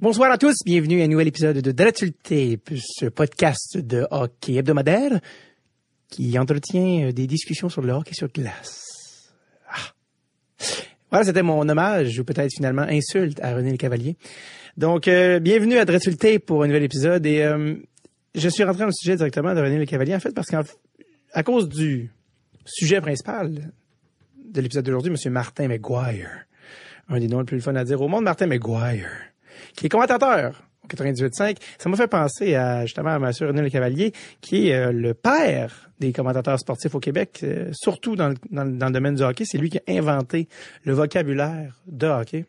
Bonsoir à tous, bienvenue à un nouvel épisode de Dreadful Tape, ce podcast de hockey hebdomadaire qui entretient euh, des discussions sur le hockey sur glace. Ah. Voilà, c'était mon hommage, ou peut-être finalement insulte à René Le Cavalier. Donc, euh, bienvenue à Dreadful Tape pour un nouvel épisode. Et euh, je suis rentré dans le sujet directement de René Le Cavalier, en fait, parce qu'à cause du sujet principal de l'épisode d'aujourd'hui, M. Martin McGuire, un des noms les plus fun à dire au monde, Martin McGuire, qui est commentateur au 98.5. Ça m'a fait penser à justement à M. René Le Cavalier, qui est euh, le père des commentateurs sportifs au Québec, euh, surtout dans le, dans, le domaine du hockey. C'est lui qui a inventé le vocabulaire de hockey.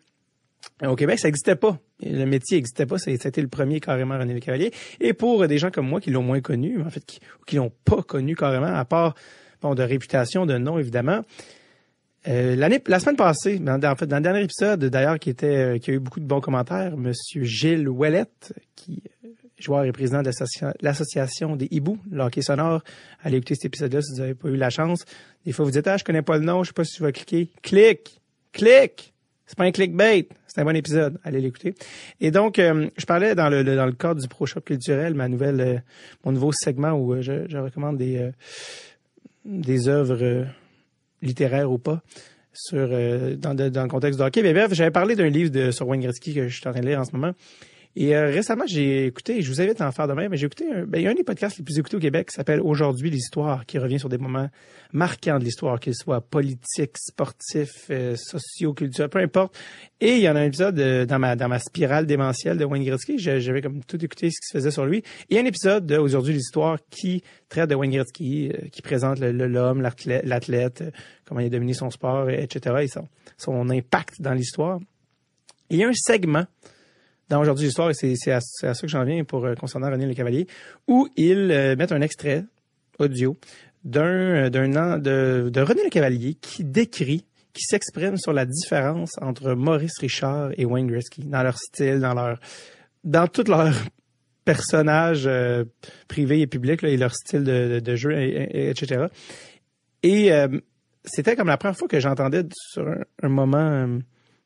Au Québec, ça n'existait pas. Le métier n'existait pas. C'était le premier carrément René Le Cavalier. Et pour des gens comme moi qui l'ont moins connu, en fait, qui, qui l'ont pas connu carrément, à part bon, de réputation, de nom évidemment, euh, l'année, la semaine passée, dans, en fait, dans le dernier épisode, d'ailleurs, qui était, euh, qui a eu beaucoup de bons commentaires, Monsieur Gilles Ouellette, qui est joueur et président de l'association des hiboux, le sonore. Allez écouter cet épisode-là si vous n'avez pas eu la chance. Des fois, vous dites, ah, je connais pas le nom, je sais pas si tu vas cliquer. Clique! Clique! C'est pas un clickbait. C'est un bon épisode. Allez l'écouter. Et donc, euh, je parlais dans le, dans le cadre du Pro Shop culturel, ma nouvelle, mon nouveau segment où je, je recommande des, des œuvres littéraire ou pas, sur euh, dans, dans, le contexte de hockey. Mais bref, j'avais parlé d'un livre de sur Wayne Gretzky que je suis en train de lire en ce moment. Et euh, récemment, j'ai écouté, je vous invite à en faire de même, mais j'ai écouté un, ben, il y a un des podcasts les plus écoutés au Québec qui s'appelle Aujourd'hui l'histoire, qui revient sur des moments marquants de l'histoire, qu'ils soient politiques, sportifs, euh, sociaux, peu importe. Et il y en a un épisode euh, dans ma dans ma spirale démentielle de Wayne Gretzky, j'avais comme tout écouté ce qui se faisait sur lui. Et un épisode de Aujourd'hui l'histoire qui traite de Wayne Gretzky, qui présente l'homme, l'athlète, comment il a dominé son sport, etc. et son, son impact dans l'histoire. Il y a un segment dans Aujourd'hui l'histoire, et c'est à, ça que j'en viens pour euh, concernant René Le Cavalier, où ils euh, mettent un extrait audio d'un euh, d'un de, de René Le Cavalier qui décrit, qui s'exprime sur la différence entre Maurice Richard et Wayne Gretzky dans leur style, dans leur dans tout leur personnage privé et public et leur style de, jeu, etc. Et c'était comme la première fois que j'entendais sur un, moment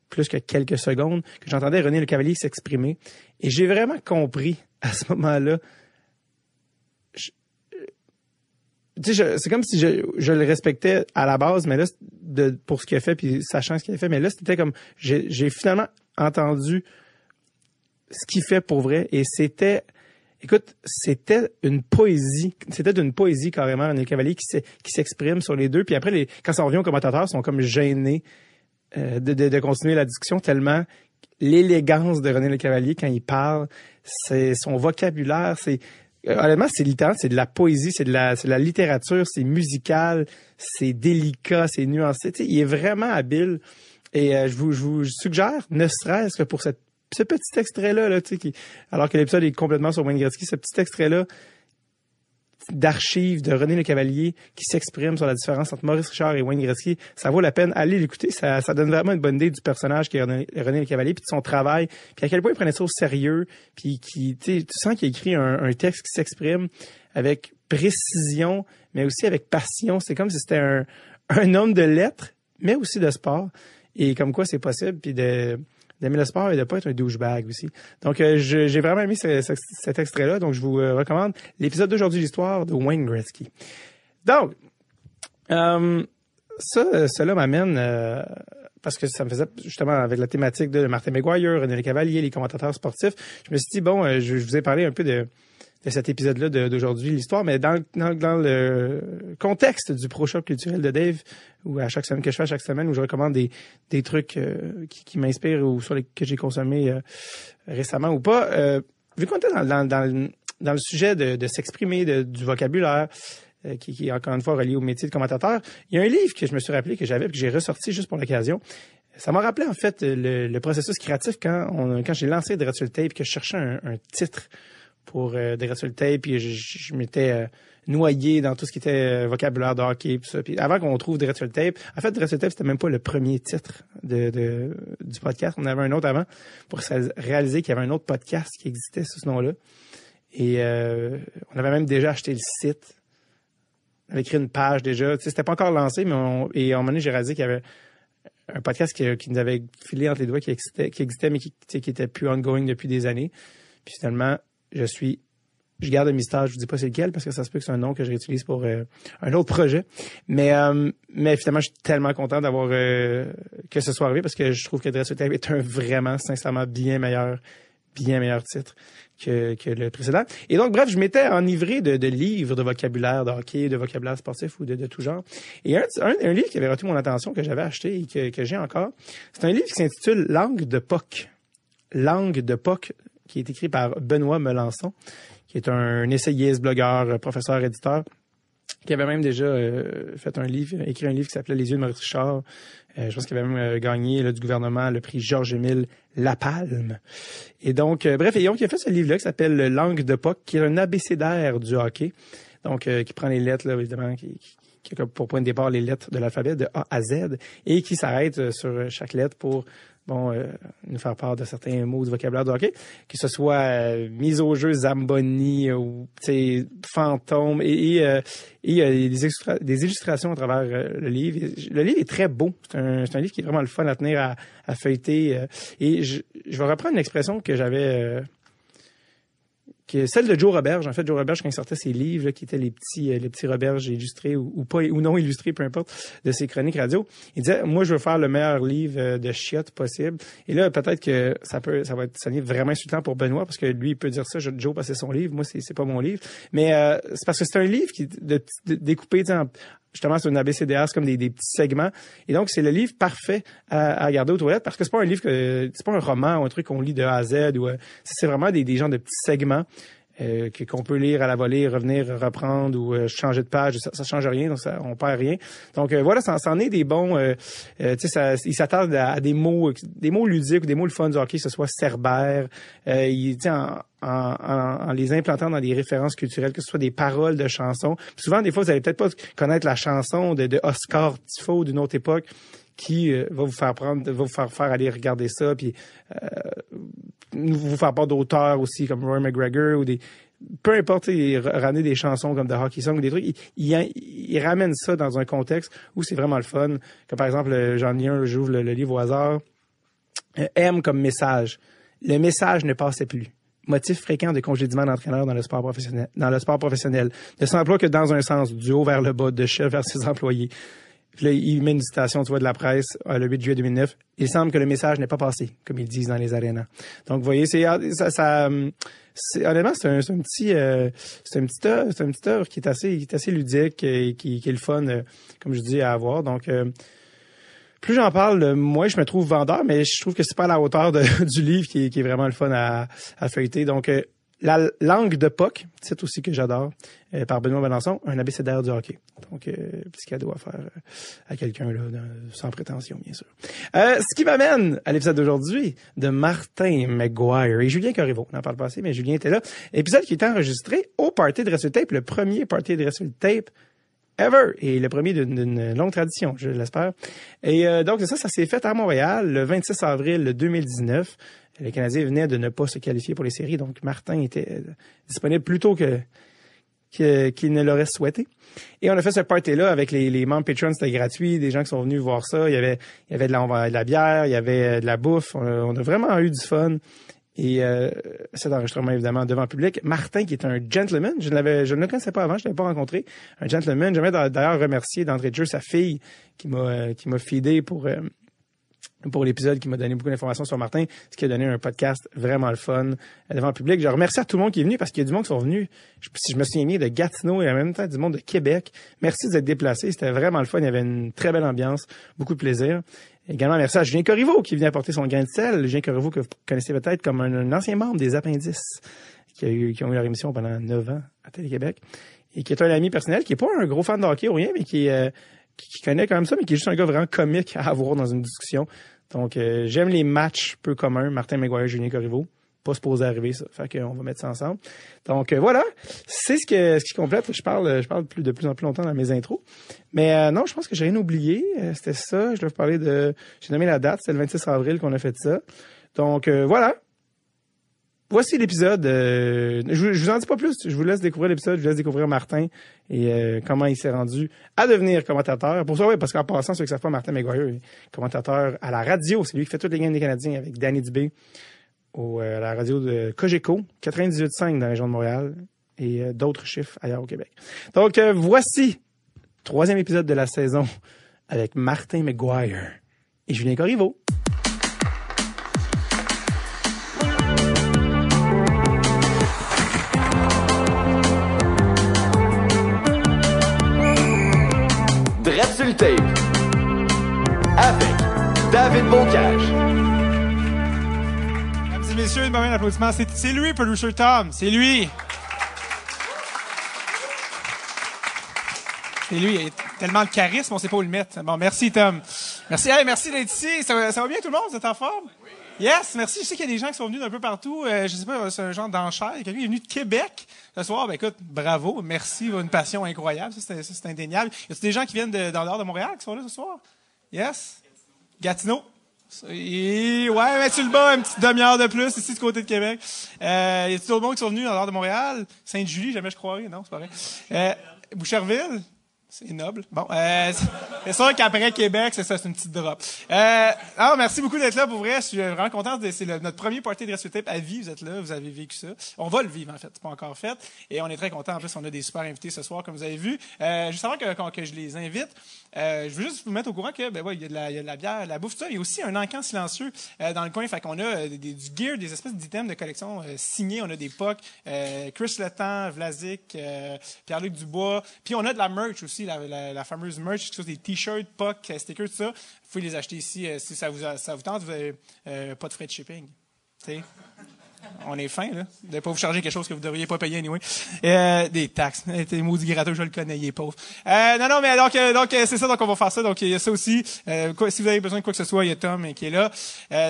plus que quelques secondes que j'entendais René Le Cavalier s'exprimer. Et j'ai vraiment compris à ce moment-là. C'est comme si je, je, le respectais à la base, mais là, pour ce qu'il a fait, puis sachant ce qu'il a fait, mais là, c'était comme, j'ai finalement entendu ce qu'il fait pour vrai, et c'était, écoute, c'était une poésie, c'était d'une poésie carrément, René Le Cavalier qui s'exprime sur les deux, puis après, les, quand ça revient aux commentateurs, ils sont comme gênés euh, de, de, de, continuer la discussion tellement l'élégance de René Le Cavalier quand il parle, c'est son vocabulaire, c'est euh, honnêtement c'est littéralement c'est de la poésie, c'est de la c'est de la littérature, c'est musical, c'est délicat, c'est nuancé. Tu sais, il est vraiment habile et euh, je, vous, je vous suggère, ne serait-ce que pour cette ce petit extrait là, là qui, alors que l'épisode est complètement sur Wayne Gretzky, ce petit extrait là d'archives de René Le Cavalier qui s'exprime sur la différence entre Maurice Richard et Wayne Gretzky. Ça vaut la peine. Allez l'écouter. Ça, ça donne vraiment une bonne idée du personnage qui est René, Le Cavalier, puis de son travail, puis à quel point il prenait ça au sérieux, puis qui, tu sens qu'il écrit un, texte qui s'exprime avec précision, mais aussi avec passion. C'est comme si c'était un, un homme de lettres, mais aussi de sport. Et comme quoi c'est possible, puis de d'aimer le sport et de pas être un douchebag aussi. Donc, euh, j'ai vraiment aimé cet extrait-là, donc je vous euh, recommande l'épisode d'aujourd'hui l'histoire de Wayne Gretzky. Donc, euh, ça, cela m'amène parce que ça me faisait justement avec la thématique de Martin McGuire, René Cavalier, les commentateurs sportifs. Je me suis dit bon, je, je vous ai parlé un peu de de cet épisode-là d'aujourd'hui, l'histoire, mais dans, dans, le contexte du Pro Shop culturel de Dave, où à chaque semaine que je fais, à chaque semaine, où je recommande des, des trucs euh, qui, m'inspirent ou sur les que j'ai consommés euh, récemment ou pas, euh, vu qu'on était dans, dans, dans, le sujet de, de s'exprimer, du vocabulaire, qui, qui, est encore une fois relié au métier de commentateur, il y a un livre que je me suis rappelé que j'avais que j'ai ressorti juste pour l'occasion. Ça m'a rappelé en fait le, le, processus créatif quand on, quand j'ai lancé Dreadful Tape que je cherchais un, un titre pour euh, des Tape, puis je, je, m'étais euh, noyé dans tout ce qui était euh, vocabulaire de hockey, puis ça. Puis avant qu'on trouve des Tape, en fait, Dreadful Tape, c'était même pas le premier titre de, de, du podcast. On avait un autre avant pour réaliser qu'il y avait un autre podcast qui existait sous ce nom-là. Et euh, on avait même déjà acheté le site. On avait écrit une page déjà. Tu sais, c'était pas encore lancé, mais on, et à un moment donné, j'ai réalisé qu'il y avait un podcast qui, qui, nous avait filé entre les doigts, qui existait, qui existait mais qui, qui était plus ongoing depuis des années. Puis finalement, je suis je garde le mystère, je vous dis pas c'est lequel parce que ça se peut que c'est un nom que je réutilise pour euh, un autre projet. Mais euh, mais finalement, je suis tellement content d'avoir euh, que ce soit arrivé parce que je trouve que Dress est un vraiment sincèrement bien meilleur bien meilleur titre que, que le précédent. Et donc, bref, je m'étais enivré de, de livres de vocabulaire de hockey, de vocabulaire sportif ou de, de tout genre. Et un, un, livre qui avait retenu mon attention, que j'avais acheté et que, que j'ai encore, c'est un livre qui s'intitule Langue de POC. Langue de POC, qui est écrit par Benoît Melançon, qui est un essayiste, blogueur, professeur, éditeur, qui avait même déjà euh, fait un livre, écrit un livre qui s'appelait Les yeux de Maurice Richard. Euh, je pense qu'il avait même euh, gagné là, du gouvernement le prix Georges-Émile Lapalme. Et donc, bref, et donc, il a fait ce livre-là qui s'appelle Langue de POC, qui est un abécédaire du hockey. Donc, qui prend les lettres, là, évidemment, qui, qui a pour point de départ les lettres de l'alphabet de A à Z et qui s'arrête sur chaque lettre pour bon, euh, nous faire part de certains mots du vocabulaire de que ce soit euh, mise au jeu Zamboni euh, ou fantôme et, et, et des, des, illustrations à travers le livre. Le livre est très beau. C'est un, un, livre qui est vraiment le fun à tenir à, à feuilleter. et je, je, vais reprendre une expression que j'avais que celle de Joe Roberge. En fait, Joe Roberge, quand il sortait ses livres, qui étaient les petits, euh, les petits Roberges illustrés ou, pas, ou non illustrés, peu importe, de ses chroniques radio, il disait, moi, je veux faire le meilleur livre euh, de chiottes possible. Et là, peut-être que ça peut, ça va être vraiment insultant pour Benoît, parce que lui, il peut dire ça, Joe, parce que c'est son livre. Moi, c'est, c'est pas mon livre. Mais euh, c'est parce que c'est un livre qui de, de, découpé en, justement c'est un ABCDR, comme des, petits segments. Et donc c'est le livre parfait à, à garder aux toilettes parce que c'est pas un livre que c'est pas un roman ou un truc qu'on lit de A à Z ou euh, c'est vraiment des, des genres de petits segments. Euh, qu'on peut lire à la volée, revenir, reprendre ou euh, changer de page, ça, ça change rien, donc ça, on perd rien. Donc euh, voilà, ça, en est des bons. Euh, tu sais, ça, il s'attarde à, des mots, des mots ludiques ou des mots le fun du hockey, que ce soit cerbère. il en, en, en, les implantant dans des références culturelles, que ce soit des paroles de chansons. souvent, des fois, vous allez peut-être pas connaître la chanson de, de Oscar Tifo d'une autre époque qui va vous faire prendre, va vous faire aller regarder ça, puis euh, vous faire part d'auteurs aussi comme Roy McGregor ou des peu importe, il ramener des chansons comme The Hockey Song ou des trucs, il, ramène ça dans un contexte où c'est vraiment le fun. Comme par exemple, j'en ai un, j'ouvre le, livre au hasard. Euh, M comme message. Le message ne passait plus. Motif fréquent de congédiement d'entraîneur dans le sport professionnel. Dans le sport professionnel. Ne s'emploie que dans un sens, du haut vers le bas, de chef vers ses employés. Il met une citation, tu vois, de la presse, euh, le 8 juillet 2009. Il semble que le message n'est pas passé, comme ils disent dans les arénas. Donc, vous voyez, c'est ah, ça, ça c'est honnêtement, c'est un, petit, euh, c'est un petit œuvre, c'est un petit œuvre qui est assez, qui est assez ludique et qui, est le fun, euh, comme je dis, à avoir. Donc, plus j'en parle, moins je me trouve vendeur, mais je trouve que c'est pas à la hauteur du livre qui, est vraiment le fun à, à feuilleter. Donc, la langue de POC, c'est aussi que j'adore, euh, par Benoît Balançon, un abécédaire du hockey. Donc, euh, petit cadeau à faire euh, à quelqu'un là, sans prétention, bien sûr. Euh, ce qui m'amène à l'épisode d'aujourd'hui de Martin McGuire et Julien Corriveau. On n'en parle pas assez, mais Julien était là. Épisode qui était enregistré au Party de Wrestle Tape, le premier Party de Wrestle Tape ever et le premier d'une longue tradition, je l'espère. Et donc ça, ça s'est fait à Montréal le 26 avril 2019 les Canadiens venaient de ne pas se qualifier pour les séries, donc Martin était euh, disponible plus tôt que qu'il ne l'aurait souhaité. Et on a fait ce party-là avec les, les membres Patreon, c'était gratuit, des gens qui sont venus voir ça. Il y avait, il y avait de, la, de la bière, il y avait de la bouffe. On a, vraiment eu du fun. Et euh, cet enregistrement, évidemment, devant le public. Martin, qui est un gentleman, je, l'avais, je ne le connaissais pas avant, je ne l'avais pas rencontré. Un gentleman. J'aimerais d'ailleurs remercier d'entrée de jeu sa fille qui m'a euh, qui m'a feedé pour euh, pour l'épisode qui m'a donné beaucoup d'informations sur Martin, ce qui a donné un podcast vraiment le fun devant le public. Je remercie à tout le monde qui est venu parce qu'il y a du monde qui sont venus. si je me souviens bien de Gatineau et en même temps du monde de Québec. Merci d'être déplacé. C'était vraiment le fun. Il y avait une très belle ambiance, beaucoup de plaisir. Également, merci à Julien Corriveau qui vient apporter son grain de sel. Julien Corriveau que vous connaissez peut-être comme un, ancien membre des Appendices qui, a eu, qui ont eu leur émission pendant neuf ans à Télé-Québec et qui est un ami personnel qui est pas un gros fan de hockey ou rien, mais qui, euh, qui, connaît quand même ça, mais qui est juste un gars vraiment comique à avoir dans une discussion. Donc, euh, j'aime les matchs peu communs. Martin McGuire, Julien Corriveau. Pas supposé arriver, ça. Fait qu'on va mettre ça ensemble. Donc, euh, voilà. C'est ce, que, ce qui complète. Je parle, je parle de plus en plus longtemps dans mes intros. Mais euh, non, je pense que j'ai rien oublié. C'était ça. Je dois vous parler de... J'ai nommé la date. C'est le 26 avril qu'on a fait ça. Donc, voilà. Voici l'épisode. euh, je, vous en dis pas plus. Je vous laisse découvrir l'épisode. Je vous laisse découvrir Martin et euh, comment il s'est rendu à devenir commentateur. Pour ça, oui, parce qu'en passant, ceux qui savent pas, Martin McGuire commentateur à la radio. C'est lui qui fait toutes les games des Canadiens avec Danny Dubé au, euh, à la radio de Cogeco, 98.5 dans la région de Montréal et d'autres chiffres ailleurs au Québec. Donc, voici troisième épisode de la saison avec Martin McGuire et Julien Corriveau. Messieurs, une. C'est, lui, Producer Tom. C'est lui. C'est lui. Il a tellement de charisme, on sait pas où le mettre. Bon, merci, Tom. Merci. Hey, merci d'être ici. Ça, ça va bien, tout le monde? Vous êtes en forme? Yes, merci. Je sais qu'il y a des gens qui sont venus d'un peu partout. Euh, je sais pas, c'est un genre d'enchère. Quelqu'un est venu de Québec ce soir. Ben, écoute, bravo. Merci. Une passion incroyable. Ça, c'est, indéniable. Y a des gens qui viennent de, dans l'heure de Montréal qui sont là ce soir? Yes? Gatineau? Et ouais, mais tu le bats une petite demi-heure de plus ici du côté de Québec. Euh, y a d'autres monde qui sont venus dans l'heure de Montréal? Sainte-Julie, jamais je croirais, non, c'est pas vrai. Euh, Boucherville? C'est noble. Bon, euh, c'est- sûr qu'après Québec, c'est ça, c'est une petite drop. Euh, ah, merci beaucoup d'être là, pour vrai. Je suis vraiment content. C'est notre premier party de Rescue à vie. Vous êtes là, vous avez vécu ça. On va le vivre, en fait. C'est pas encore fait. Et on est très content. En plus, on a des super invités ce soir, comme vous avez vu. Euh, juste avant que, que- je les invite, euh, je veux juste vous mettre au courant que, ben ouais, il y a de la, il y a la bière, de la bouffe, tout ça. Il y a aussi un encan silencieux euh, dans le coin. Fait qu'on a des, du gear, des espèces d'items de collection signés. On a des euh, Chris Letang, Vlasic, Pierre-Luc Dubois. Puis on a de la merch aussi, la, la, fameuse merch, que ce soit des t-shirts, pucks, euh, stickers, tout ça. Vous pouvez les acheter ici euh, si ça vous, ça vous tente. Vous euh, pas de frais de shipping. Tu sais. On est fin, là. De pas vous charger quelque chose que vous devriez pas payer anyway. Euh, des taxes. Euh, T'es maudit gratteux, je le connais, il est pauvre. Non, non, mais donc, donc c'est ça, donc on va faire ça. Donc, il y a ça aussi. Si vous avez besoin de quoi que ce soit, il y a Tom qui est là.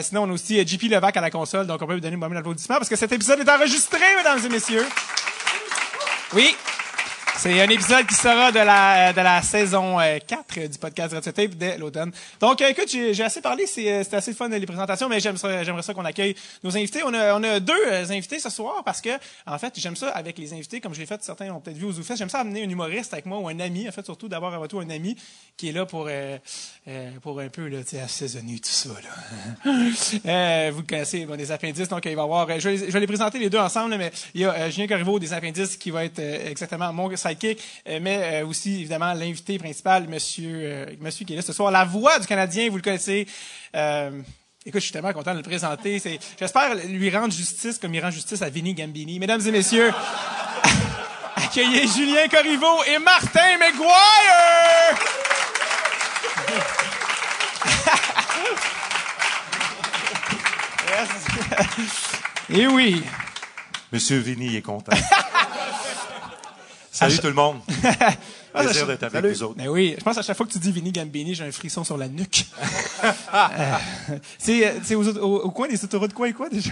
Sinon, on a aussi JP Levac à la console. Donc, on peut lui donner un moment d'applaudissement parce que cet épisode est enregistré, mesdames et messieurs. Oui. C'est un épisode qui sera de la, de la saison euh, 4 du podcast Red Tape dès l'automne. Donc, euh, écoute, j'ai assez parlé, c'est euh, assez fun les présentations, mais j'aimerais ça qu'on accueille nos invités. On a, on a deux euh, invités ce soir parce que, en fait, j'aime ça avec les invités, comme je l'ai fait, certains l'ont peut-être vu aux Zoufest, j'aime ça amener un humoriste avec moi ou un ami, en fait, surtout d'avoir avant tout un ami qui est là pour, euh, euh, pour un peu, là, tu sais, assaisonner tout ça, là. Euh, vous connaissez, bon, des appendices, donc il va y avoir, euh, je vais, les- présenter les deux ensemble, mais il y a euh, Julien Corriveau des appendices qui va être euh, exactement mon sidekick, euh, mais euh, aussi évidemment l'invité principal, monsieur, euh, monsieur qui est là ce soir, la voix du Canadien, vous le connaissez. Écoute, je suis tellement content de le présenter. C'est, j'espère lui rendre justice comme il rend justice à Vinny Gambini. Mesdames et messieurs, accueillez Julien Corriveau et Martin McGuire! Yes. Et oui. Monsieur Vinny est content. Salut tout le monde. Plaisir d'être avec vous autres. Ben oui, je pense à chaque fois que tu dis Vinny Gambini, j'ai un frisson sur la nuque. Euh, c'est euh, au, coin des autoroutes quoi et quoi déjà?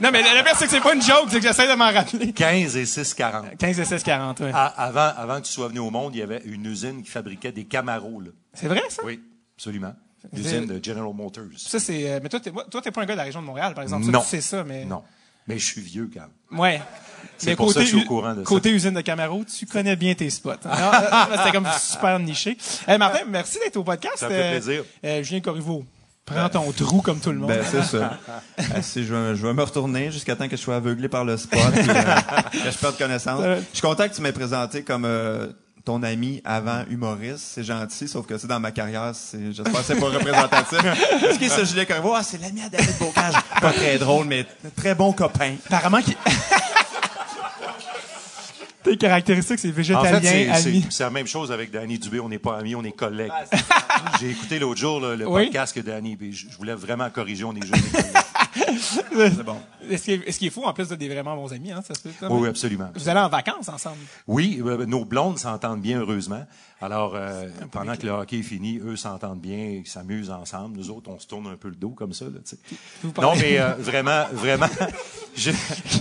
non, mais le, le pire, c'est que c'est pas une joke, c'est que j'essaie de m'en rappeler. 15 et 6, 40. 15 et 16, 40, ouais. Ah, avant, avant que tu sois venu au monde, il y avait une usine qui fabriquait des Camaros. C'est vrai, ça? Oui, absolument. L'usine de General Motors. Ça, c'est, euh, mais toi, t'es, moi, toi, t'es pas un gars de la région de Montréal, par exemple. Ça, Non. tu sais ça, mais. Non. Mais je suis vieux quand même. Ouais. C'est Mais pour ça que je suis au u- courant de ça. Côté usine de Camaro, tu connais bien tes spots. Alors, euh, C'était comme super niché. Hey, Martin, merci d'être au podcast. Ça me fait Euh, plaisir. euh, Julien Corriveau, prends ton trou comme tout le monde. Ben, c'est ça. Euh, si je, vais, je vais me retourner jusqu'à temps que je sois aveuglé par le spot et euh, que je perde connaissance. Je suis content que tu m'aies présenté comme euh, ton ami avant humoriste. C'est gentil, sauf que c'est dans ma carrière, c'est, j'espère que c'est pas représentatif. Est-ce qu'il est Julien Corriveau? Ah, c'est l'ami à David Bocage. Pas très drôle, mais très bon copain. Apparemment qu'il... Tes caractéristiques, c'est En végétalien, fait, c'est- ami. c'est c'est la même chose avec Danny Dubé. On n'est pas amis, on est collègues. J'ai écouté l'autre jour là, le Oui. podcast que Danny, je voulais vraiment corriger. On est collègues. C'est bon. Est-ce qu'il est, qui est fou, en plus, de des vraiment bons amis, hein, ça se peut, ça, Oui, absolument. Vous allez en vacances ensemble? Oui, euh, nos blondes s'entendent bien, heureusement. Alors, euh, pendant que le hockey est fini, eux s'entendent bien, ils s'amusent ensemble. Nous autres, on se tourne un peu le dos comme ça. Là, non, mais euh, vraiment, vraiment, Je-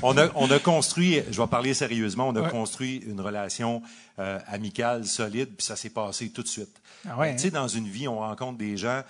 on, a, on a construit, je vais parler sérieusement, on a Ouais. construit une relation euh, amicale, solide, puis ça s'est passé tout de suite. Ah ouais, Tu sais, dans une vie, on rencontre des gens,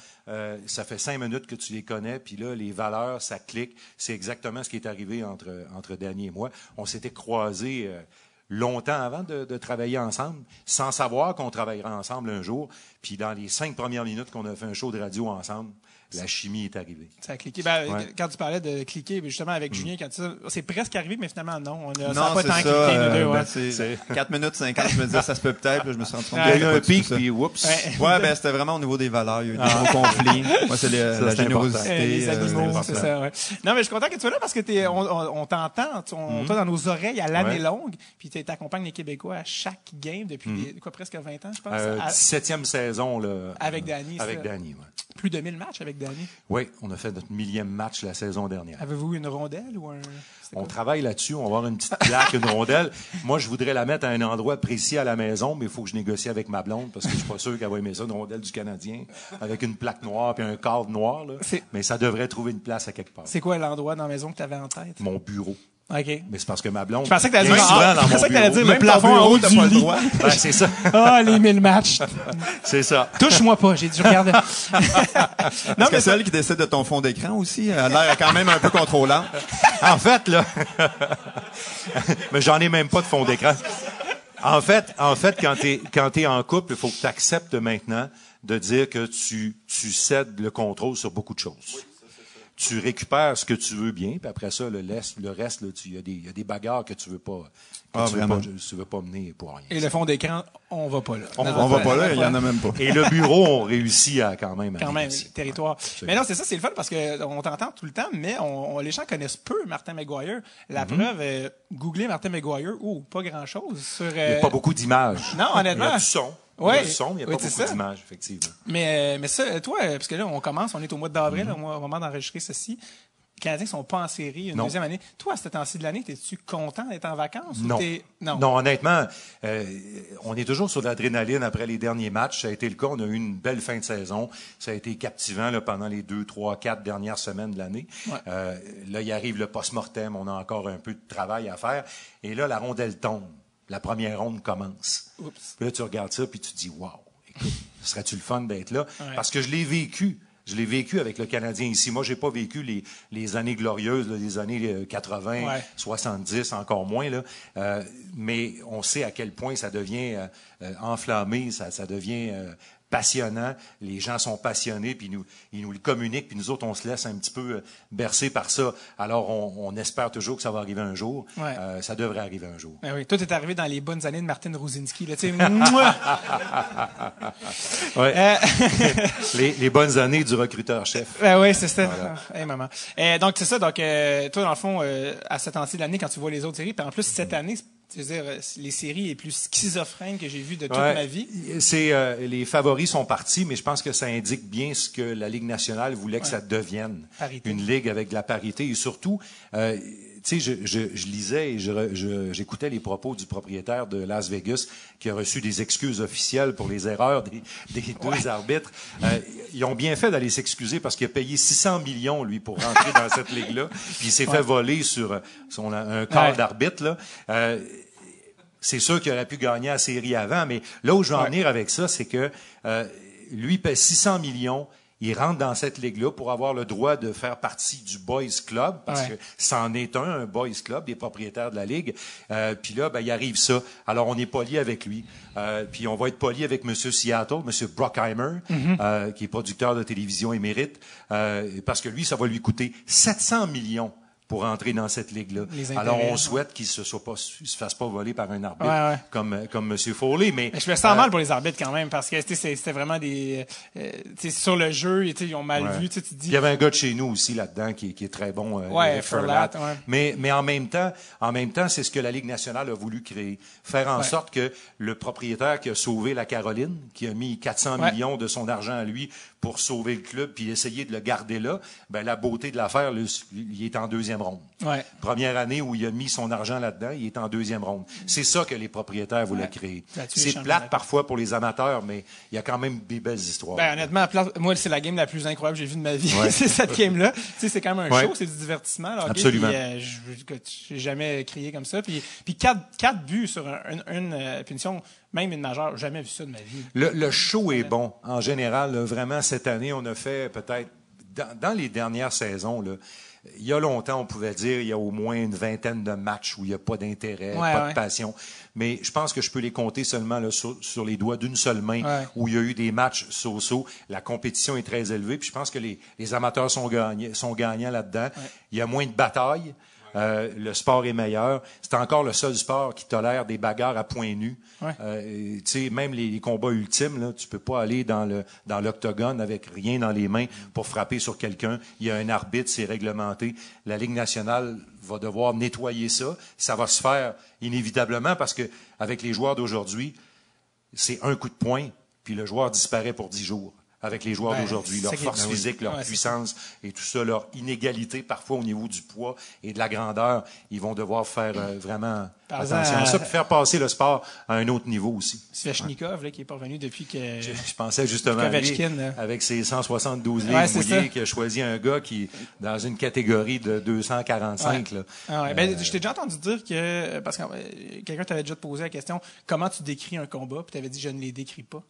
ça fait cinq minutes que tu les connais, puis là, les valeurs, ça clique. C'est exactement ce qui est arrivé entre, entre Danny et moi. On s'était croisés euh, longtemps avant de, de travailler ensemble, sans savoir qu'on travaillerait ensemble un jour. Puis dans les cinq premières minutes qu'on a fait un show de radio ensemble, la chimie est arrivée. Ça a cliqué. Ben, Ouais. Quand tu parlais de cliquer, ben, justement, avec Julien, quand tu dis- c'est presque arrivé, mais finalement, non. On a, ça a Non, pas c'est tant ça. cliqué, nous euh, deux, ouais. ben, c'est C'est- 4 minutes 50, je me disais, ça se peut peut-être. je me suis rendu compte y a eu un pic, puis oups. Ouais. Ouais, ben, c'était vraiment au niveau des valeurs. Il y a eu des gros conflits. Moi, c'est la générosité. Euh, les euh, animaux, c'est ça, ouais. Non, mais je suis content que tu sois là parce que t'es, on, t'entend, on t'entend dans nos oreilles à l'année longue, puis tu accompagnes les Québécois à chaque game depuis des- quoi, presque 20 ans, je pense. Euh, À- 17e saison. Là, Avec Danny, Avec ça. Danny, oui. Plus de 1000 matchs avec Danny. Oui, on a fait notre millième match la saison dernière. Avez-vous une rondelle ou un. On travaille là-dessus. On va avoir une petite plaque, une rondelle. Moi, je voudrais la mettre à un endroit précis à la maison, mais il faut que je négocie avec ma blonde parce que je suis pas sûr qu'elle va aimer ça, une rondelle du Canadien, avec une plaque noire puis un cadre noir. Là. Mais ça devrait trouver une place à quelque part. C'est quoi l'endroit dans la maison que tu avais en tête? Mon bureau. OK. Mais c'est parce que ma blonde. Je pensais que t'allais dire, ah, je pensais que t'allais dire le plafond en haut t'as du pas le lit. droit. Ben, c'est ça. Ah, les 1000 matchs. C'est ça. Touche-moi pas, j'ai dit, je regarde. non, Est-ce mais que celle qui décide de ton fond d'écran aussi a l'air quand même un peu contrôlant. En fait, là. mais j'en ai même pas de fond d'écran. En fait, en fait, quand t'es, quand t'es en couple, il faut que tu acceptes maintenant de dire que tu, tu cèdes le contrôle sur beaucoup de choses. Tu récupères ce que tu veux bien, puis après ça, le, laisse, le reste, là, tu- il y, a des- il y a des bagarres que tu veux pas, que Ah, tu, veux pas, tu veux pas mener pour rien. Et le fond d'écran, on va pas là. On Non, va On va pas là, il y en a même pas. Et le bureau, on réussit à quand même. à quand même, territoire. mais non, c'est ça, c'est le fun parce que on t'entend tout le temps, mais on, on- les gens connaissent peu Martin McGuire. La Mhm. preuve, euh, googlez Martin McGuire, ou pas grand-chose sur... Il n'y a euh, pas beaucoup d'images. Non, honnêtement. Il y a du son. Ouais. a du son, mais il n'y a Oui, pas beaucoup d'images, effectivement. Mais, euh, mais ça, toi, euh, parce que là, on commence, on est au mois d'avril, Mhm. au moment d'enregistrer ceci. Les Canadiens sont pas en série une Non. deuxième année. Toi, à ce temps-ci de l'année, es-tu content d'être en vacances? ou Non. t'es- non. Non, honnêtement, euh, on est toujours sur l'adrénaline après les derniers matchs. Ça a été le cas. On a eu une belle fin de saison. Ça a été captivant là, pendant les deux, trois, quatre dernières semaines de l'année. Ouais. Euh, là, il arrive le post-mortem. On a encore un peu de travail à faire. Et là, la rondelle tombe. La première ronde commence. Oups. Puis là, tu regardes ça, puis tu te dis, wow, écoute, serait-tu le fun d'être là? Ouais. Parce que je l'ai vécu. Je l'ai vécu avec le Canadien ici. Moi, j'ai pas vécu les, les années glorieuses, là, les années euh, 80, Ouais. 70, encore moins. Là. Euh, mais on sait à quel point ça devient euh, euh, enflammé, ça, ça devient euh, passionnant. Les gens sont passionnés, puis ils nous, ils nous le communiquent, puis nous autres, on se laisse un petit peu euh, bercer par ça. Alors, on, on espère toujours que ça va arriver un jour. Ouais. Euh, ça devrait arriver un jour. Ben oui, toi, t'es arrivé dans les bonnes années de Martin Ruzinski, là! Ouais. Euh, les, les bonnes années du recruteur-chef. Ben oui, c'est ça. Ah, hey, maman. Euh, donc, c'est ça. Donc, toi, dans le fond, à cette temps-ci de l'année, quand tu vois les autres séries, puis en plus, cette année, tu veux dire, euh, les séries les plus schizophrènes que j'ai vues de toute Ouais. ma vie. C'est euh, les favoris sont partis, mais je pense que ça indique bien ce que la Ligue nationale voulait que ça devienne Parité. une ligue avec de la parité et surtout, euh, sais, je, je, je lisais et je re- je- j'écoutais les propos du propriétaire de Las Vegas qui a reçu des excuses officielles pour les erreurs des, des deux arbitres. Euh, ils ont bien fait d'aller s'excuser parce qu'il a payé 600 millions lui pour rentrer dans cette ligue-là, puis il s'est fait voler sur son un corps Ouais. d'arbitre là. Euh, c'est sûr qu'il aurait pu gagner la série avant, mais là où je veux en venir avec ça, c'est que euh, lui paie 600 millions. Il rentre dans cette ligue-là pour avoir le droit de faire partie du Boys Club, parce Ouais. que c'en est un, un Boys Club, des propriétaires de la Ligue. Euh, puis là, ben, il arrive ça. Alors, on est poli avec lui. Euh, puis on va être poli avec M. Seattle, M. Brockheimer, Mm-hmm. euh, qui est producteur de télévision émérite, euh, parce que lui, ça va lui coûter 700 millions pour entrer dans cette ligue-là. Alors, on souhaite qu'il se soit pas, se fasse pas voler par un arbitre Ouais, ouais. comme comme M. Foley, mais Mais je me sens euh, mal pour les arbitres quand même, parce que c'était vraiment des. euh, sur le jeu, ils ont mal Ouais. vu. Tu dis. Il y avait un gars de chez nous aussi là-dedans qui, est- qui est très bon. euh, Furlat. Mais, mais en même temps, en même temps, c'est ce que la Ligue nationale a voulu créer. Faire en sorte que le propriétaire qui a sauvé la Caroline, qui a mis 400 Ouais. millions de son argent à lui pour sauver le club puis essayer de le garder là, ben la beauté de l'affaire, il est en deuxième ronde. Ouais. Première année où il a mis son argent là-dedans, il est en deuxième ronde. C'est ça que les propriétaires voulaient Ouais. créer. C'est plate parfois pour les amateurs, mais il y a quand même des belles histoires. Ben, honnêtement, moi, c'est la game la plus incroyable que j'ai vue de ma vie. Ouais. c'est cette game-là. Tu sais, c'est quand même un show, c'est du divertissement. Là? Absolument. Euh, je- j'ai jamais crié comme ça. Puis, puis quatre, quatre buts sur un- une, une, euh, punition, même une majeure, jamais vu ça de ma vie. Le, le show est bon. En général, là, vraiment, cette année, on a fait peut-être, dans, dans les dernières saisons, là, il y a longtemps, on pouvait dire il y a au moins une vingtaine de matchs où il n'y a pas d'intérêt, Ouais, pas ouais. de passion. Mais je pense que je peux les compter seulement là, sur, sur les doigts d'une seule main Ouais. où il y a eu des matchs so-so. La compétition est très élevée. Puis je pense que les, les amateurs sont, gagnés, sont gagnants là-dedans. Il y a moins de batailles. Euh, le sport est meilleur. C'est encore le seul sport qui tolère des bagarres à points nus. Ouais. Euh, tu sais, même les, les combats ultimes, là, tu peux pas aller dans le dans l'octogone avec rien dans les mains pour frapper sur quelqu'un. Il y a un arbitre, c'est réglementé. La Ligue nationale va devoir nettoyer ça. Ça va se faire inévitablement parce que avec les joueurs d'aujourd'hui, c'est un coup de poing, puis le joueur disparaît pour dix jours. Avec les joueurs Ben, d'aujourd'hui, leur force ben physique, leur Ouais, puissance et tout ça, leur inégalité parfois au niveau du poids et de la grandeur, ils vont devoir faire euh, vraiment Attention à ça, puis faire passer le sport à un autre niveau aussi. Svechnikov, là, qui est pas revenu depuis que. Je, je pensais justement à lui, avec ses 172 livres Ouais, mouillés, qui a choisi un gars qui dans une catégorie de 245. Là. Ah. Ben, je t'ai déjà entendu dire que, parce que euh, quelqu'un t'avait déjà posé la question, comment tu décris un combat, puis t'avais dit, je ne les décris pas.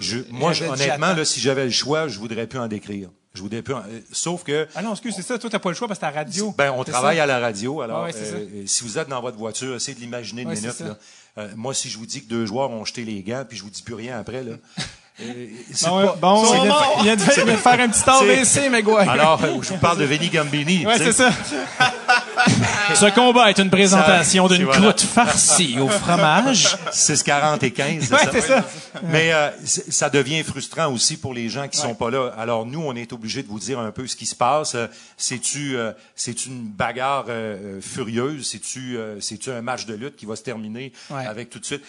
Je, moi, je- honnêtement, là, si j'avais le choix, je voudrais plus en décrire. Je voudrais plus. en- euh, sauf que Ah non, excuse, c'est ça, toi, t'as pas le choix parce que t'as la radio. Ben, on travaille ça? à la radio. Alors, ouais, euh, euh, si vous êtes dans votre voiture, essayez de l'imaginer une Ouais, minute. Là. Euh, moi, si je vous dis que deux joueurs ont jeté les gants, puis je vous dis plus rien après, là. euh, c'est Bon, ouais, pas- bon, c'est il de, il vient de faire un petit AVC, mais quoi. Alors, euh, je vous parle de Vinny Gambini. Ouais, c'est ça. Ce combat est une présentation d'une voilà. croûte farcie au fromage. 6,40 et 15. Ouais, c'est ça. Mais euh, ça devient frustrant aussi pour les gens qui sont pas là. Alors nous, on est obligé de vous dire un peu ce qui se passe. Euh, C'est-tu euh, c'est une bagarre euh, euh, furieuse? C'est-tu euh, c'est-tu un match de lutte qui va se terminer Ouais. avec tout de suite?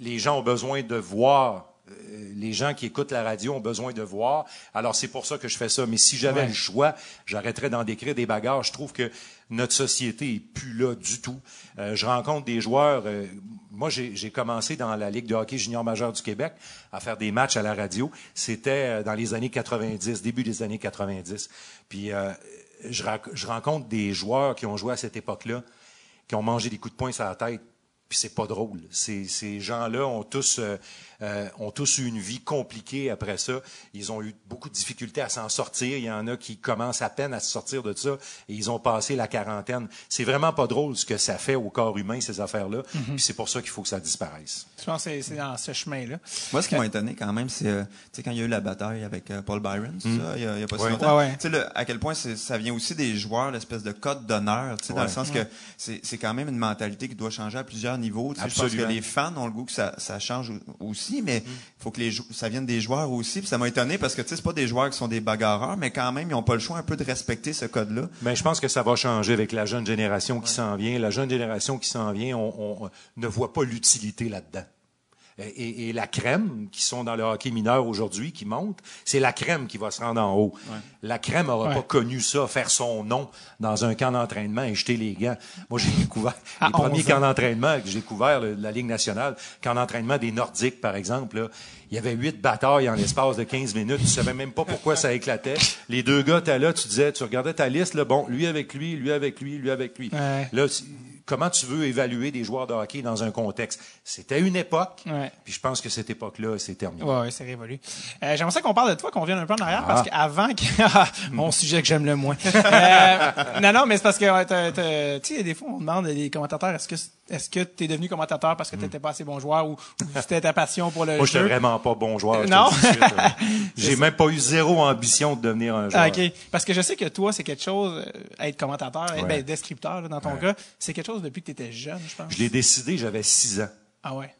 Les gens ont besoin de voir. Euh, Les gens qui écoutent la radio ont besoin de voir. Alors c'est pour ça que je fais ça. Mais si j'avais Ouais. le choix, j'arrêterais d'en décrire des bagarres. Je trouve que notre société est plus là du tout. Euh, je rencontre des joueurs. euh, moi, j'ai commencé dans la Ligue de hockey junior majeur du Québec à faire des matchs à la radio. C'était dans les années 90, début des années 90. Puis euh, je rencontre des joueurs qui ont joué à cette époque-là, qui ont mangé des coups de poing sur la tête. Puis c'est pas drôle. Ces, ces gens-là ont tous euh, euh, ont tous eu une vie compliquée après ça. Ils ont eu beaucoup de difficultés à s'en sortir. Il y en a qui commencent à peine à se sortir de ça et ils ont passé la quarantaine. C'est vraiment pas drôle ce que ça fait au corps humain ces affaires-là. Puis c'est pour ça qu'il faut que ça disparaisse. Je pense que c'est- dans ce chemin-là. Moi, ce qui m'a étonné quand même, c'est euh, tu sais, quand il y a eu la bataille avec euh, Paul Byron, ça, il y a, il y a pas si longtemps. Ouais, ouais. Tu sais, le- à quel point ça vient aussi des joueurs, l'espèce de code d'honneur, tu sais, dans le sens que c'est c'est quand même une mentalité qui doit changer à plusieurs Tu sais, je pense que les fans ont le goût que ça, ça change au- aussi, mais il faut que les ça vienne des joueurs aussi. Puis ça m'a étonné parce que tu sais, c'est pas des joueurs qui sont des bagarreurs, mais quand même, ils ont pas le choix un peu de respecter ce code-là. Mais je pense que ça va changer avec la jeune génération qui s'en vient. La jeune génération qui s'en vient, on, on ne voit pas l'utilité là-dedans. Et, et- et la crème qui sont dans le hockey mineur aujourd'hui, qui monte, c'est la crème qui va se rendre en haut. La crème n'aura Ouais. pas connu ça, faire son nom dans un camp d'entraînement et jeter les gants. Moi, j'ai découvert À les premiers 11 ans. camps d'entraînement que j'ai découvert le- la Ligue nationale, camp d'entraînement des Nordiques, par exemple. Là, il y avait huit batailles en l'espace de 15 minutes. Tu savais même pas pourquoi ça éclatait. Les deux gars, t'es là, tu disais, tu regardais ta liste, là, bon, lui avec lui, lui avec lui, lui avec lui. Ouais. Là, comment tu veux évaluer des joueurs de hockey dans un contexte? C'était une époque, Ouais. puis je pense que cette époque-là, c'est terminé. Ouais, c'est révolu. Euh, J'aimerais ça qu'on parle de toi, qu'on vienne un peu en arrière, Ah. parce qu'avant que... Ah, mon sujet que j'aime le moins. Euh, non, non, mais c'est parce que, tu sais, des fois, on demande des commentateurs, est-ce que est-ce que t'es devenu commentateur parce que t'étais pas assez bon joueur ou, ou c'était ta passion pour le Hmm. Moi, j'étais jeu? vraiment pas bon joueur. je te Non. J'ai même pas eu zéro ambition de devenir un joueur. OK. Parce que je sais que toi, c'est quelque chose, euh, être commentateur, être, Ouais. ben, descripteur, là, dans ton Ouais. cas, c'est quelque chose depuis que tu étais jeune, je pense. Je l'ai décidé, j'avais six ans. Ah ouais?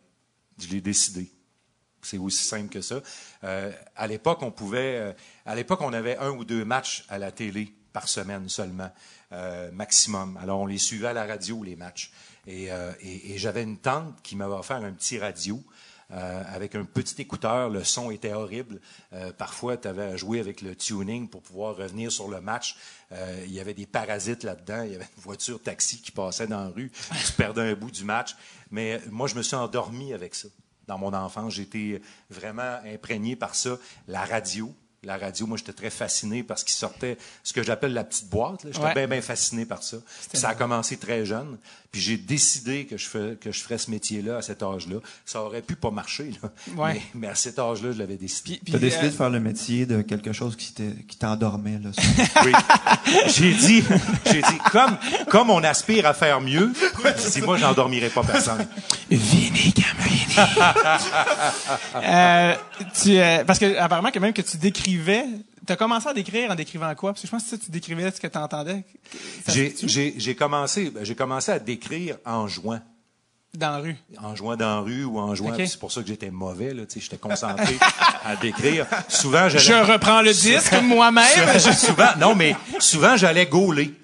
Je l'ai décidé. C'est aussi simple que ça. Euh, à l'époque, on pouvait. euh, à l'époque, on avait un ou deux matchs à la télé par semaine seulement, euh, maximum. Alors, on les suivait à la radio les matchs. Et, et, et j'avais une tante qui m'avait offert un petit radio euh, avec un petit écouteur. Le son était horrible. Euh, parfois, tu avais à jouer avec le tuning pour pouvoir revenir sur le match. Euh, il y avait des parasites là-dedans. Il y avait une voiture taxi qui passait dans la rue. Tu perdais un bout du match. Mais moi, je me suis endormi avec ça. Dans mon enfance, j'étais vraiment imprégné par ça. La radio, la radio, moi, j'étais très fasciné parce qu'il sortait ce que j'appelle la petite boîte. J'étais Ouais. bien, bien fasciné par ça. Ça a commencé très jeune. Puis j'ai décidé que je, fais, que je ferais ce métier-là à cet âge-là. Ça aurait pu pas marcher, là. Ouais. Mais, mais à cet âge-là, je l'avais décidé. Puis, T'as décidé euh, de faire le métier de quelque chose qui t'endormait, là. Oui. J'ai dit, j'ai dit, comme, comme on aspire à faire mieux, si moi, j'endormirais pas personne. Vini Gambrini. euh, tu, euh, parce que apparemment que même que tu décrivais, tu as commencé à décrire en décrivant quoi? Parce que je pense que ça, tu décrivais ce que tu entendais. J'ai, commencé, ben, j'ai commencé à décrire en jouant. dans la rue. en jouant dans la rue ou en jouant. Puis C'est pour ça que j'étais mauvais, là, tu sais, j'étais concentré à décrire. Souvent, j'allais. Je reprends le disque moi-même. Souvent- non, mais souvent, j'allais gauler.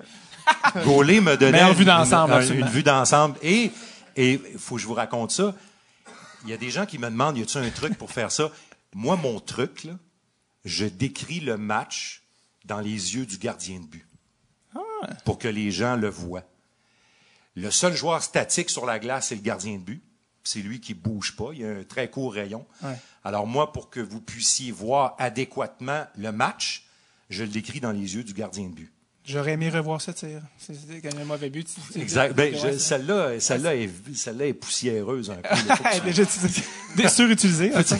Gauler me donnait Meilleure vue une- d'ensemble, une vue d'ensemble. Et, et, faut que je vous raconte ça. Il y a des gens qui me demandent, y a-tu un truc pour faire ça? Moi, mon truc, là, je décris le match dans les yeux du gardien de but. Ah. Pour que les gens le voient. Le seul joueur statique sur la glace, c'est le gardien de but. C'est lui qui bouge pas. Il y a un très court rayon. Ouais. Alors moi, pour que vous puissiez voir adéquatement le match, je le décris dans les yeux du gardien de but. J'aurais aimé revoir ça, tir. C'est quand un mauvais but. Exact. Ben, celle-là, celle-là est, poussiéreuse un peu. tu- Déjà utilisé. Des- surutilisé. ok.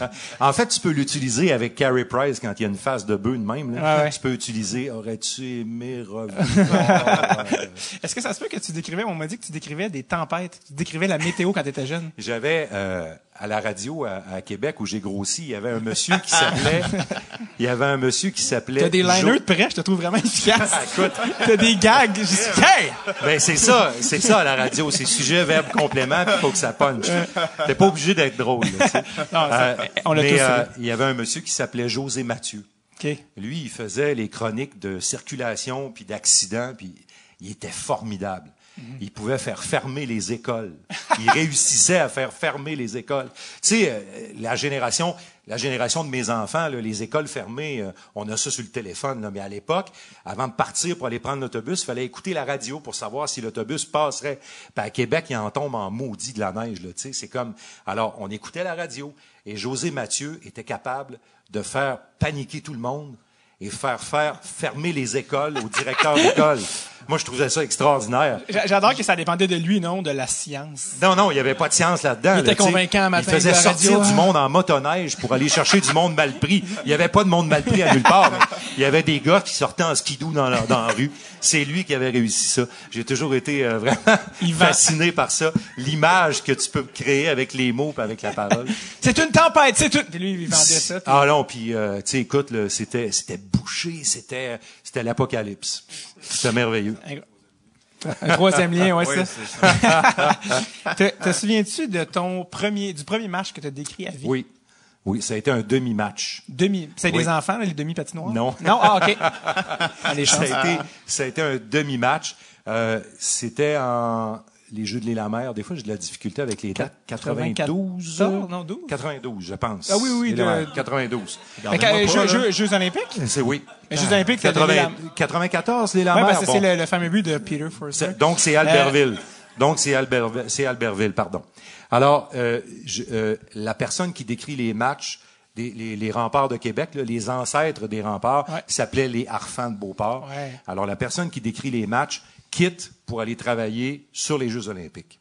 en fait, tu peux l'utiliser avec Carey Price quand il y a une face de bœuf de même. là. Ouais. Tu peux utiliser Aurais-tu aimé revoir? Est-ce que ça se peut que tu décrivais, on m'a dit que tu décrivais des tempêtes, tu décrivais la météo quand tu étais jeune? J'avais euh, à la radio à, à Québec où j'ai grossi, il y avait un monsieur qui s'appelait. il y avait un monsieur qui s'appelait. T'as des Jo- liners de près, je te trouve vraiment efficace. Écoute. T'as des gags. Je suis hey! Ben c'est ça, c'est ça à la radio, c'est sujet, verbe, complément, puis faut que ça punch. T'es pas obligé d'être drôle. Là. Non, Euh, on l'a tous euh, il y avait un monsieur qui s'appelait José Mathieu. OK. Lui, il faisait les chroniques de circulation puis d'accidents, puis il était formidable. Il pouvait faire fermer les écoles. Il réussissait à faire fermer les écoles. Tu sais, euh, la génération, la génération de mes enfants, là, les écoles fermées, euh, on a ça sur le téléphone. Là, mais à l'époque, avant de partir pour aller prendre l'autobus, il fallait écouter la radio pour savoir si l'autobus passerait. Puis à Québec, il en tombe en maudit de la neige. Là, tu sais, c'est comme. Alors, on écoutait la radio et José Mathieu était capable de faire paniquer tout le monde et faire faire fermer les écoles au directeur d'école. Moi, je trouvais ça extraordinaire. J'a- J'adore que ça dépendait de lui, non, de la science. Non, non, il n'y avait pas de science là-dedans. Il était là, convaincant un matin Il faisait sortir radio, du monde en motoneige pour aller chercher du monde mal pris. Il n'y avait pas de monde mal pris à nulle part. il y avait des gars qui sortaient en skidoo dans la, dans la rue. C'est lui qui avait réussi ça. J'ai toujours été euh, vraiment fasciné par ça. L'image que tu peux créer avec les mots et avec la parole. C'est une tempête, c'est tout. Puis lui, il vendait ça. puis- Ah non, puis euh, tu sais, écoute, c'était c'était c'était c'était l'apocalypse. C'était merveilleux. Un troisième lien, ouais, Oui, ça. c'est ça. Te, te souviens-tu de ton premier, du premier match que tu as décrit à vie? Oui, oui, ça a été un demi-match. Demi. C'est Oui. des enfants, là, les demi-patinoires? Non. Non, ah, OK. Ah, les Ça a été ça a été un demi-match. Euh, c'était en les Jeux de l'île mer. Des fois, j'ai de la difficulté avec les dates. 92, 94, non, 12. 92, je pense. Ah oui, oui, L'île de- mer, 92. Fait que, euh, Jeux, Jeux- Jeux olympiques? C'est oui. Mais Jeux olympiques, t'as 80 donné la- 94, les la Oui, mer. parce que bon. c'est le, le fameux but de Peter Forsberg. C'est- Donc, c'est Albertville. Donc, c'est Albertville, c'est Albertville, pardon. Alors, euh, je- euh, la personne qui décrit les matchs, des- les, les remparts de Québec, là, les ancêtres des remparts, Ouais. s'appelaient les Harfans de Beauport. Ouais. Alors, la personne qui décrit les matchs quitte pour aller travailler sur les Jeux olympiques.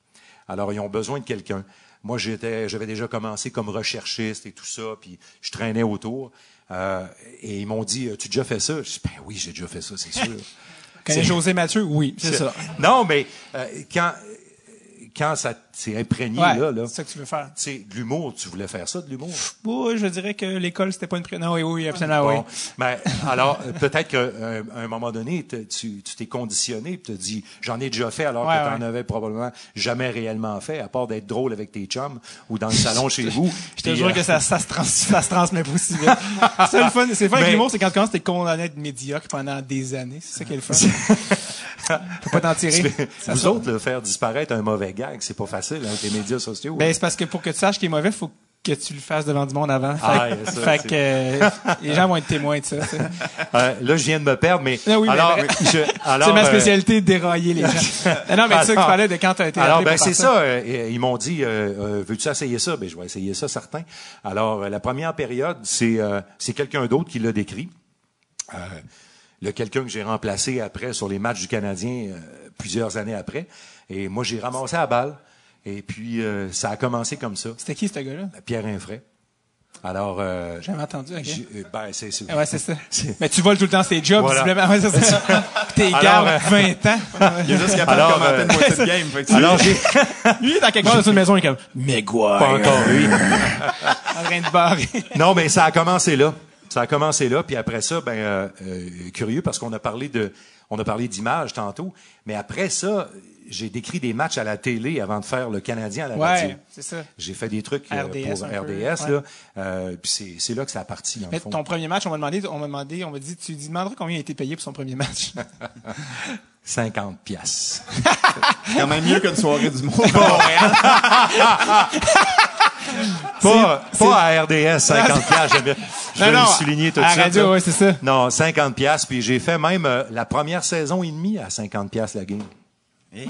Alors, ils ont besoin de quelqu'un. Moi, j'étais, j'avais déjà commencé comme recherchiste et tout ça, puis je traînais autour. Euh, et ils m'ont dit, as-tu déjà fait ça? Je dis, ben oui, j'ai déjà fait ça, c'est sûr. C'est- José Mathieu? Oui, c'est ça. non, mais euh, quand, quand ça s'est imprégné, Ouais, là, là c'est ça que tu veux faire. sais, de l'humour, tu voulais faire ça, de l'humour? Oui, je dirais que l'école, c'était pas une... Non, oui, oui, absolument, Bon, oui. ben, alors, euh, peut-être qu'à un, un moment donné, te- tu t'es conditionné, tu te dis, j'en ai déjà fait, alors Ouais, que tu n'en ouais. avais probablement jamais réellement fait, à part d'être drôle avec tes chums ou dans le salon chez vous. Je te jure euh, que ça, ça, se trans, ça se transmet pas aussi vite. c'est le fun, c'est le fun avec Mais- l'humour, c'est quand tu commences, t'es condamné à être médiocre pendant des années. C'est ça qui est le fun. Faut pas t'en tirer. Ça Vous sort. autres, là, faire disparaître un mauvais gag, c'est pas facile hein, avec les médias sociaux. Ben, c'est parce que pour que tu saches qu'il est mauvais, faut que tu le fasses devant du monde avant. Fait, Ah, que- ça, fait que euh, les gens vont être témoins de ça. Euh, là, je viens de me perdre, mais Ah oui, alors, alors, C'est ma euh, spécialité de dérailler les gens. non, non, mais tu sais que tu parlais de quand tu as été Alors, ben c'est faire ça. euh, ils m'ont dit, veux-tu essayer ça? Ben, je vais essayer ça, certain. Alors, la première période, c'est c'est quelqu'un d'autre qui l'a décrit. Euh, le quelqu'un que j'ai remplacé après sur les matchs du Canadien euh, plusieurs années après. Et moi, j'ai ramassé la balle. Et puis, euh, ça a commencé comme ça. C'était qui, ce gars-là? Pierre Infray. Alors, euh, J'ai jamais entendu, ok. j'ai- euh, ben, c'est c'est- Ah Ouais, c'est ça. C'est- Mais tu voles tout le temps ces jobs, Voilà. visiblement. Ouais, c'est ça. T'es garde euh, 20 ans. Il est juste capable Alors, de commenter euh, une moitié de game. Fait que tu- Alors, j'ai Lui, dans quelque part dans une maison, il est comme, Megwire. pas encore lui. En train de barrer. Non, mais ça a commencé là. Ça a commencé là, puis après ça, ben euh, euh, curieux parce qu'on a parlé de, on a parlé d'images tantôt, mais après ça, j'ai décrit des matchs à la télé avant de faire le Canadien à la radio. Ouais, c'est ça. J'ai fait des trucs euh, RDS pour peu, RDS ouais. là, euh, puis c'est c'est là que ça a parti dans le Mais fond. ton premier match, on m'a demandé, on m'a demandé, on m'a dit, tu lui demanderas combien il a été payé pour son premier match? 50 pièces. C'est quand même mieux qu'une soirée du monde. Pas, pas à RDS 50 pièces, j'aime bien. Je vais Non, le souligner tout à de suite. radio, ouais, c'est ça. Non, 50 pièces, puis j'ai fait même euh, la première saison et demie à 50 pièces la game. Ouais,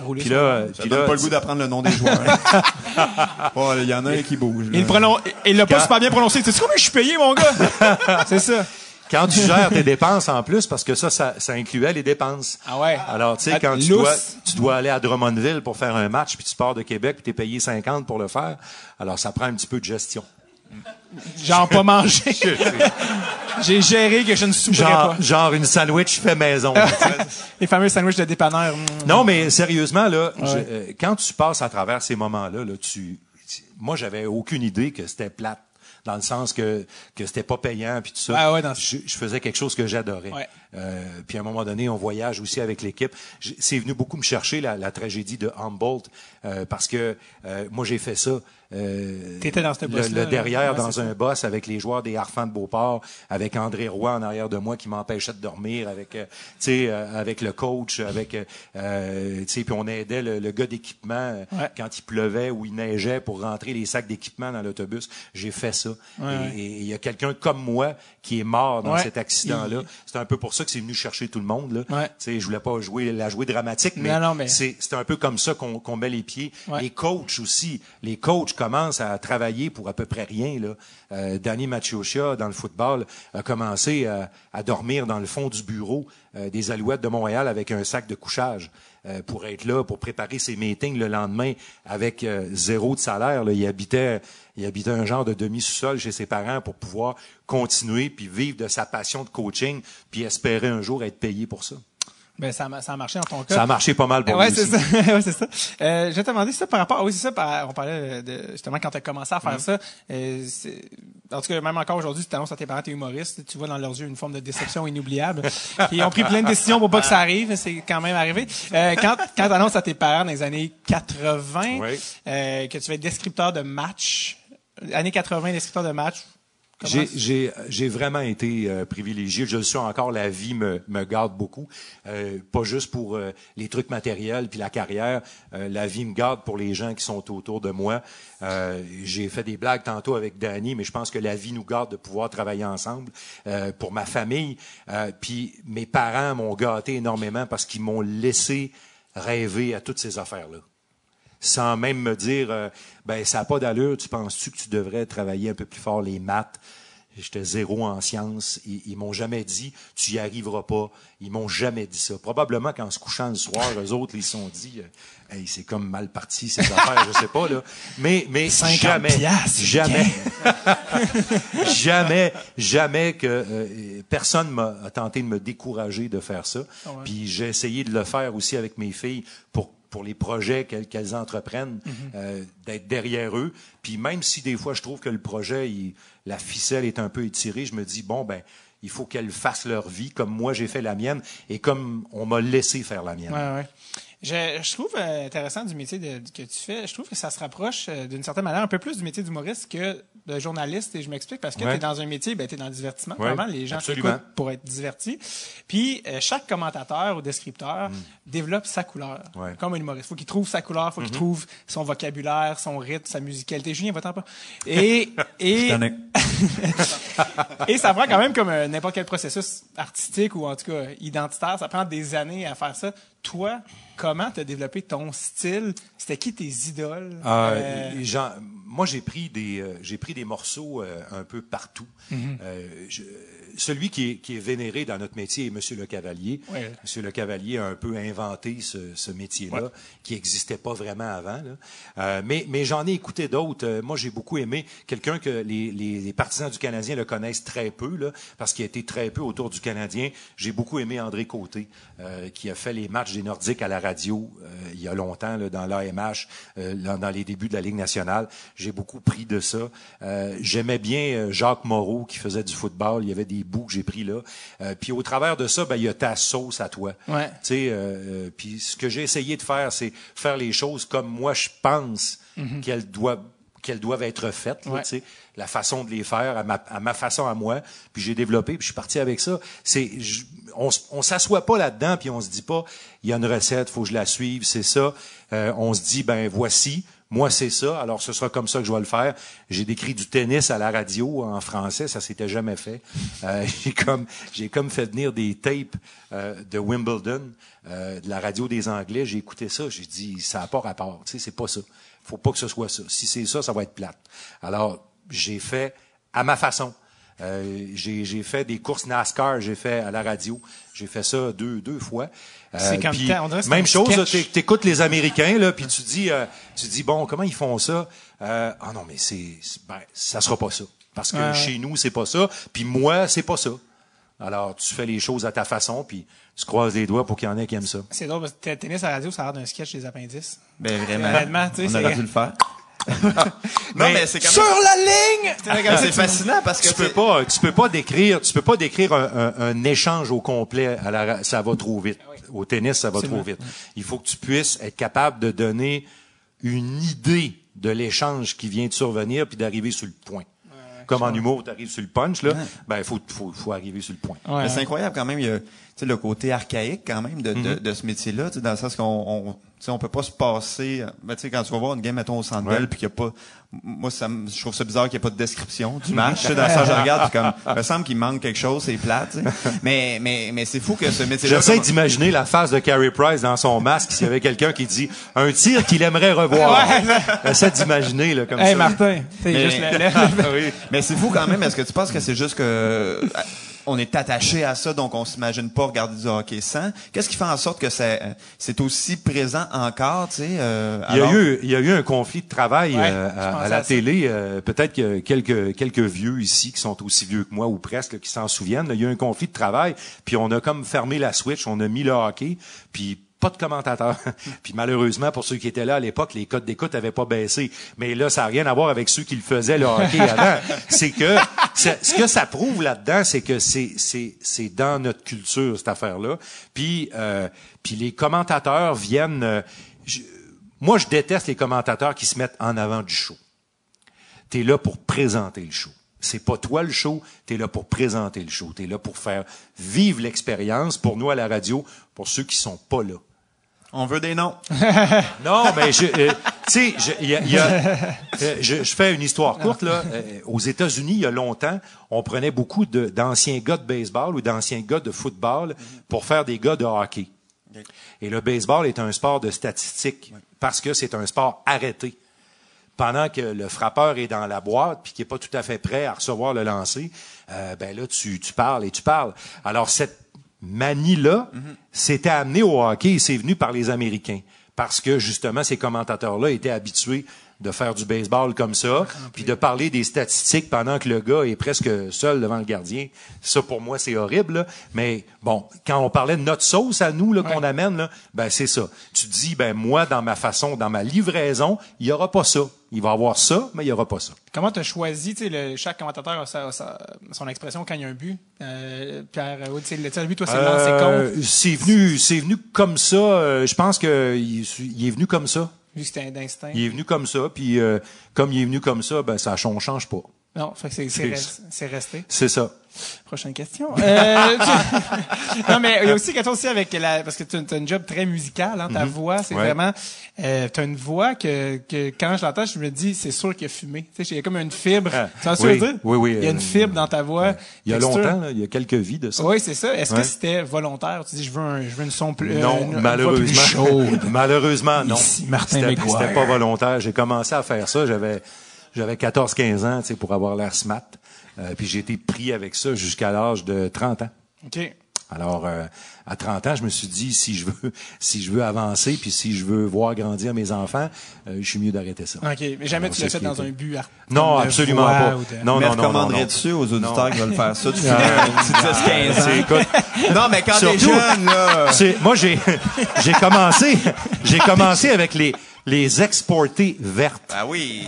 euh, Puis là, Ça puis donne là, pas le goût d'apprendre le nom des joueurs. Bon, Il y en a un qui bouge. Il le pronon- il l'a pas Quand- super bien prononcé. Tu sais combien je suis payé, mon gars? c'est ça. Quand tu gères tes dépenses en plus, parce que ça, ça, ça incluait les dépenses. Ah ouais. Alors, tu sais, quand tu dois, tu dois aller à Drummondville pour faire un match, puis tu pars de Québec, puis tu es payé 50 pour le faire, alors ça prend un petit peu de gestion. Genre pas manger. J'ai géré que je ne souperais Genre, pas. genre une sandwich fait maison. Les fameux sandwichs de dépanneur. mm. non, mais sérieusement, là, je- euh, quand tu passes à travers ces moments-là, là, tu, tu- moi, j'avais aucune idée que c'était plate. Dans le sens que, que c'était pas payant puis tout ça. Ah ouais, dans- je, je faisais quelque chose que j'adorais. Ouais. Euh, puis à un moment donné, on voyage aussi avec l'équipe. C'est venu beaucoup me chercher la, la tragédie de Humboldt euh, parce que euh, moi j'ai fait ça. Euh, T'étais dans ce le, le derrière Ouais, dans un boss avec les joueurs des Harfans de Beauport, avec André Roy en arrière de moi qui m'empêchait de dormir, avec euh, tu euh, avec le coach, avec euh, puis on aidait le, le gars d'équipement euh, Ouais. quand il pleuvait ou il neigeait pour rentrer les sacs d'équipement dans l'autobus. J'ai fait ça. Ouais, et il y a quelqu'un comme moi qui est mort dans Ouais. cet accident-là. C'est un peu pour ça que c'est venu chercher tout le monde. Là. Ouais. Tu sais, je voulais pas jouer la jouer dramatique, mais, mais- c'est un peu comme ça qu'on met les pieds. Ouais. Les coachs aussi. Les coachs commencent à travailler pour à peu près rien. Là. Euh, Danny Machioccia, dans le football, a commencé à, à dormir dans le fond du bureau euh, des Alouettes de Montréal avec un sac de couchage euh, pour être là, pour préparer ses meetings le lendemain avec euh, zéro de salaire. Là. Il habitait il habitait un genre de demi-sous-sol chez ses parents pour pouvoir continuer puis vivre de sa passion de coaching puis espérer un jour être payé pour ça. Ben, ça, a- ça a marché dans ton cas. Ça a marché pas mal pour ouais, lui c'est ça. ouais, c'est ça. Euh, je vais te demander ça par rapport. ah Oui, c'est ça. par- on parlait de justement quand tu as commencé à faire ça. Euh, en tout cas, même encore aujourd'hui, tu t'annonces à tes parents, t'es humoriste, tu vois dans leurs yeux une forme de déception inoubliable. Ils ont pris plein de décisions pour pas que ça arrive. mais C'est quand même arrivé. Euh, quand quand t'annonces à tes parents dans les années 80 Oui. euh, que tu vas être descripteur de match, années 80, descripteur de match. J'ai, vraiment été euh, privilégié. Je le suis encore. La vie me, me garde beaucoup. Euh, pas juste pour euh, les trucs matériels puis la carrière. Euh, la vie me garde pour les gens qui sont autour de moi. Euh, j'ai fait des blagues tantôt avec Danny, mais je pense que la vie nous garde de pouvoir travailler ensemble. Euh, pour ma famille, euh, puis mes parents m'ont gâté énormément parce qu'ils m'ont laissé rêver à toutes ces affaires-là sans même me dire euh, ben ça n'a pas d'allure, tu penses-tu que tu devrais travailler un peu plus fort les maths? J'étais zéro en sciences. Ils, ils m'ont jamais dit tu y arriveras pas. Ils m'ont jamais dit ça. Probablement qu'en se couchant le soir, eux autres, ils se sont dit euh, hey, c'est comme mal parti ces affaires, je sais pas là. Mais mais 50 jamais, piastres, jamais, jamais, jamais que euh, personne m'a tenté de me décourager de faire ça. Puis j'ai essayé de le faire aussi avec mes filles pour pour les projets qu'elles qu'elles entreprennent, euh, d'être derrière eux. Puis même si des fois je trouve que le projet, il- la ficelle est un peu étirée, je me dis bon ben il faut qu'elles fassent leur vie comme moi j'ai fait la mienne et comme on m'a laissé faire la mienne. Ouais, ouais. Je, je trouve euh, intéressant du métier de- que tu fais. Je trouve que ça se rapproche euh, d'une certaine manière un peu plus du métier d'humoriste que de journaliste. Et je m'explique parce que Ouais. tu es dans un métier, ben, tu es dans le divertissement. Ouais, Vraiment, les gens t'écoutent pour être divertis. Puis euh, chaque commentateur ou descripteur développe sa couleur. Mm. Ouais. Mm-hmm. Comme un humoriste. faut qu'il trouve sa couleur, faut qu'il trouve son vocabulaire, son rythme, sa musicalité. Julien, va-t'en pas. Et, et, et ça prend quand même comme euh, n'importe quel processus artistique ou en tout cas identitaire, ça prend des années à faire ça. Toi, comment tu as développé ton style? C'était qui tes idoles? Euh, Euh, gens- moi, j'ai pris des, euh, j'ai pris des morceaux euh, un peu partout. Je- celui qui est, qui est vénéré dans notre métier est Monsieur Le Cavalier. Ouais. Monsieur Le Cavalier a un peu inventé ce, ce métier-là, qui n'existait pas vraiment avant. là. Euh, mais mais j'en ai écouté d'autres. Euh, moi, j'ai beaucoup aimé quelqu'un que les, les, les partisans du Canadien le connaissent très peu, là, parce qu'il a été très peu autour du Canadien. J'ai beaucoup aimé André Côté, euh, qui a fait les matchs des Nordiques à la radio euh, il y a longtemps, là, dans l'AMH, euh, dans, les débuts de la Ligue nationale. J'ai beaucoup pris de ça. Euh, J'aimais bien Jacques Moreau, qui faisait du football. Il y avait des bouts que j'ai pris là. Euh, puis au travers de ça, ben, il y a ta sauce à toi. Ouais. Tu sais, euh, euh, puis ce que j'ai essayé de faire, c'est faire les choses comme moi je pense qu'elles doivent qu'elles doivent être faites, là, Ouais. la façon de les faire à ma, à ma façon à moi, puis j'ai développé, puis je suis parti avec ça. C'est, on, on s'assoit pas là-dedans, puis on se dit pas, il y a une recette, faut que je la suive, c'est ça. Euh, on se dit, ben voici, moi c'est ça, alors ce sera comme ça que je vais le faire. J'ai décrit du tennis à la radio en français, ça s'était jamais fait. Euh, j'ai comme, j'ai comme fait venir des tapes euh, de Wimbledon, euh, de la radio des Anglais. J'ai écouté ça, j'ai dit, ça n'a pas rapport, tu sais, c'est pas ça. Faut pas que ce soit ça. Si c'est ça, ça va être plate. Alors, j'ai fait à ma façon. Euh, j'ai fait des courses NASCAR, j'ai fait à la radio. J'ai fait ça deux, deux fois. Euh, C'est comme puis quand- on dirait même chose, t'écoutes les Américains, là, puis tu dis, euh, tu dis, bon, comment ils font ça? Euh, ah non, mais c'est, ben, ça sera pas ça. Parce que chez nous, c'est pas ça. Puis moi, c'est pas ça. Alors, tu fais les choses à ta façon, puis tu croises les doigts pour qu'il y en ait qui aiment ça. C'est drôle parce que tennis à la radio, ça a l'air d'un sketch des appendices. Ben vraiment. Honnêtement, tu sais, on aurait dû le faire. non, mais, c'est quand Sur même... la ligne! Ah, c'est fascinant parce que tu peux pas, tu peux pas décrire, tu peux pas décrire un, un- un échange au complet. À la, ça va trop vite. Au tennis, ça va trop vite. Il faut que tu puisses être capable de donner une idée de l'échange qui vient de survenir puis d'arriver sur le point. Comme en humour, tu arrives sur le punch, là, ben, il faut, faut, faut arriver sur le point. Ouais, c'est incroyable quand même, il y a sais, le côté archaïque quand même de, de, de ce métier-là, tu sais, dans le sens qu'on on, tu sais, on peut pas se passer. Ben, tu sais, quand tu vas voir une game, mettons, au Centre Ouais. Puis qu'il y a pas. Moi, ça, me- je trouve ça bizarre qu'il n'y ait pas de description du match. Tu sais, dans le sens, je regarde, puis comme, il me semble qu'il manque quelque chose, c'est plate. tu sais. Mais, mais, mais c'est fou que ce métier-là. J'essaie comme- d'imaginer la face de Carey Price dans son masque s'il y avait quelqu'un qui dit un tir qu'il aimerait revoir. J'essaie d'imaginer, là, comme Hey ça. Martin, c'est Mais- juste oui. Mais c'est fou quand même. Est-ce que tu penses que c'est juste que euh, on est attaché à ça, donc on s'imagine pas regarder du hockey sans? Qu'est-ce qui fait en sorte que c'est euh, c'est aussi présent encore, tu sais? euh, Il y, a alors- eu, il y a eu un conflit de travail Ouais, euh, à, la à télé. euh, Peut-être a quelques, quelques vieux ici qui sont aussi vieux que moi ou presque là, qui s'en souviennent. Il y a eu un conflit de travail, puis on a comme fermé la switch, on a mis le hockey, puis pas de commentateurs. puis malheureusement, pour ceux qui étaient là à l'époque, les codes d'écoute avaient pas baissé. Mais là, ça n'a rien à voir avec ceux qui le faisaient le hockey avant. C'est que ce que ça prouve là-dedans, c'est que c'est c'est c'est dans notre culture cette affaire-là. Puis euh, puis les commentateurs viennent. euh, je- moi, je déteste les commentateurs qui se mettent en avant du show. Tu es là pour présenter le show. C'est pas toi le show, tu es là pour présenter le show. Tu es là pour faire vivre l'expérience pour nous à la radio, pour ceux qui sont pas là. On veut des noms. Non, mais je, euh, tu sais, je, il y a- y a- euh, je, je fais une histoire courte là. Euh, aux États-Unis, il y a longtemps, on prenait beaucoup de- d'anciens gars de baseball ou d'anciens gars de football pour faire des gars de hockey. Et le baseball est un sport de statistiques parce que c'est un sport arrêté. Pendant que le frappeur est dans la boîte puis qui est pas tout à fait prêt à recevoir le lancer, euh, ben là tu, tu parles et tu parles. Alors cette manie-là, c'était amené au hockey et c'est venu par les Américains. Parce que, justement, ces commentateurs-là étaient habitués de faire du baseball comme ça, puis de parler des statistiques pendant que le gars est presque seul devant le gardien. Ça, pour moi, c'est horrible. là. Mais bon, quand on parlait de notre sauce à nous là, qu'on amène, là, ben c'est ça. Tu te dis, ben moi, dans ma façon, dans ma livraison, il y aura pas ça. Il va y avoir ça, mais il y aura pas ça. Comment tu as choisi, tu sais, le- chaque commentateur a sa- sa- son expression quand il y a un but? Euh, Pierre, tu sais, le tir but, toi, c'est Euh, contre, c'est venu, c'est venu comme ça. euh, je pense que il, il est venu comme ça. Vu que c'était d'instinct. Il est venu comme ça, puis euh, comme il est venu comme ça, ben ça on change pas. Non, c'est resté. C'est ça. Prochaine question. Euh, non, mais il y a aussi quelque chose aussi avec la, parce que tu as un job très musical, hein, ta voix, c'est Ouais. vraiment, euh, tu as une voix que, que quand je l'entends, je me dis, c'est sûr qu'il a fumé. Tu sais, il y a comme une fibre. Ah, tu que oui, dire? oui, oui, Il y a une euh, fibre dans ta voix. Il y a Texture. longtemps, là, il y a quelques vies de ça. Oui, c'est ça. Est-ce que c'était volontaire? Tu dis, je veux un, je veux une son plus, Non, euh, une- une voix plus malheureusement. chaude. malheureusement, non. Ici, Martin C'était pas volontaire. J'ai commencé à faire ça. J'avais, j'avais 14-15 ans, tu sais, pour avoir l'air smart. Euh, puis j'ai été pris avec ça jusqu'à l'âge de 30 ans. OK. Alors, euh, à 30 ans, je me suis dit, si je veux, si je veux avancer, puis si je veux voir grandir mes enfants, euh, je suis mieux d'arrêter ça. OK. Mais jamais Alors, tu l'as fait dans un but. art- Non, absolument pas. de- Non, mais non, non, non, recommanderais-tu aux auditeurs qui veulent faire ça? Tu Ah. 10-15 C'est- ans. écoute, Non, mais quand t'es jeune, là... C'est, moi, j'ai, j'ai commencé, j'ai commencé avec les, les exportés vertes. Ah oui.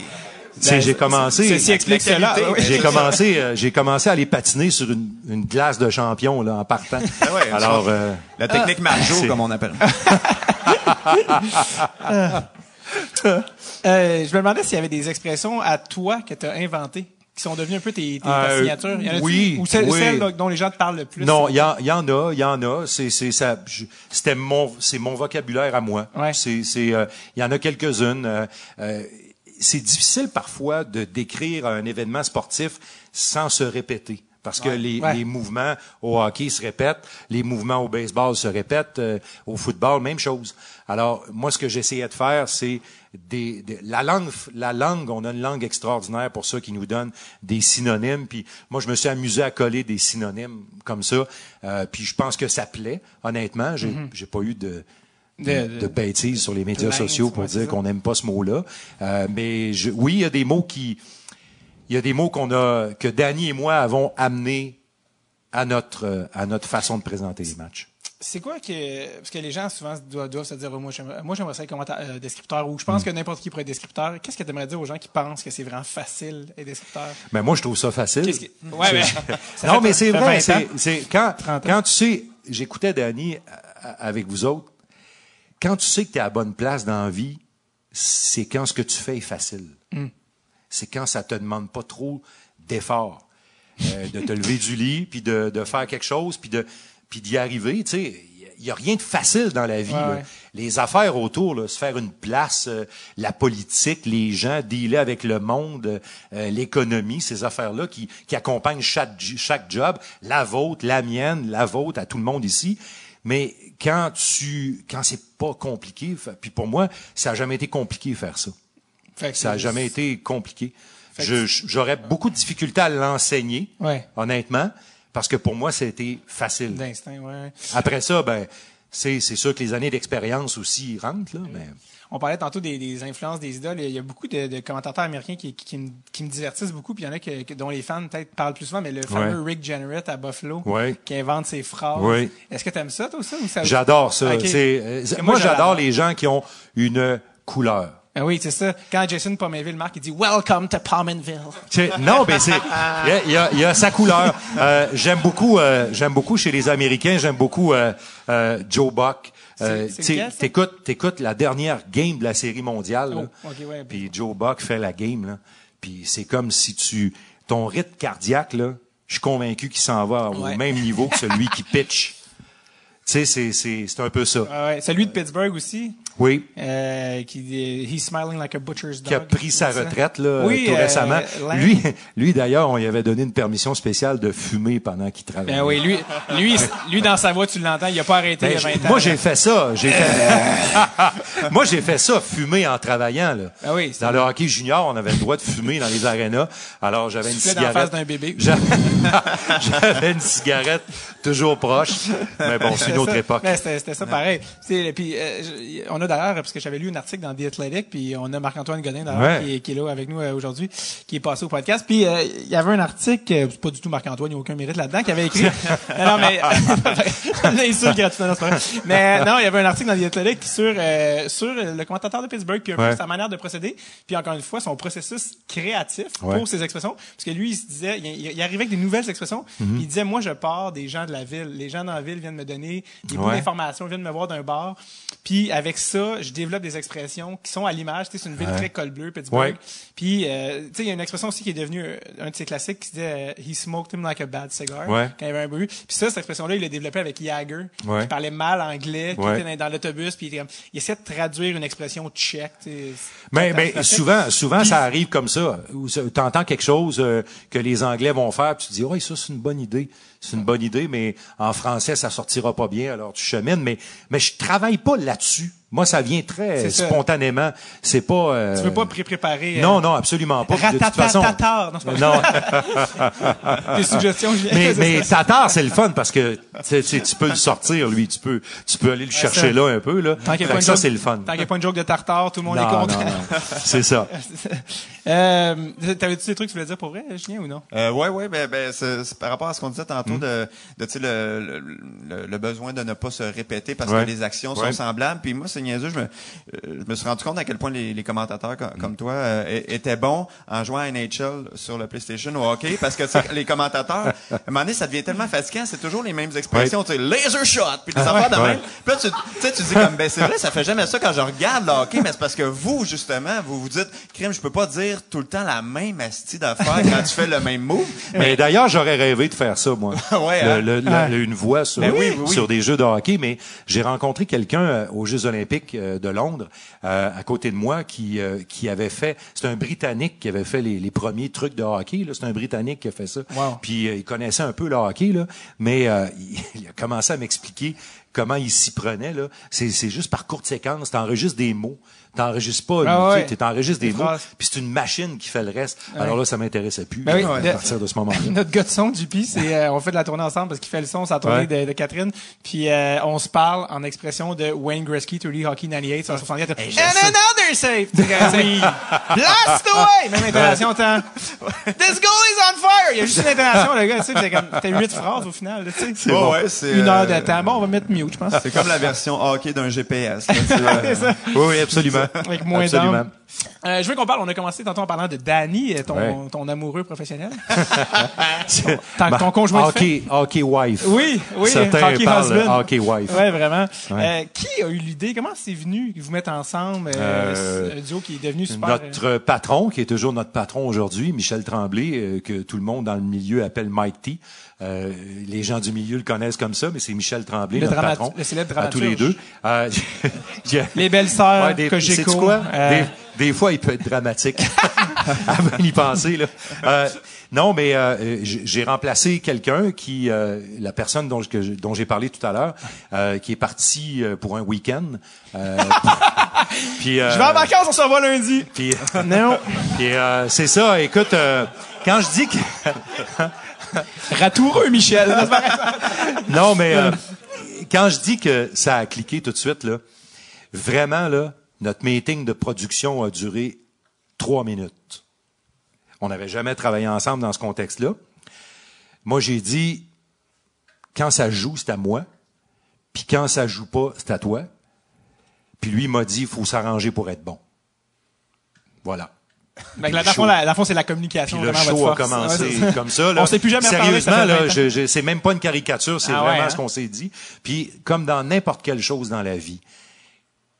Sais, j'ai commencé. Ceci explique la cela. qualité. Oui. J'ai commencé, euh, j'ai commencé à les patiner sur une, une glace de champion là en partant. Ah ouais, Alors, euh, La technique Marjo, c'est- comme on appelle. Euh, je me demandais s'il y avait des expressions à toi que tu as inventées qui sont devenues un peu tes, tes- ta Euh, signature. Y en a-tu? oui, Ou celles, oui. celles dont- les gens te parlent le plus? non, il y, en- il y en a, il y en a. C'est, c'est ça. je- C'était mon, c'est mon vocabulaire à moi. Ouais. C'est, c'est, euh, il y en a quelques-unes. euh, euh, c'est difficile parfois de décrire un événement sportif sans se répéter. Parce que les, Ouais. les mouvements au hockey se répètent, les mouvements au baseball se répètent, euh, au football, même chose. Alors, moi, ce que j'essayais de faire, c'est des, des- la langue, la langue, on a une langue extraordinaire pour ça qui nous donne des synonymes. Puis moi, je me suis amusé à coller des synonymes comme ça. Euh, puis je pense que ça plaît, honnêtement. J'ai, j'ai pas eu de De- de, bêtises sur les médias sociaux pour dire qu'on n'aime pas ce mot-là. Euh, mais je, oui, il y a des mots qui, il y a des mots qu'on a, que Danny et moi avons amenés à notre, euh, à notre façon de présenter les matchs. C'est quoi que. Parce que les gens souvent doivent, doivent se dire oh, moi, j'aimerais, ça être commenta- euh, descripteur ou je pense que n'importe qui pourrait être descripteur. Qu'est-ce que tu aimerais dire aux gens qui pensent que c'est vraiment facile être descripteur? Mais moi, je trouve ça facile. Que- Ouais, mais- ça non, mais c'est vrai. 20 C'est, quand, 30 ans. quand tu sais, j'écoutais Danny à- avec vous autres. Quand tu sais que tu es à la bonne place dans la vie, c'est quand ce que tu fais est facile. Hmm. C'est quand ça te demande pas trop d'efforts. Euh, de te lever du lit, puis de, de faire quelque chose, puis de puis d'y arriver. Tu sais, il y a rien de facile dans la vie. Ouais, là. ouais. Les affaires autour, là, se faire une place, euh, la politique, les gens, dealer avec le monde, euh, l'économie, ces affaires-là qui, qui accompagnent chaque, chaque job, la vôtre, la mienne, la vôtre, à tout le monde ici. Mais quand tu, quand c'est pas compliqué, puis pour moi, ça a jamais été compliqué faire ça. Fait que Ça a jamais été compliqué. J'aurais beaucoup de difficultés à l'enseigner, Ouais. honnêtement, parce que pour moi, c'était facile. D'instinct, ouais. Après ça, ben, c'est c'est sûr que les années d'expérience aussi rentrent, là, mais On parlait tantôt des, des influences des idoles. Il y a beaucoup de, de commentateurs américains qui, qui, qui me, qui me divertissent beaucoup. Puis il y en a que, que- dont les fans peut-être parlent plus souvent, mais le fameux Rick Jenneret à Buffalo Ouais. qui invente ses phrases. Ouais. Est-ce que tu aimes ça, toi, ça? Ça j'adore ça. Euh, moi, j'adore les gens qui ont une couleur. Ah oui, c'est ça. Quand Jason Pominville marque, il dit Welcome to Pominville. Non, mais c'est il y a, y a sa couleur. Euh, j'aime beaucoup, euh, j'aime beaucoup chez les Américains. J'aime beaucoup euh, euh, Joe Buck. Euh, t'écoutes, t'écoutes la dernière game de la série mondiale. Oh, ok, ouais. Puis Joe Buck fait la game là. Puis c'est comme si tu ton rythme cardiaque là, je suis convaincu qu'il s'en va Ouais. au même niveau que celui qui pitch. Tu sais, c'est c'est c'est un peu ça. Ah ouais. Celui de Pittsburgh aussi, Oui. euh, qui He's smiling like a butcher's dog. qui a pris sa retraite là, Oui, tout euh, récemment. Lui, lui d'ailleurs, on lui avait donné une permission spéciale de fumer pendant qu'il travaillait. Ben oui, lui, lui, lui, dans sa voix, tu l'entends, il a pas arrêté Ben, il y a 20 j'ai- ans. moi, j'ai fait ça. J'ai fait... moi, j'ai fait ça, fumer en travaillant. Là. Ben oui, dans le hockey junior, on avait le droit de fumer dans les arénas. Alors, j'avais une dans la cigarette. face d'un bébé. J'avais une cigarette toujours proche. Mais bon, c'est une autre ça. époque. C'était, ça pareil. Puis euh, on a d'ailleurs, parce que j'avais lu un article dans The Athletic, puis on a Marc-Antoine Godin d'ailleurs, Ouais. qui, est- qui est là avec nous euh, aujourd'hui, qui est passé au podcast. Puis euh, il y avait un article, euh, pas du tout Marc-Antoine, il n'y a aucun mérite là-dedans, qui avait écrit... non, mais... L'insulte gratuite, non, c'est. Mais non, il y avait un article dans The Athletic sur, sur le commentateur de Pittsburgh, puis un peu Ouais. sa manière de procéder, puis encore une fois, son processus créatif Ouais. pour ses expressions. Parce que lui, il se disait, il, il arrivait avec des nouvelles expressions, Mhm. puis il disait, moi, je pars des gens de la ville. Les gens dans la ville viennent me donner des bouts Ouais. d'informations, viennent me voir d'un bar. Puis avec ça, je développe des expressions qui sont à l'image. C'est une ville très col bleu, Pittsburgh. Ouais. Puis, euh, tu sais, il y a une expression aussi qui est devenue euh, un de ses classiques qui disait euh, He smoked him like a bad cigar quand il y avait un bruit. Puis ça, cette expression-là, il l'a développé avec Jagger, qui parlait mal anglais, qui était dans, dans l'autobus, puis il, il essayait de traduire une expression tchèque. Mais, souvent, souvent Puis- ça arrive comme ça. Tu entends quelque chose euh, que les Anglais vont faire, puis tu te dis, ouais, ça c'est une bonne idée, c'est une bonne idée, mais en français ça sortira pas bien, alors tu chemines. Mais mais je travaille pas là-dessus. Moi, ça vient très ça. spontanément. C'est pas. euh, Tu veux pas pré-préparer euh, Non, non, absolument pas. De toute façon. Ratatatatar. Non, Tes suggestions, mais, mais. Tatar, c'est le fun parce que tu, peux le sortir, lui. Tu peux, tu peux aller le chercher là un peu. Là. Tant qu'il y a Fait pas que une ça, c'est le fun. Tant qu'il n'y a pas une joke de tartare, tout le monde est content. C'est ça. euh, T'avais-tu des trucs que tu voulais dire pour vrai, Julien, ou non? Euh, ouais, ouais, ben, ben c'est par rapport à ce qu'on disait tantôt de, de tu sais, le, le, le- le besoin de ne pas se répéter parce Ouais. que les actions Ouais. sont semblables. Puis moi, c'est niaiseux, je me, euh, je me suis rendu compte à quel point les, les commentateurs com- comme toi euh, étaient bons en jouant à NHL sur le PlayStation ou hockey parce que les commentateurs, à un moment donné, ça devient tellement fatigant, c'est toujours les mêmes expressions, tu sais, laser shot, puis des affaires de même. Puis là, tu, sais, tu dis comme, ben c'est vrai, ça fait jamais ça quand je regarde le hockey, mais c'est parce que vous, justement, vous vous dites, crime, je peux pas dire tout le temps la même asti d'affaires quand tu fais le même move. Mais d'ailleurs, j'aurais rêvé de faire ça, moi. Ouais, Le- hein? le- le- le- une voix sur, Ben oui, oui, oui. sur des jeux de hockey, mais j'ai rencontré quelqu'un euh, aux Jeux olympiques euh, de Londres, euh, à côté de moi, qui, euh, qui avait fait... C'est un Britannique qui avait fait les, les premiers trucs de hockey. là. C'est un Britannique qui a fait ça. Wow. Puis euh, il connaissait un peu le hockey, là, mais euh, il, a commencé à m'expliquer comment il s'y prenait. là. C'est c'est juste par courte séquence. T'enregistres des mots. T'enregistres pas, Ah tu ouais. sais, t'enregistres des, Des mots, puis c'est une machine qui fait le reste. Alors là, ça m'intéressait plus Ben oui, à partir de ce moment-là. Notre gars de son, JP, c'est, euh, on fait de la tournée ensemble parce qu'il fait le son, c'est la tournée Ouais. de, de Catherine. Puis euh, on se parle en expression de Wayne Gretzky, 30 Hockey 98, 164. Hey, And another save! Tu sais, oui. Blast away! Même intonation, tant. This goal is on fire! Il y a juste une intonation, le gars, tu sais, comme, t'as huit phrases au final, tu sais. bon. ouais, c'est, Une heure euh, de temps. Bon, on va mettre mute, je pense. C'est comme la version hockey d'un GPS. là, tu euh, ça. Oui, oui, absolument. Avec moins d'âme. Euh, je veux qu'on parle, on a commencé tantôt en parlant de Danny, euh, ton, Ouais. ton amoureux professionnel. Ton, conjoint de fait. hockey, hockey wife. Oui, oui, Certains hockey parlent husband. hockey wife. Ouais, vraiment. Ouais. Euh, qui a eu l'idée? Comment c'est venu vous mettre ensemble? Euh, Euh, un duo qui est devenu super. euh, Notre patron, qui est toujours notre patron aujourd'hui, Michel Tremblay, euh, que tout le monde dans le milieu appelle Mike T. Euh, les gens du milieu le connaissent comme ça, mais c'est Michel Tremblay, Le notre patron. le célèbre à tous les deux. Euh, Les belles sœurs, Ouais, des, Cogeco, quoi? euh, Des, des fois, il peut être dramatique. Avant d'y penser, là. Euh, non, mais euh, j'ai remplacé quelqu'un qui, euh, la personne dont, que j'ai parlé tout à l'heure, euh, qui est parti euh, pour un week-end. Euh, puis, euh, Je vais en vacances, on se revoit lundi. puis, Non. puis, euh, c'est ça. Écoute, euh, quand je dis que Ratoureux, Michel. Non, mais euh, quand je dis que ça a cliqué tout de suite, là, vraiment, là, notre meeting de production a duré trois minutes. On n'avait jamais travaillé ensemble dans ce contexte-là. Moi, j'ai dit, quand ça joue, c'est à moi. Puis quand ça joue pas, c'est à toi. Puis lui, il m'a dit, il faut s'arranger pour être bon. Voilà. Le fond, la- fond, c'est la communication. Puis le show a votre commencé Ouais, comme ça. Là. On s'est plus jamais Sérieusement, fait là, 20 ans. je, je- c'est même pas une caricature, c'est Ah vraiment ouais, hein? ce qu'on s'est dit. Puis, comme dans n'importe quelle chose dans la vie,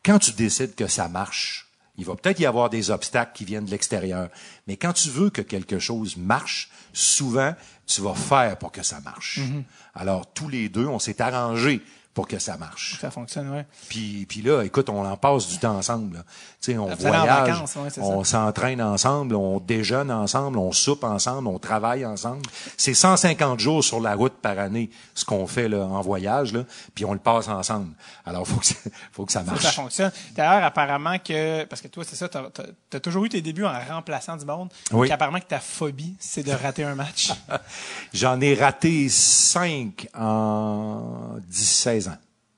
quand tu décides que ça marche, il va peut-être y avoir des obstacles qui viennent de l'extérieur. Mais quand tu veux que quelque chose marche, souvent, tu vas faire pour que ça marche. Mm-hmm. Alors, tous les deux, on s'est arrangé pour que ça marche. Ça fonctionne, ouais. Puis, puis là, écoute, on en passe du temps ensemble. là. Tu sais, on voyage, vacances, ouais, on s'entraîne ensemble, on déjeune ensemble, on soupe ensemble, on travaille ensemble. C'est 150 jours sur la route par année, ce qu'on fait là, en voyage, là, puis on le passe ensemble. Alors, faut que ça, faut que ça marche. ça fonctionne. D'ailleurs, apparemment que, parce que toi, c'est ça, t'as as, toujours eu tes débuts en remplaçant du monde. Oui. Qu'apparemment que ta phobie, c'est de rater un match. J'en ai raté cinq en 10-16 ans.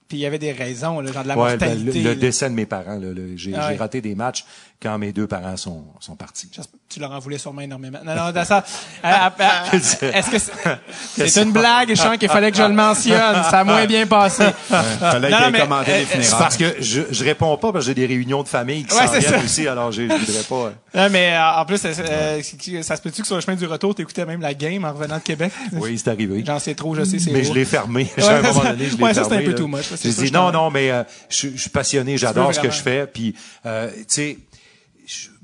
Puis il y avait des raisons, là, genre de la Ouais, ben, mortalité. le, le là. décès de mes parents, là, le- j'ai Ah j'ai ouais. raté des matchs quand mes deux parents sont, sont partis. Tu leur en voulais sûrement énormément. Non, non, dans ça. euh, euh, Est-ce que c'est c'est une blague, je sens qu'il fallait que je le mentionne. Ça a moins bien passé. Fallait Non, mais, euh, les c'est parce que je, je réponds pas parce que j'ai des réunions de famille qui Ouais, s'en viennent aussi, alors je, je voudrais pas. euh, Non, mais euh, en plus, euh, euh, ça se peut-tu que sur le chemin du retour, t'écoutais même la game en revenant de Québec? Oui, c'est arrivé. J'en sais trop, je sais, c'est Mais lourd. je l'ai fermé. Ouais, à un ça, moment donné, je l'ai ouais, ça, fermé. c'était un peu too much, J'ai dit non, non, mais euh, je, suis passionné, j'adore ce que je fais. Puis, euh, tu sais,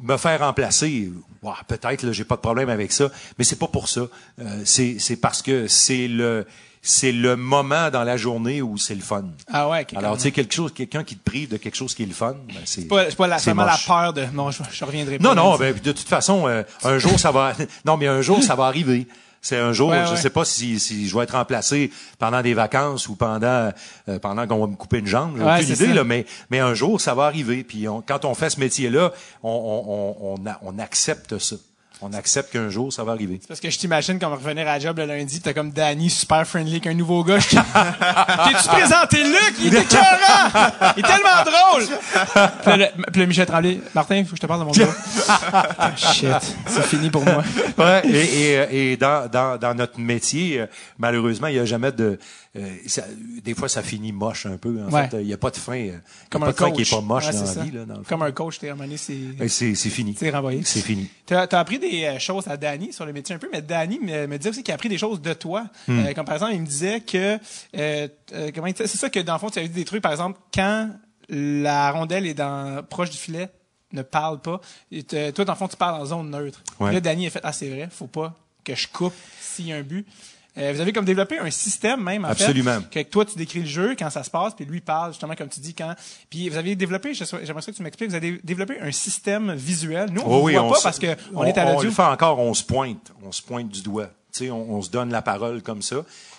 me faire remplacer, ouah, peut-être, là, j'ai pas de problème avec ça, mais c'est pas pour ça. Euh, c'est c'est parce que c'est le c'est le moment dans la journée où c'est le fun. Ah ouais, Alors, tu sais, quelque chose, quelqu'un qui te prive de quelque chose qui est le fun, ben, c'est C'est pas, c'est pas la, seulement la peur de, non, je, je reviendrai pas. Non, non, ben, de toute façon, euh, un jour, ça va... Non, mais un jour, ça va arriver. C'est un jour, Ouais, je ouais. sais pas si, si je vais être remplacé pendant des vacances ou pendant euh, pendant qu'on va me couper une jambe. J'ai Ouais, aucune idée, là, mais, mais un jour, ça va arriver. Puis on- quand on fait ce métier-là, on, on, on accepte ça. On accepte qu'un jour, ça va arriver. Parce que je t'imagine comme revenir à la job le lundi, t'as comme Danny super friendly avec un nouveau gars. Je- T'es-tu présenté Luc? Il est écœurant! Il est tellement drôle! Puis là, le- puis là, Michel Tremblay, Martin, faut que je te parle de mon gars. Ah, Shit, c'est fini pour moi. Ouais, et, et, et dans, dans, dans notre métier, euh, malheureusement, il n'y a jamais de. Euh, ça- des fois, ça finit moche un peu. En Ouais. fait, il n'y a pas de fin. euh, il y a Comme pas un de fin coach. qui est pas moche Ouais, dans la vie. Là, dans. Comme un coach, t'es ramené, c'est... Et C'est c'est fini. C'est renvoyé. C'est fini. T'as as appris des euh, choses à Danny sur le métier un peu, mais Danny me, me disait aussi qu'il a appris des choses de toi. Hmm. Euh, comme par exemple, il me disait que euh, comment c'est ça que dans le fond tu avais dit des trucs par exemple quand la rondelle est dans proche du filet ne parle pas. Et toi dans le fond tu parles en zone neutre. Ouais. Là Danny a fait ah c'est vrai, faut pas que je coupe s'il y a un but. Euh, vous avez comme développé un système même en Absolument. fait que toi tu décris le jeu quand ça se passe puis lui parle justement comme tu dis quand puis vous avez développé j'aimerais ça que tu m'expliques vous avez développé un système visuel nous on Oh ne oui, voit pas parce que on, on est à On l'audio le fait encore, on se pointe. On se pointe du doigt. Tu sais, on, on se donne la parole comme ça.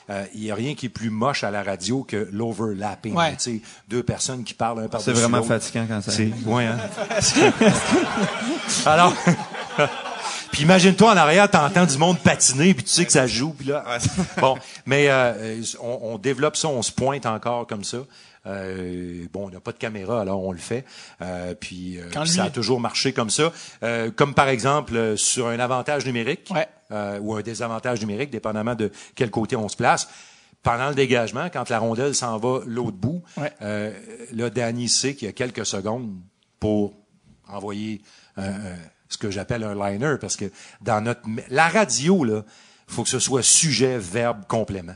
Euh, Il y a rien qui est plus moche à la radio que l'overlapping. Ouais. Tu sais, deux personnes qui parlent un par C'est vraiment fatigant quand ça C'est, ouais, hein? Alors, puis imagine-toi en arrière, t'entends du monde patiner, puis tu sais que ça joue, puis là, bon, mais euh, on, on développe ça, on se pointe encore comme ça. Euh, bon, on n'a pas de caméra, alors on le fait. Euh, puis euh, Quand puis lui- ça a toujours marché comme ça. Euh, comme par exemple euh, sur un avantage numérique Ouais. euh, ou un désavantage numérique, dépendamment de quel côté on se place. Pendant le dégagement, quand la rondelle s'en va l'autre bout, Ouais. euh, là, Danny sait qu'il y a quelques secondes pour envoyer un- un- ce que j'appelle un liner, parce que dans notre la radio, là, faut que ce soit sujet, verbe, complément.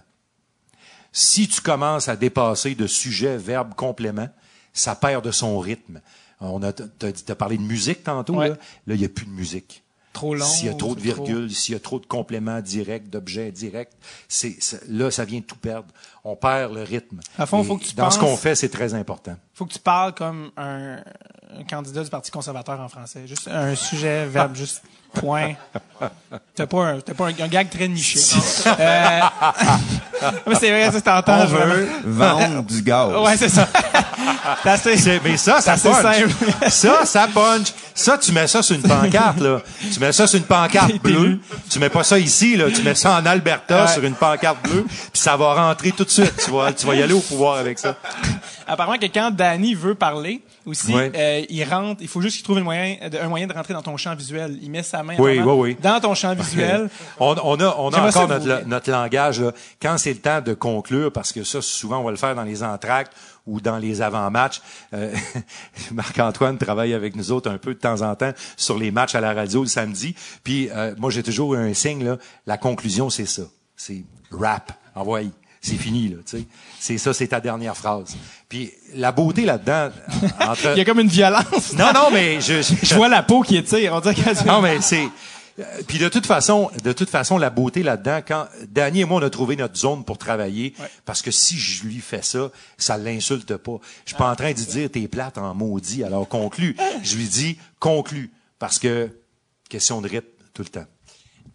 Si tu commences à dépasser de sujet, verbe, complément, ça perd de son rythme. On a, t'as, parlé de musique tantôt, Ouais. là. Là, il n'y a plus de musique. Trop long. S'il y a trop de virgules, s'il y a trop de compléments directs, d'objets directs, c'est, c'est- là, ça vient de tout perdre. On perd le rythme. À fond, faut que tu dans ce qu'on fait, c'est très important. Faut que tu parles comme un, un candidat du Parti conservateur en français. Juste un sujet, verbe, juste point. T'as pas un, t'as pas un, un gag très niché. euh, mais c'est vrai, ça, t'entends. On vraiment. veut vendre du gaz. Ouais, c'est ça. C'est assez- mais ça, ça punch. simple. ça, ça punch. Ça, tu mets ça sur une pancarte, là. Tu mets ça sur une pancarte bleue. Tu mets pas ça ici, là. Tu mets ça en Alberta Ouais. sur une pancarte bleue, puis ça va rentrer tout de suite. Tu vas, tu vas y aller au pouvoir avec ça. Apparemment que quand Danny veut parler aussi, euh, il rentre, il faut juste qu'il trouve un moyen, de- un moyen de rentrer dans ton champ visuel. Il met sa main Oui, oui, oui. dans ton champ visuel. On, on a, on a encore notre, notre langage, là. Quand c'est le temps de conclure, parce que ça, souvent, on va le faire dans les entractes ou dans les avant-matchs. Euh, Marc-Antoine travaille avec nous autres un peu de temps en temps sur les matchs à la radio le samedi. Puis, euh, moi, j'ai toujours un signe, là. La conclusion, c'est ça. C'est rap. Envoyez. C'est fini, là, tu sais. C'est ça, c'est ta dernière phrase. Puis, la beauté là-dedans, entre... Il y a comme une violence. Non, non, mais je, je- Je vois la peau qui étire. On dirait que non, mais c'est Puis de toute façon, de toute façon, la beauté là-dedans, quand Danny et moi on a trouvé notre zone pour travailler, parce que si je lui fais ça, ça l'insulte pas. Je suis pas en train de dire t'es plate en maudit. Alors conclue. Je lui dis conclue parce que question de rythme tout le temps.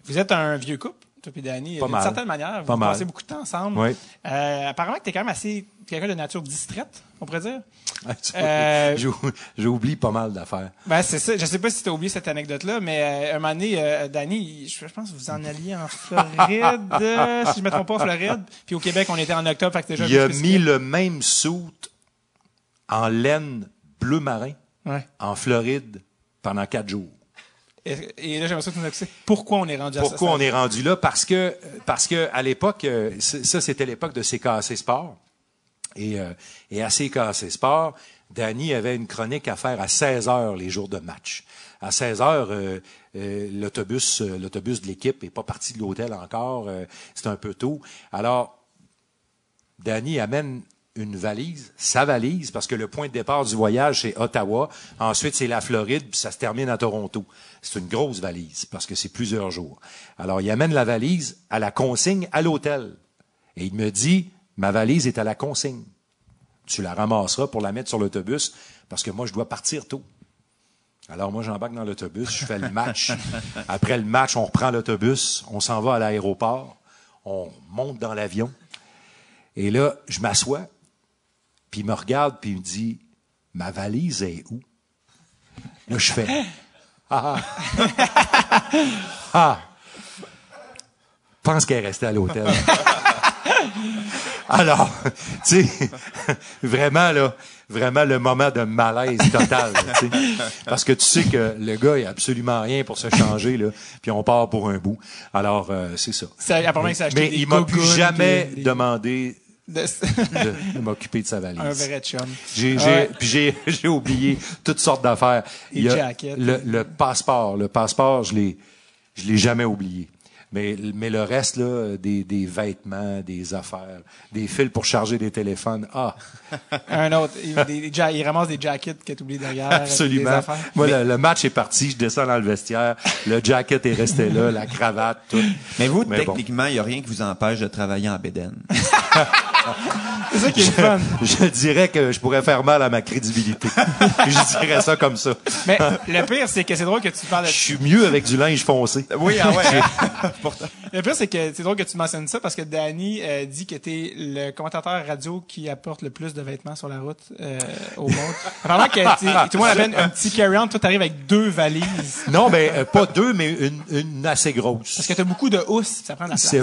Vous êtes un vieux couple, toi et Danny. D'une certaine manière, vous Pas mal. passez beaucoup de temps ensemble. Oui. Euh, apparemment que t'es quand même assez quelqu'un de nature distraite, on pourrait dire? Tu Euh, j'oublie pas mal d'affaires. Ben, c'est ça. Je sais pas si t'as oublié cette anecdote-là, mais euh, un moment donné, euh, Danny, je, je pense que vous en alliez en Floride, si je me trompe pas, en Floride. Puis au Québec, on était en octobre, fait que déjà Il a mis le même soute en laine bleu marin Ouais. en Floride pendant quatre jours. Et, et là, j'aimerais ça que tu nous expliques pourquoi on est rendu à ça. Pourquoi on est rendu là? Parce que, parce que à l'époque, euh, ça, c'était l'époque de CKC Sport. Et, euh, et à CKC Sport, Danny avait une chronique à faire à 16 heures les jours de match. À 16 heures, euh, euh, l'autobus, euh, l'autobus de l'équipe est pas parti de l'hôtel encore. c'est un peu tôt. Alors, Danny amène une valise, sa valise, parce que le point de départ du voyage, c'est Ottawa. Ensuite, c'est la Floride, puis ça se termine à Toronto. C'est une grosse valise, parce que c'est plusieurs jours. Alors, il amène la valise à la consigne à l'hôtel. Et il me dit, ma valise est à la consigne. Tu la ramasseras pour la mettre sur l'autobus, parce que moi, je dois partir tôt. Alors moi, j'embarque dans l'autobus, je fais le match. Après le match, on reprend l'autobus, on s'en va à l'aéroport, on monte dans l'avion. Et là, je m'assois, puis il me regarde, puis il me dit, ma valise est où? Là, je fais, ah, ah, ah. pense qu'elle est restée à l'hôtel. Alors, tu sais, vraiment, là, vraiment le moment de malaise total, là, tu sais. Parce que tu sais que le gars, il a absolument rien pour se changer, là, puis on part pour un bout. Alors, euh, c'est ça. Acheté Mais des il m'a plus jamais des- demandé de- m'occuper de sa valise. un vrai chum. J'ai, Ouais. puis j'ai, j'ai oublié toutes sortes d'affaires. Les Il y a jackets. Le, le passeport, le passeport, je l'ai, je l'ai jamais oublié. Mais, mais le reste, là, des, des vêtements, des affaires, des fils pour charger des téléphones, ah, Un autre, il, des- il ramasse des jackets qu'il a oublié derrière. Des absolument. affaires. Moi, le, le match est parti, je descends dans le vestiaire, le jacket est resté là, la cravate, tout. Mais vous, Mais techniquement, il n'y a rien qui vous empêche de travailler en bédaine. C'est ça qui est le fun. Je dirais que je pourrais faire mal à ma crédibilité. je dirais ça comme ça. Mais le pire, c'est que c'est drôle que tu parles de Je suis mieux avec du linge foncé. Oui, ah ouais. Le pire, c'est que c'est drôle que tu mentionnes ça parce que Danny euh, dit que t'es le commentateur radio qui apporte le plus de vêtements sur la route euh, au monde. Apparemment que tout le monde appelle un petit carry-on, toi t'arrives avec deux valises. Non, ben euh, pas deux, mais une, une assez grosse. Parce que t'as beaucoup de housses, ça prend de la place.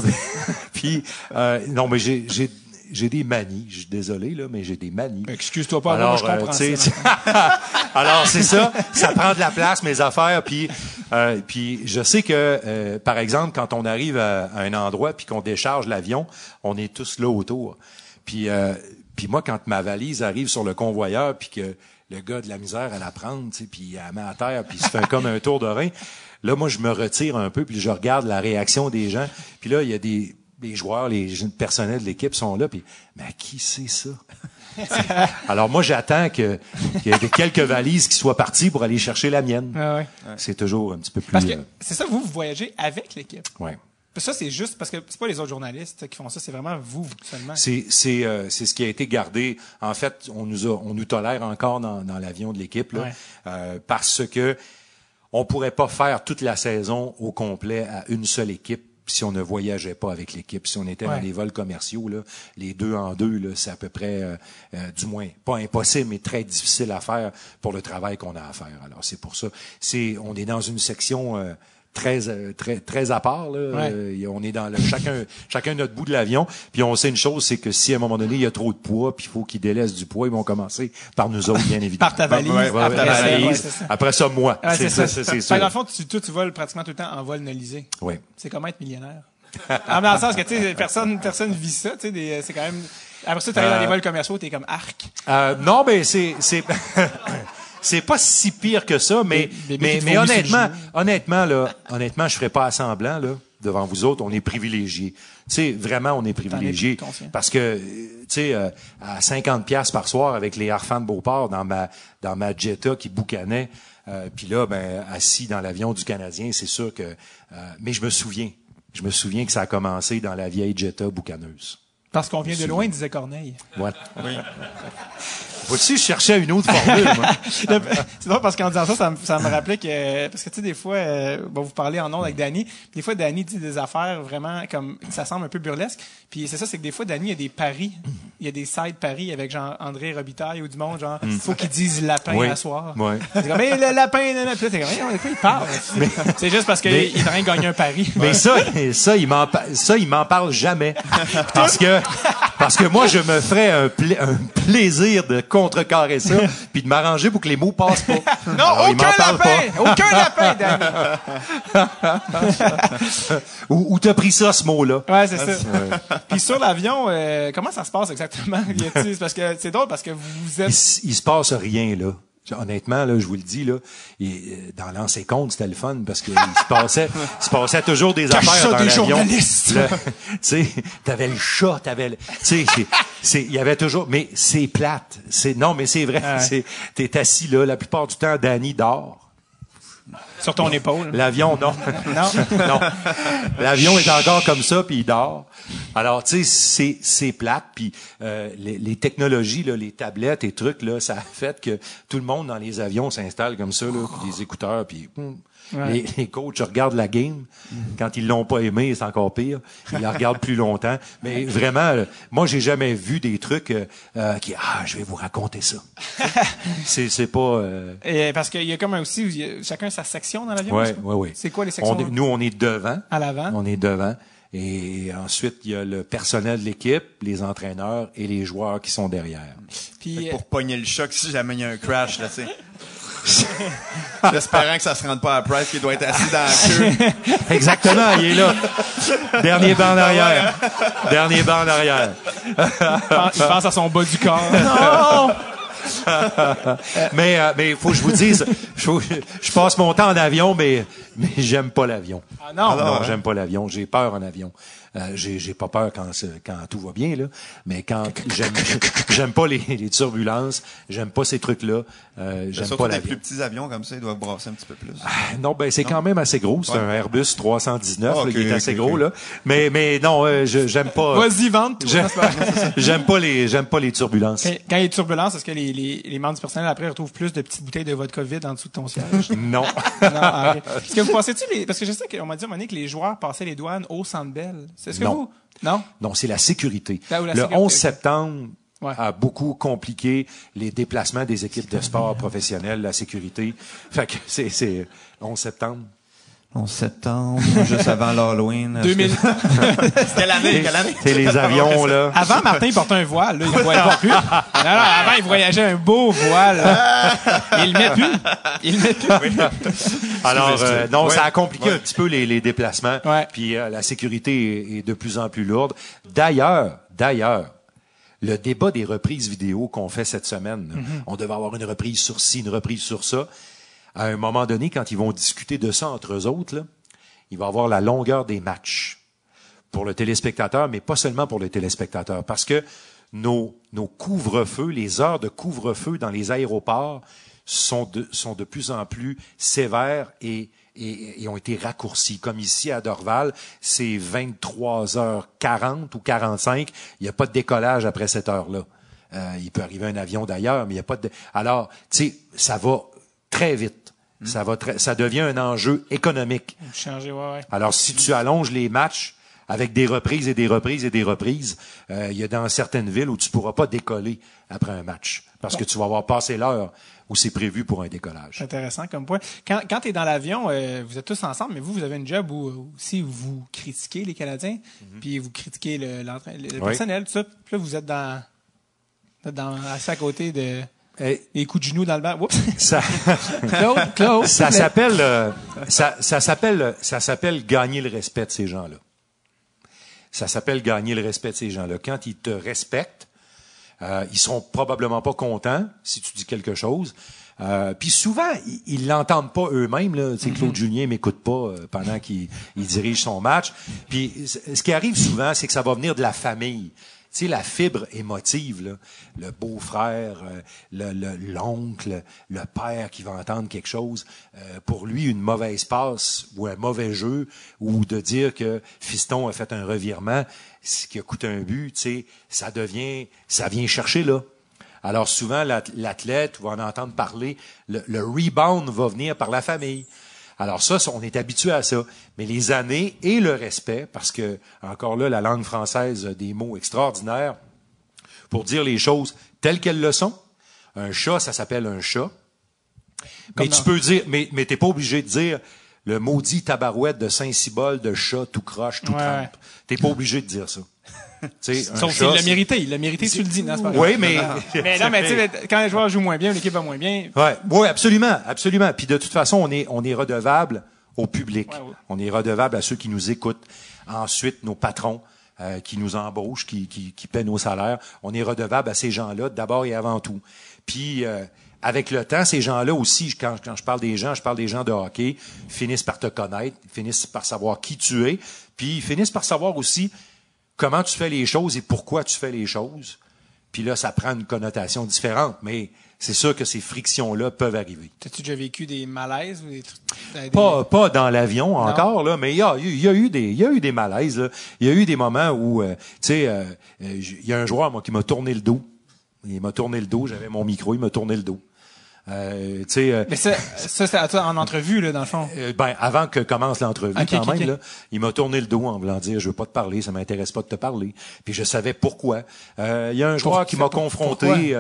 Puis euh, non, mais j'ai j'ai des manies. Je suis désolé là, mais j'ai des manies. Excuse-toi pas, moi, Alors, je comprends euh, tu sais, ça. alors c'est ça, ça prend de la place mes affaires. Puis euh, puis je sais que euh, par exemple quand on arrive à, à un endroit puis qu'on décharge l'avion, on est tous là autour. Puis euh, puis moi quand ma valise arrive sur le convoyeur puis que le gars de la misère à la prendre, tu sais, puis il la met à terre puis il se fait comme un tour de rein. Là moi je me retire un peu puis je regarde la réaction des gens. Puis là il y a des les joueurs, les personnels de l'équipe sont là, puis mais à qui c'est ça? Alors moi, j'attends que- qu'il y ait quelques valises qui soient parties pour aller chercher la mienne. Ah ouais. C'est toujours un petit peu plus... Parce que euh, c'est ça, vous, vous voyagez avec l'équipe. ouais. Ça, c'est juste parce que c'est pas les autres journalistes qui font ça, c'est vraiment vous seulement. C'est c'est euh, c'est ce qui a été gardé. En fait, on nous a on nous tolère encore dans, dans l'avion de l'équipe là, Ouais. euh, parce que on pourrait pas faire toute la saison au complet à une seule équipe si on ne voyageait pas avec l'équipe. Si on était Ouais. dans des vols commerciaux là, les deux en deux c'est à peu près euh, euh, du moins pas impossible mais très difficile à faire pour le travail qu'on a à faire. Alors c'est pour ça. C'est on est dans une section euh, très euh, très très à part là. Ouais. Euh, on est dans le chacun chacun notre bout de l'avion puis on sait une chose c'est que si à un moment donné il y a trop de poids puis il faut qu'ils délaissent du poids ils vont commencer par nous autres bien évidemment Par ta valise, Ouais, par ta valise. ça. après ça moi Ouais, c'est ça c'est sûr Dans le fond, tu, toi, tu voles pratiquement tout le temps en vol nolisé. oui C'est comment être millionnaire? ah, mais dans le sens que, tu sais, personne, personne vit ça, tu sais, c'est quand même, après ça, t'arrives dans les vols commerciaux, t'es comme arc. Euh, non, mais c'est c'est pas si pire que ça, mais mais, mais honnêtement, honnêtement là, honnêtement, je ferais pas à semblant là. devant vous autres, on est privilégiés. Tu sais, vraiment, on est privilégiés. Parce que, euh, tu sais, euh, à 50 pièces par soir avec les Harfans de Beauport dans ma, dans ma Jetta qui boucanait, euh, puis là, ben, assis dans l'avion du Canadien, c'est sûr que... euh, mais je me souviens. Je me souviens que ça a commencé dans la vieille Jetta boucaneuse. Parce qu'on vient de loin, disait Corneille. Voilà. Vois-tu, je cherchais une autre formule, c'est drôle parce qu'en disant ça, ça me, ça me rappelait que parce que tu sais des fois, euh, bon, vous parlez en ondes avec Danny, des fois Danny dit des affaires vraiment comme ça semble un peu burlesque. Puis c'est ça, c'est que des fois Danny il y a des paris, il y a des side paris avec genre André Robitaille ou du monde genre faut qu'ils disent lapin Oui. à soir. Oui. C'est comme mais le lapin, nan. puis là comme Hey, il parle? C'est juste parce qu'il Mais- est en train de gagner un pari. Mais ça, ça, il m'en, ça, il m'en parle jamais. Parce que, parce que moi, je me ferais un, pla- un plaisir de contrecarrer ça, puis de m'arranger pour que les mots passent pas. Non, Alors, il m'en aucun lapin, aucun lapin, Danny. Où, où t'as pris ça, ce mot-là? Ouais, c'est ça. Puis sur l'avion, euh, comment ça se passe exactement Y a-t-il- C'est parce que c'est drôle parce que vous Il, êtes s- il se passe rien, là. Honnêtement, là, je vous le dis, là, euh, dans l'ancien compte, c'était le fun parce qu'il se passait, il se passait toujours des Cache affaires ça dans des journalistes. Tu sais, t'avais le chat, t'avais le, tu sais, il y avait toujours, mais c'est plate. C'est, non, mais c'est vrai. Ouais. C'est, t'es assis là, la plupart du temps, Danny dort. Sur ton épaule. L'avion, non. Non? non. L'avion est encore comme ça, puis il dort. Alors, tu sais, c'est, c'est plate. Puis euh, les, les technologies, là, les tablettes et trucs, là, ça a fait que tout le monde dans les avions s'installe comme ça, là, puis des écouteurs, puis... hum. Ouais. Les, les coachs regardent la game. Quand ils l'ont pas aimé, c'est encore pire. Ils la regardent plus longtemps. Mais vraiment, là, moi, j'ai jamais vu des trucs euh, euh, qui... Ah, je vais vous raconter ça. c'est, c'est pas... euh, Et parce qu'il y a comme un aussi, il y a chacun sa section dans l'avion. Pas? ouais, ouais. C'est quoi les sections? On est- nous, on est devant. À l'avant. On est devant. Et ensuite, il y a le personnel de l'équipe, les entraîneurs et les joueurs qui sont derrière. Puis, euh, Pour pogner le choc si jamais il y a un crash, là, tu sais. J'espérant que ça se rende pas à Price qui doit être assis dans la queue. Exactement, il est là. Dernier banc en arrière. Dernier banc en arrière. il pense- à son bas du corps. Mais euh, mais faut que je vous dise, je, je passe mon temps en avion, mais mais j'aime pas l'avion. Ah non. non, j'aime pas l'avion. J'ai peur en avion. Euh, j'ai j'ai pas peur quand quand tout va bien là, mais quand j'aime j'aime pas les, les turbulences, j'aime pas ces trucs là, euh, j'aime Surtout pas l'avion. plus petits avions comme ça, ils doivent brasser un petit peu plus. Non, ben c'est quand même assez gros. C'est Ouais. un Airbus 319 Ah, là, qui est assez gros là. Mais mais non, euh, j'aime pas. Vas-y, vente tout. J'aime pas vrai. j'aime pas les j'aime pas les turbulences. Quand quand il y a des turbulences, est-ce que les, les, les membres du personnel après retrouvent plus de petites bouteilles de vodka vide en dessous de ton siège? Non. non, ah. Est-ce que vous pensez-tu les, parce que je sais qu'on m'a dit à un moment donné que les joueurs passaient les douanes au Centre Bell. C'est ce que Non. vous? Non? Non, c'est la sécurité. La le sécurité, 11 ok. septembre Ouais. a beaucoup compliqué les déplacements des équipes de sport professionnelles, la sécurité. Fait que c'est c'est 11 septembre. 11 septembre, juste avant l'Halloween. est-ce 2000. que- Quelle année? Quelle année? C'est les avions là. Avant, Martin il portait un voile, là, il ne voyait pas plus. Non, non, avant, il voyageait un beau voile. là. Il le met plus. Il le met plus. Alors, euh, non, Ouais. ça a compliqué Ouais. un petit peu les, les déplacements. Ouais. Puis euh, la sécurité est, est de plus en plus lourde. D'ailleurs, d'ailleurs, le débat des reprises vidéo qu'on fait cette semaine, là, on devait avoir une reprise sur ci, une reprise sur ça. À un moment donné, quand ils vont discuter de ça entre eux autres, il va avoir la longueur des matchs pour le téléspectateur, mais pas seulement pour le téléspectateur, parce que nos, nos couvre-feux, les heures de couvre-feu dans les aéroports sont de, sont de plus en plus sévères et, et, et ont été raccourcis. Comme ici à Dorval, c'est 23h40 ou 45. Il n'y a pas de décollage après cette heure-là. Euh, il peut arriver un avion d'ailleurs, mais il n'y a pas de... Alors, tu sais, ça va très vite. Ça va très, ça devient un enjeu économique. Changer, ouais, ouais. Alors, si tu allonges les matchs avec des reprises et des reprises et des reprises, euh, il y a dans certaines villes où tu pourras pas décoller après un match parce que tu vas avoir passé l'heure où c'est prévu pour un décollage. Intéressant comme point. Quand, quand tu es dans l'avion, euh, vous êtes tous ensemble, mais vous, vous avez une job où où aussi vous critiquez les Canadiens, puis vous critiquez le, le- le Oui. personnel, tout ça. Puis là, vous êtes dans, dans assis à côté de Coups de genoux dans le banc. Oups! ça, Claude, Claude. ça s'appelle, euh, ça, ça s'appelle, ça s'appelle gagner le respect de ces gens-là. Ça s'appelle gagner le respect de ces gens-là. Quand ils te respectent, euh, ils seront probablement pas contents si tu dis quelque chose. Euh, puis souvent, ils- l'entendent pas eux-mêmes. Là. Tu sais, Claude Julien m'écoute pas euh, pendant qu'il il dirige son match. Puis ce qui arrive souvent, c'est que ça va venir de la famille. Tu la fibre émotive, le beau-frère, euh, le- le- l'oncle, le, père qui va entendre quelque chose, euh, pour lui, une mauvaise passe ou un mauvais jeu, ou de dire que Fiston a fait un revirement, ce qui a coûté un but, tu sais, ça devient, ça vient chercher là. Alors souvent, l'ath- l'athlète va en entendre parler, le, le rebound va venir par la famille. Alors ça, on est habitué à ça. Mais les années et le respect, parce que, encore là, la langue française a des mots extraordinaires pour dire les choses telles qu'elles le sont. Un chat, ça s'appelle un chat. Mais tu peux dire, mais, mais t'es pas obligé de dire le maudit tabarouette de Saint-Cybole de chat tout croche, tout Ouais, trempe. T'es pas obligé de dire ça. Sauf chat, l'a mérité. Il l'a mérité, tu le dis. Non, pas. Oui, mais. Mais non, mais tu sais, quand les joueurs jouent moins bien, l'équipe va moins bien. Ouais, ouais, absolument, absolument. Puis de toute façon, on est, on est redevable au public. Ouais, ouais. On est redevable à ceux qui nous écoutent. Ensuite, nos patrons euh, qui nous embauchent, qui, qui, qui paient nos salaires. On est redevable à ces gens-là d'abord et avant tout. Puis euh, avec le temps, ces gens-là aussi, quand, quand je parle des gens, je parle des gens de hockey, finissent par te connaître, finissent par savoir qui tu es, puis ils finissent par savoir aussi comment tu fais les choses et pourquoi tu fais les choses. Puis là, ça prend une connotation différente, mais c'est sûr que ces frictions-là peuvent arriver. T'as-tu déjà vécu des malaises ou des trucs? des- Pas, pas dans l'avion encore, là, mais il y a, il y a eu des, il y a eu des malaises. là. Il y a eu des moments où, euh, tu sais, euh, euh, il y a un joueur moi qui m'a tourné le dos. Il m'a tourné le dos. J'avais mon micro, il m'a tourné le dos. Euh, euh, Mais ça, ça c'est à toi en entrevue, là, dans le fond. euh, ben, avant que commence l'entrevue, quand même, là, il m'a tourné le dos en voulant dire, je veux pas te parler, ça m'intéresse pas de te parler. Puis je savais pourquoi. Euh, Il y a un joueur qui m'a confronté.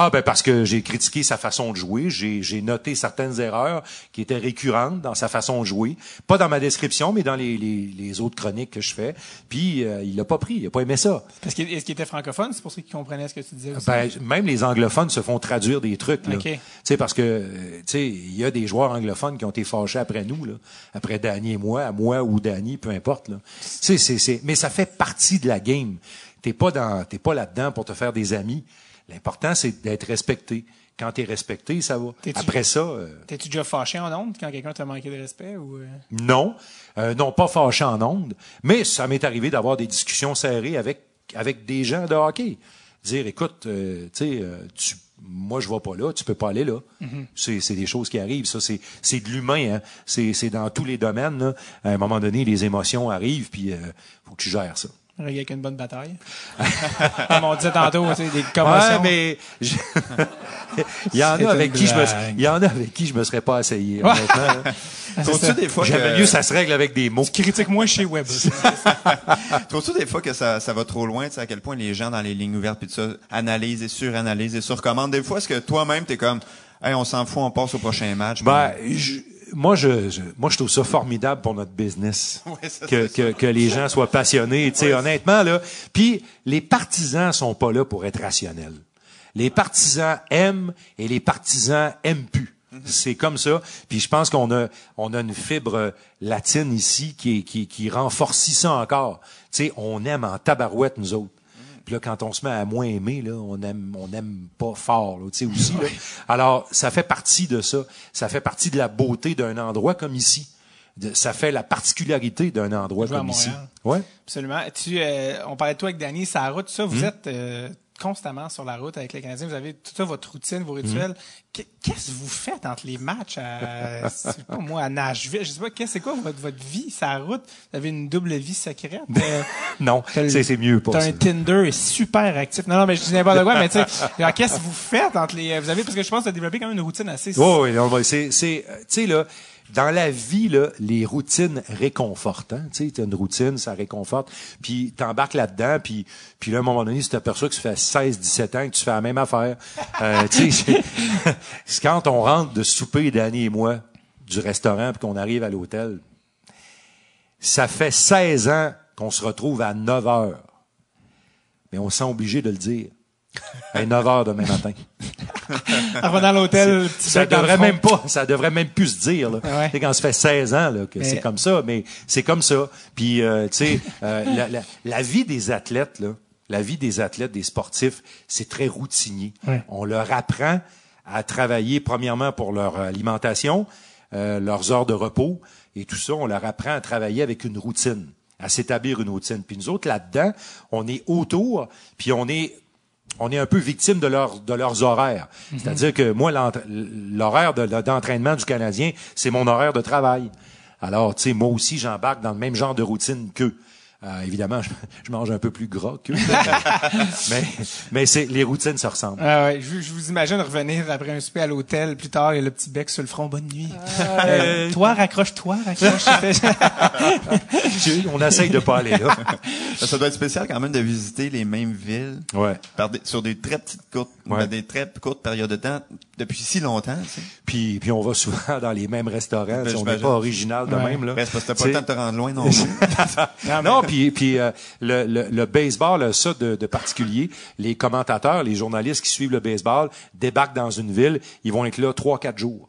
Ah ben parce que j'ai critiqué sa façon de jouer, j'ai noté certaines erreurs qui étaient récurrentes dans sa façon de jouer, pas dans ma description mais dans les, les, les autres chroniques que je fais. Puis euh, il l'a pas pris, il a pas aimé ça. Parce qu'il est-ce qu'il était francophone, c'est pour ça qu'il comprenait ce que tu disais aussi. Ben, même les anglophones se font traduire des trucs. Là. OK. Tu sais, parce que euh, tu sais, il y a des joueurs anglophones qui ont été fâchés après nous, là, après Danny et moi, à moi ou Danny, peu importe. Là. Tu sais, c'est, c'est, mais ça fait partie de la game. T'es pas dans, t'es pas là-dedans pour te faire des amis. L'important, c'est d'être respecté. Quand t'es respecté, ça va. Après ça, euh, T'es-tu déjà fâché en ondes quand quelqu'un t'a manqué de respect ou euh? non, euh, non pas fâché en ondes, mais ça m'est arrivé d'avoir des discussions serrées avec avec des gens de hockey. Dire, écoute, euh, tu sais, tu moi je vais pas là, tu peux pas aller là. C'est c'est des choses qui arrivent, ça c'est c'est de l'humain, hein. C'est c'est dans tous les domaines. Là. À un moment donné, les émotions arrivent, puis euh, faut que tu gères ça. Avec une bonne bataille? Comme on disait tantôt, tu sais, des commotions. Ouais, mais je- il y en a avec qui je me il y en a avec qui je me serais pas essayé. ça. Trouves-tu des fois J'aimais que, mieux ça se règle avec des mots. Critique-moi chez Web. trouves-tu des fois que ça, ça va trop loin, tu sais, à quel point les gens dans les lignes ouvertes puis tout ça analysent et suranalysent et surcommandent? Des fois, est-ce que toi-même t'es comme, hey, on s'en fout, on passe au prochain match. Ben, je- moi, je, je- moi, je trouve ça formidable pour notre business Ouais, ça, que, que, que les gens soient passionnés. Tu sais, honnêtement là. Puis les partisans sont pas là pour être rationnels. Les partisans aiment et les partisans aiment plus. C'est comme ça. Puis je pense qu'on a on a une fibre latine ici qui qui qui renforcit ça encore. Tu sais, on aime en tabarouette nous autres. Puis là, quand on se met à moins aimer, là, on aime, on aime pas fort, tu sais aussi. Là. Alors, ça fait partie de ça. Ça fait partie de la beauté d'un endroit comme ici. De- ça fait la particularité d'un endroit comme ici. Ouais. Absolument. Tu, euh, on parlait de toi avec Danny, route, tout ça. Hmm. Vous êtes euh, constamment sur la route avec les Canadiens. Vous avez tout ça, votre routine, vos rituels. Qu'est- Qu'est-ce que vous faites entre les matchs à, pas moi, à Nashville? Je sais pas, qu'est-ce c'est quoi votre, votre vie, sa route? Vous avez une double vie secrète? Euh, Non, c'est c'est mieux pas T'as ça. un Tinder super actif. Non, non, mais je dis n'importe quoi, mais tu sais, qu'est-ce que vous faites entre les, vous avez, parce que je pense que tu as développé quand même une routine assez, Oui, oui, c'est, c'est, euh, tu sais, là, dans la vie, là, les routines réconfortent. Hein? Tu sais, t'as une routine, ça réconforte. Puis t'embarques là-dedans, puis, puis là, à un moment donné, tu t'aperçois que ça fait 16, 17 ans que tu fais la même affaire. Euh, tu c'est quand on rentre de souper, Danny et moi, du restaurant, puis qu'on arrive à l'hôtel, ça fait 16 ans qu'on se retrouve à 9 heures. Mais on se sent obligé de le dire. À 9 heures demain matin. en revenant à l'hôtel, Ça devrait même pas, ça devrait même plus se dire. Là. Ouais. Tu sais, Quand ça fait 16 ans là, que Mais- c'est comme ça, mais c'est comme ça. Puis euh, tu sais, euh, la, la, la vie des athlètes là, la vie des athlètes, des sportifs, c'est très routinier. Ouais. On leur apprend à travailler premièrement pour leur alimentation, euh, leurs heures de repos et tout ça. On leur apprend à travailler avec une routine, à s'établir une routine. Puis nous autres là-dedans, on est autour, puis on est on est un peu victime de, leur, de leurs horaires. C'est-à-dire que moi, l'horaire de- d'entraînement du Canadien, c'est mon horaire de travail. Alors, tu sais, moi aussi, j'embarque dans le même genre de routine qu'eux. Euh, évidemment, je, je mange un peu plus gras qu'eux. mais mais c'est, les routines se ressemblent. Ah ouais, je, je vous imagine revenir après un souper à l'hôtel plus tard et le petit bec sur le front. Bonne nuit. Euh, toi, raccroche-toi, raccroche. On essaye de pas aller là. Ça doit être spécial quand même de visiter les mêmes villes Ouais. par des- sur des très petites courtes, Ouais. ben, des très courtes périodes de temps depuis si longtemps. tu sais. Puis, puis on va souvent dans les mêmes restaurants. sais, on n'est pas original de Ouais. même. Là. Ben, c'est parce que t'as pas le temps de te rendre loin non plus. non, puis, puis euh, le, le, le baseball, euh, ça de, de particulier, les commentateurs, les journalistes qui suivent le baseball débarquent dans une ville, ils vont être là trois, quatre jours.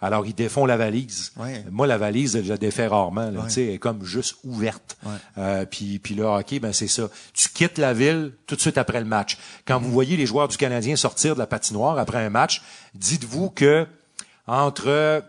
Alors, ils défont la valise. Ouais. Moi, la valise, je la défais rarement. Là, Ouais. tu sais, Elle est comme juste ouverte. Ouais. Euh, puis, puis le hockey, ben c'est ça. Tu quittes la ville tout de suite après le match. Quand vous voyez les joueurs du Canadien sortir de la patinoire après un match, dites-vous que entre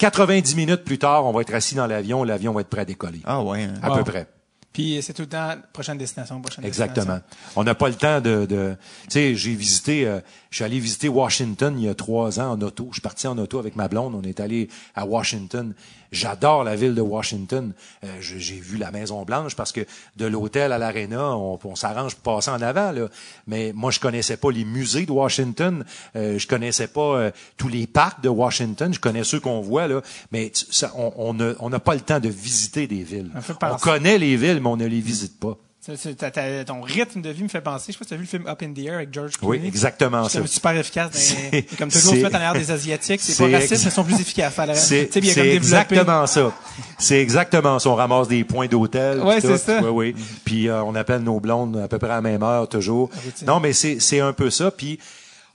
90 minutes plus tard, on va être assis dans l'avion, l'avion va être prêt à décoller. Ah ouais. hein. À Wow. peu près. Puis c'est tout le temps prochaine destination, prochaine Exactement. destination. On n'a pas le temps de, de tu sais, j'ai visité, euh, je suis allé visiter Washington il y a trois ans en auto. Je suis parti en auto avec ma blonde. On est allé à Washington. J'adore la ville de Washington. Euh, j'ai vu la Maison Blanche parce que de l'hôtel à l'aréna, on, on s'arrange pour passer en avant. Là. Mais moi, je connaissais pas les musées de Washington. Euh, je connaissais pas euh, tous les parcs de Washington. Je connais ceux qu'on voit là. Mais ça, on n'a on pas le temps de visiter des villes. On connaît les villes, mais on ne les visite pas. C'est- c'est- ton rythme de vie me fait penser. Je sais pas si tu as vu le film Up in the Air avec George Oui, Clooney. exactement C'est ça. super efficace. C'est- mais comme toujours c'est- fait en arrière des Asiatiques. C'est c'est pas raciste, mais ils sont plus efficaces. à la- C'est c'est exactement ça. C'est exactement ça. On ramasse des points d'hôtel. Puis c'est ça. Oui, oui. Puis euh, on appelle nos blondes à peu près à la même heure toujours. routine. Non, mais c'est c'est un peu ça. Puis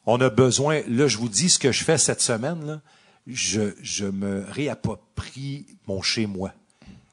on a besoin. Là, je vous dis ce que je fais cette semaine. Là, je je me réapproprie mon chez moi.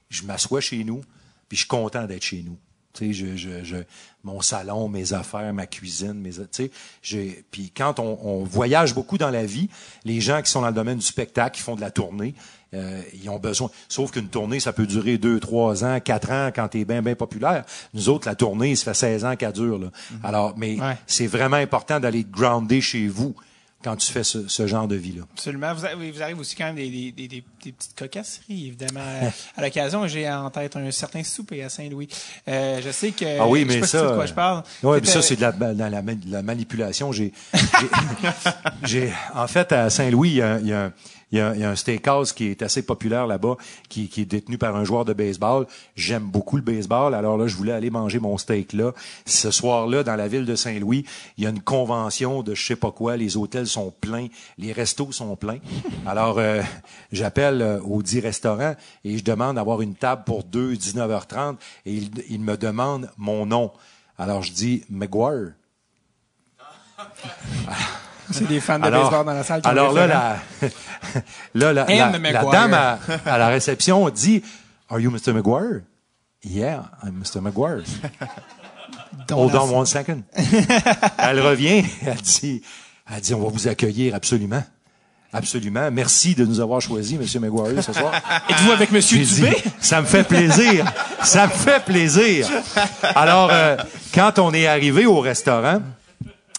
Je m'assois chez nous, puis je suis content d'être chez nous. Tu sais, je, je, je, mon salon, mes affaires, ma cuisine, mes, tu sais, j'ai, puis quand on, on voyage beaucoup dans la vie, les gens qui sont dans le domaine du spectacle, qui font de la tournée, euh, ils ont besoin. Sauf qu'une tournée, ça peut durer deux, trois ans, quatre ans quand t'es bien, bien populaire. Nous autres, la tournée, ça fait 16 ans qu'elle dure. Là. Alors, mais Ouais. c'est vraiment important d'aller grounder chez vous quand tu fais ce, ce genre de vie-là. Absolument. Vous, vous arrivez aussi quand même des, des, des, des- des petites cocasseries, évidemment. Euh, à l'occasion, j'ai en tête un certain souper à Saint-Louis. Euh, je sais que... Ah oui, je sais mais si ça. tu sais de quoi je parle. Oui, mais ça, c'est de la, de la manipulation. J'ai, en fait, à Saint-Louis, il y a, il y a un- il y a, il y a un steakhouse qui est assez populaire là-bas, qui, qui est détenu par un joueur de baseball. J'aime beaucoup le baseball, alors là, je voulais aller manger mon steak là. Ce soir-là, dans la ville de Saint-Louis, il y a une convention de je sais pas quoi. Les hôtels sont pleins, les restos sont pleins. Alors, euh, j'appelle euh, au dit restaurant et je demande d'avoir une table pour deux, 19h30, et il, il me demande mon nom. Alors, je dis McGuire. C'est des fans de Alors, baseball dans la salle qui ont alors le là, la, là, la, la, dame à, à la réception dit, Are you Mr. McGuire? Yeah, I'm Mr. McGuire. Hold on one second. elle revient, elle dit, elle dit, on va vous accueillir absolument. Absolument. Merci de nous avoir choisi, Monsieur McGuire, ce soir. Êtes-vous avec Monsieur dit, Dubé? ça me fait plaisir. ça me fait plaisir. Alors, euh, quand on est arrivé au restaurant,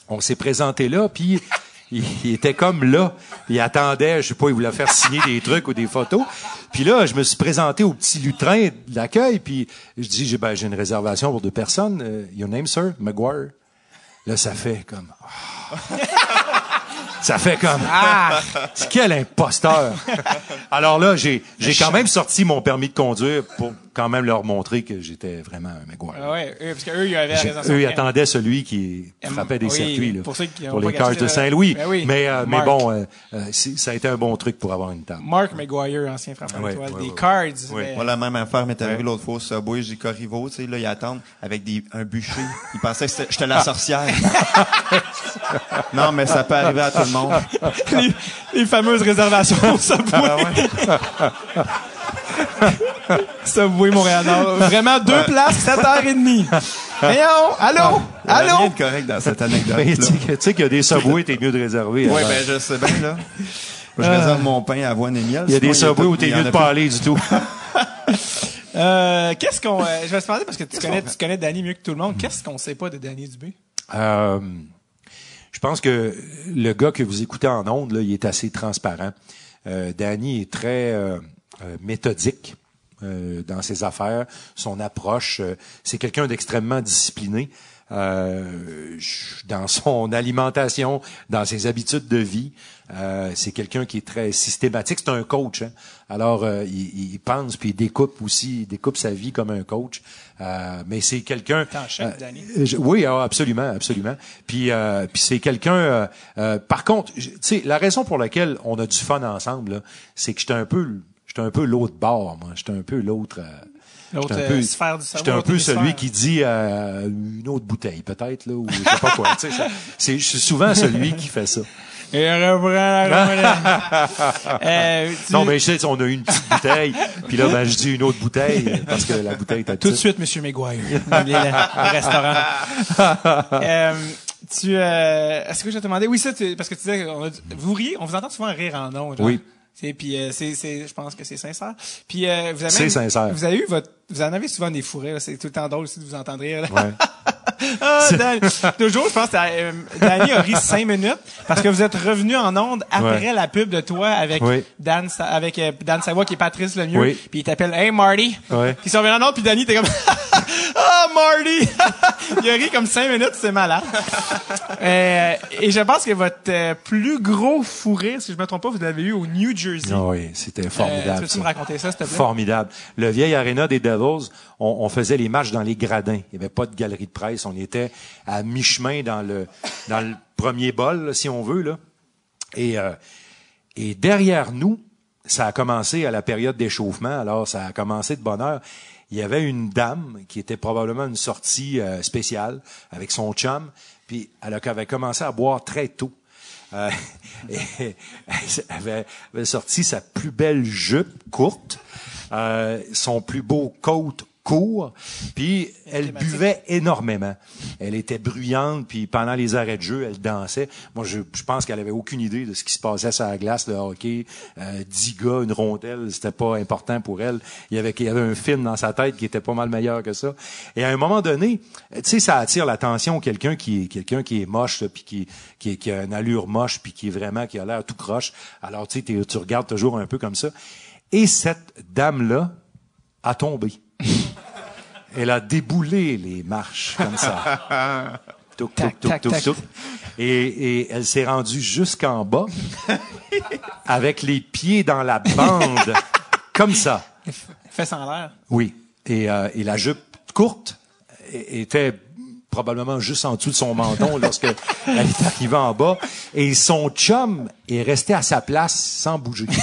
on s'est présenté là, puis il, il était comme là. Il attendait, je sais pas, il voulait faire signer des trucs ou des photos. Puis là, je me suis présenté au petit lutrin de l'accueil, puis je dis, j'ai ben, j'ai une réservation pour deux personnes. Euh, your name, sir? McGuire. Là, ça fait comme... ah. Ça fait comme ah, quel imposteur. Alors là, j'ai j'ai quand même sorti mon permis de conduire pour quand même leur montrer que j'étais vraiment un McGuire. Ah ouais, eux, parce qu'eux, ils avaient réservation. Eux, ils attendaient celui qui frappait des oui, circuits là, pour ceux qui ont pour pas les Cars de Saint-Louis. Ben oui, mais, euh, mais bon, euh, euh, ça a été un bon truc pour avoir une table. Mark McGuire, ancien frappeur Ouais, d'étoiles, ouais, des ouais. Cards. Oui. mais- Moi, la même affaire m'est arrivée l'autre fois au Subway. J'ai Corriveau, tu sais, là, ils attendent avec des, un bûcher. Ils pensaient que c'était- j'étais la sorcière. non, mais ça peut arriver à tout le monde. les, les fameuses réservations au Subway. Subway Montréal. Nord. Vraiment deux places, 7h30. Voyons, allô? Il y a Allô? rien de correct dans cette Mais tu sais qu'il y a des subways, t'es mieux de réserver. Oui, ben, je sais bien, là. Moi, je réserve mon pain à avoine et miel. il y a des sinon, subways où t'es mieux de pas aller du tout. Euh, qu'est-ce qu'on, euh, je vais te demander parce que tu connais, tu connais Danny mieux que tout le monde. Qu'est-ce qu'on sait pas de Danny Dubé? Euh, je pense que le gars que vous écoutez en ondes, là, il est assez transparent. Euh, Danny est très euh, euh, méthodique euh, dans ses affaires, son approche. euh, c'est quelqu'un d'extrêmement discipliné. euh, dans son alimentation, dans ses habitudes de vie. Euh, c'est quelqu'un qui est très systématique. C'est un coach. hein. Alors, euh, il, il pense puis il découpe aussi, il découpe sa vie comme un coach. Euh, mais c'est quelqu'un. Euh, je- oui, ah, absolument, absolument. Puis, euh, puis c'est quelqu'un. euh, euh, par contre, tu sais, la raison pour laquelle on a du fun ensemble, là, c'est que j'étais un peu, j'étais un peu l'autre bord, moi. J'étais un peu l'autre. euh, L'autre j'étais un euh, peu- sphère du cerveau. J'étais un peu celui qui dit euh, une autre bouteille, peut-être là, ou je sais pas quoi. tu sais, ça- c'est, je suis souvent celui qui fait ça. Et euh, tu- Non, mais je sais, on a eu une petite bouteille, puis là, ben, je dis une autre bouteille parce que la bouteille était Tout de suite, Monsieur les- le restaurant. euh, tu, euh, est-ce que je te demander, oui, ça, tu- parce que tu disais, on a vous riez, on vous entend souvent rire en nom. Oui. C'est, puis, euh, c'est, c'est, je pense que c'est sincère. Puis, euh, vous avez C'est sincère. Vous avez eu votre, vous en avez souvent des fourrés. C'est tout le temps drôle aussi de vous entendre rire, là. Ouais. Ah, Dan, toujours, je pense que euh, Danny a ri cinq minutes parce que vous êtes revenu en onde après Ouais. la pub de toi avec Oui. Dan, avec euh, Dan Savoie qui est Patrice Lemieux. Oui. Puis il t'appelle Hey Marty. Ouais. Puis ils sont revenus en onde puis Danny t'es comme Ah Marty. il a ri comme cinq minutes, c'est malade. Euh, et je pense que votre euh, plus gros fou rire, si je me trompe pas, vous l'avez eu au New Jersey. Ah oui, c'était Euh, formidable. tu peux-tu ça. me raconter ça, s'il te plaît? Formidable. Le vieil aréna des Devils, on, faisait les matchs dans les gradins. Il n'y avait pas de galerie de presse. On était à mi-chemin dans le premier bol, si on veut là. Et euh, et derrière nous, ça a commencé à la période d'échauffement. Alors ça a commencé de bonne heure. Il y avait une dame qui était probablement une sortie euh, spéciale avec son chum, puis elle avait commencé à boire très tôt. Euh, elle avait sorti sa plus belle jupe courte, euh, son plus beau coat court, puis elle buvait énormément. Elle était bruyante, puis pendant les arrêts de jeu, elle dansait. Moi, je, je pense qu'elle avait aucune idée de ce qui se passait sur la glace, le hockey. Euh, dix gars, une rondelle, c'était pas important pour elle. Il y avait, il y avait un film dans sa tête qui était pas mal meilleur que ça. Et à un moment donné, tu sais, ça attire l'attention quelqu'un qui est quelqu'un qui est moche, puis qui, qui, qui a une allure moche, puis qui est vraiment qui a l'air tout croche. Alors tu sais, tu regardes toujours un peu comme ça. Et cette dame là a tombé. Elle a déboulé les marches comme ça. Touc, Tac, touc, touc, tac, touc, tac. touc. Et, et elle s'est rendue jusqu'en bas avec les pieds dans la bande, comme ça. Fais en l'air? Oui. Et, euh, et la jupe courte était probablement juste en dessous de son menton lorsque elle est arrivée en bas. Et son chum est resté à sa place sans bouger.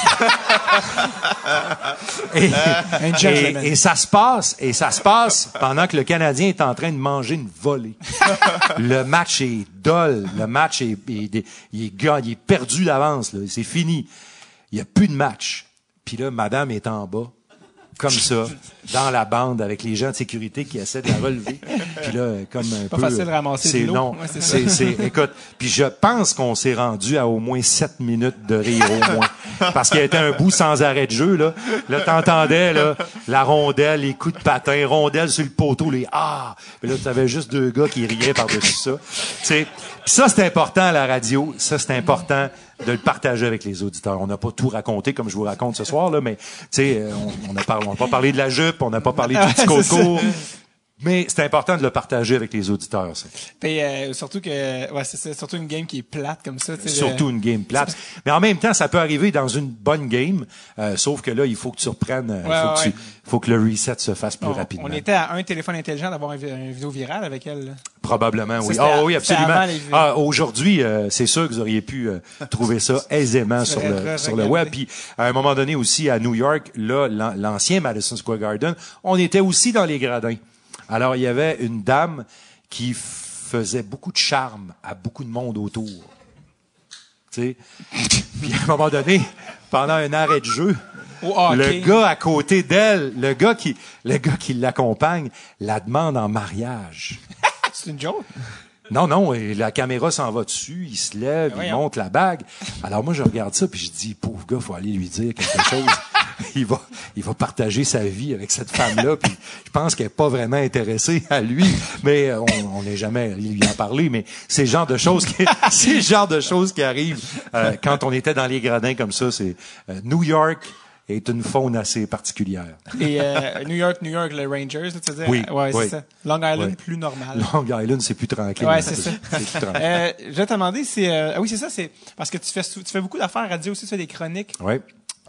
et, ça se passe, et ça se passe pendant que le Canadien est en train de manger une volée. le match est dol, le match est, est- il est, il est perdu d'avance, là. c'est fini. Il n'y a plus de match. Puis là, madame est en bas, comme ça, dans la bande, avec les gens de sécurité qui essaient de la relever. Puis là, comme un Pas peu... facile de ramasser c'est non. Ouais, c'est ça. c'est, c'est- écoute, puis je pense qu'on s'est rendu à au moins sept minutes de rire au moins. Parce qu'il y a été un bout sans arrêt de jeu, là. Là, t'entendais, là, la rondelle, les coups de patin, rondelle sur le poteau, les ah! Puis là, t'avais juste deux gars qui riaient par-dessus ça. Tu sais, ça, c'est important à la radio. Ça, c'est important de le partager avec les auditeurs. On n'a pas tout raconté comme je vous raconte ce soir, là, mais, tu sais, euh, on n'a pas, on n'a pas parlé de la jupe, on n'a pas parlé du petit coco. Mais c'est important de le partager avec les auditeurs, ça. Puis euh, surtout que ouais, c'est surtout une game qui est plate comme ça. Surtout le- une game plate. Mais en même temps, ça peut arriver dans une bonne game, euh, sauf que là, il faut que tu reprennes, euh, il Ouais, faut, que tu- faut que le reset se fasse plus On, rapidement. on était à un téléphone intelligent d'avoir un, une vidéo virale avec elle. là. Probablement, oui. Ah oui, absolument. Ah, aujourd'hui, euh, c'est sûr que vous auriez pu euh, trouver ça aisément sur le, sur le web. Puis, à un moment donné aussi, à New York, là, l'an- l'ancien Madison Square Garden, on était aussi dans les gradins. Alors, il y avait une dame qui faisait beaucoup de charme à beaucoup de monde autour. Tu sais? Puis, à un moment donné, pendant un arrêt de jeu, le gars à côté d'elle, le gars qui, le gars qui l'accompagne, la demande en mariage. C'est une joke? Non, non, et la caméra s'en va dessus, il se lève, il monte la bague. Alors moi, je regarde ça, puis je dis, pauvre gars, faut aller lui dire quelque chose. il va, il va partager sa vie avec cette femme-là, puis je pense qu'elle est pas vraiment intéressée à lui, mais euh, on on n'est jamais allé lui en parler, mais c'est le genre de choses qui, c'est le genre de choses qui arrivent euh, quand on était dans les gradins comme ça. C'est euh, New York est une faune assez particulière. Et euh, New York, New York, les Rangers, tu veux dire? Oui, Ouais, oui. c'est ça. Long Island, Oui. plus normal. Long Island, c'est plus tranquille. Ouais, c'est ça. C'est plus tranquille. Euh, je vais te demander, c'est euh, ah oui, c'est ça, c'est parce que tu fais tu fais beaucoup d'affaires radio aussi, tu fais des chroniques, Ouais.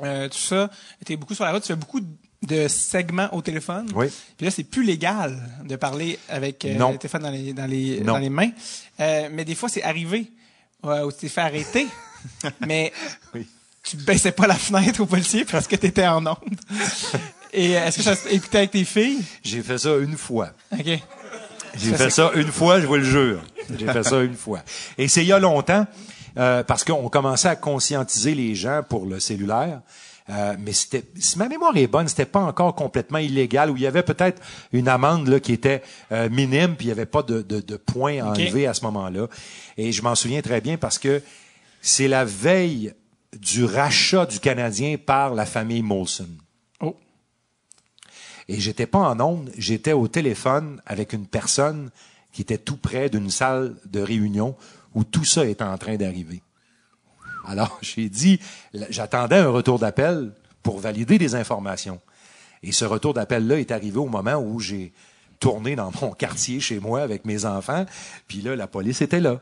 Euh, tout ça. Tu es beaucoup sur la route, tu fais beaucoup de segments au téléphone. Oui. Puis là, c'est plus légal de parler avec euh, le téléphone dans les dans les Non. dans les mains. Euh, mais des fois, c'est arrivé euh, où tu t'es fait arrêter, mais Oui. tu baissais pas la fenêtre au policier parce que tu étais en onde. Et est-ce que ça se écoutait avec tes filles? J'ai fait ça une fois. Ok. J'ai fait ça une fois, je vous le jure. J'ai fait ça une fois. Et c'est il y a longtemps, euh, parce qu'on commençait à conscientiser les gens pour le cellulaire. Euh, mais c'était, si ma mémoire est bonne, c'était pas encore complètement illégal, où il y avait peut-être une amende là, qui était euh, minime, puis il y avait pas de, de, de points à enlever à ce moment-là. Et je m'en souviens très bien parce que c'est la veille du rachat du Canadien par la famille Molson. Oh. Et j'étais pas en onde, j'étais au téléphone avec une personne qui était tout près d'une salle de réunion où tout ça était en train d'arriver. Alors, j'ai dit, j'attendais un retour d'appel pour valider des informations. Et ce retour d'appel-là est arrivé au moment où j'ai tourné dans mon quartier chez moi avec mes enfants, puis là, la police était là.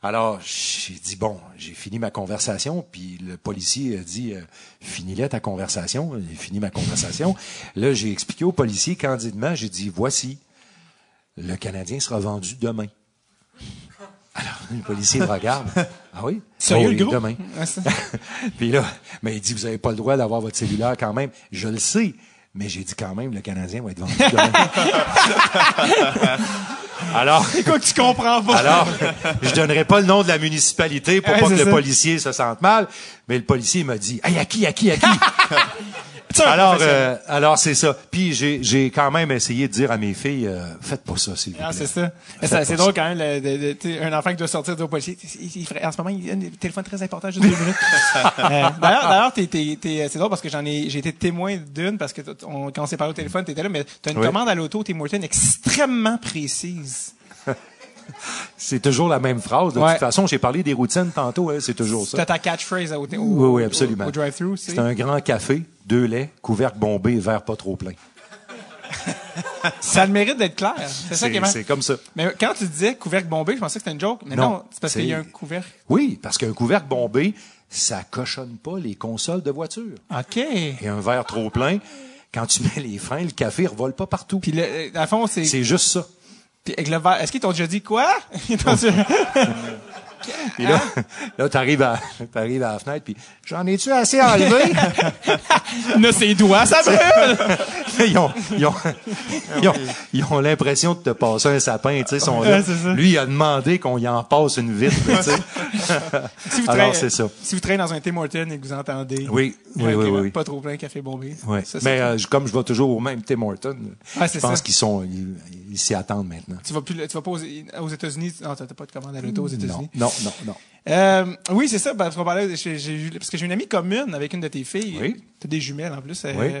Alors, j'ai dit, bon, j'ai fini ma conversation, puis le policier a dit, euh, finis-la ta conversation. J'ai fini ma conversation. Là, j'ai expliqué au policier candidement, j'ai dit, voici, le Canadien sera vendu demain. Alors, le policier me regarde. Ah oui? Sérieux, Oh oui, le gros? Demain. Puis là, mais il dit, vous avez pas le droit d'avoir votre cellulaire quand même. Je le sais, mais j'ai dit quand même, le Canadien va être vendu demain. Alors, Quoi que tu comprends pas. alors, je donnerai pas le nom de la municipalité pour Ouais, pas que le policier se sente mal, mais le policier m'a dit, hey, à qui, à qui, à qui? Alors, euh, alors c'est ça. Puis j'ai, j'ai quand même essayé de dire à mes filles, euh, faites pas ça, s'il vous Ah, plaît. c'est ça. C'est drôle quand même, le- de- de- un enfant qui doit sortir du policier. il- en ce moment, il a un téléphone très important, juste deux minutes. Euh, D'ailleurs, d'ailleurs, t'es- t'es- t'es- c'est drôle parce que j'en ai, j'ai été témoin d'une parce que on- quand on s'est parlé au téléphone, t'étais là, mais t'as une Oui. commande à l'auto, Tim Horton, extrêmement précise. C'est toujours la même phrase. De Ouais. toute façon, j'ai parlé des routines tantôt, hein, c'est toujours ça. T'as ta catchphrase au, au, Oui, oui, absolument. au, au drive-thru, c'est. C'est un grand café, deux laits, couvercle bombé, verre pas trop plein. Ça a le mérite d'être clair. C'est ça qui est C'est, comme ça. Mais quand tu disais couvercle bombé, je pensais que c'était une joke. Mais non, Non, c'est parce qu'il y a un couvercle. Oui, parce qu'un couvercle bombé, ça cochonne pas les consoles de voiture. OK. Et un verre trop plein, quand tu mets les freins, le café revole pas partout. Puis, le, à fond, c'est. C'est juste ça. Puis avec le verre, est-ce qu'ils t'ont déjà dit quoi? Puis là, Hein? là t'arrives à, t'arrives à la fenêtre, puis j'en ai-tu assez enlevé? A ses doigts, ça brûle! ils ont, ils ont, ils ont, l'impression de te passer un sapin, tu sais, sont là. Lui, il a demandé qu'on y en passe une vitre, tu sais. si vous Alors, c'est ça. Si vous traînez dans un Tim Hortons et que vous entendez. Oui, oui, oui, ok, oui, oui. Pas trop plein, café bombé. C'est Mais euh, comme je vais toujours au même Tim Horton, Ouais, je pense qu'ils sont, ils s'y attendent maintenant. Tu vas plus, tu vas pas aux, États-Unis. Non, t'as pas de commande à l'auto aux Non, États-Unis. non, non, non. Euh, oui, c'est ça, parce qu'on parlait, j'ai, parce que j'ai une amie commune avec une de tes filles. Oui. T'as des jumelles en plus. euh, Oui.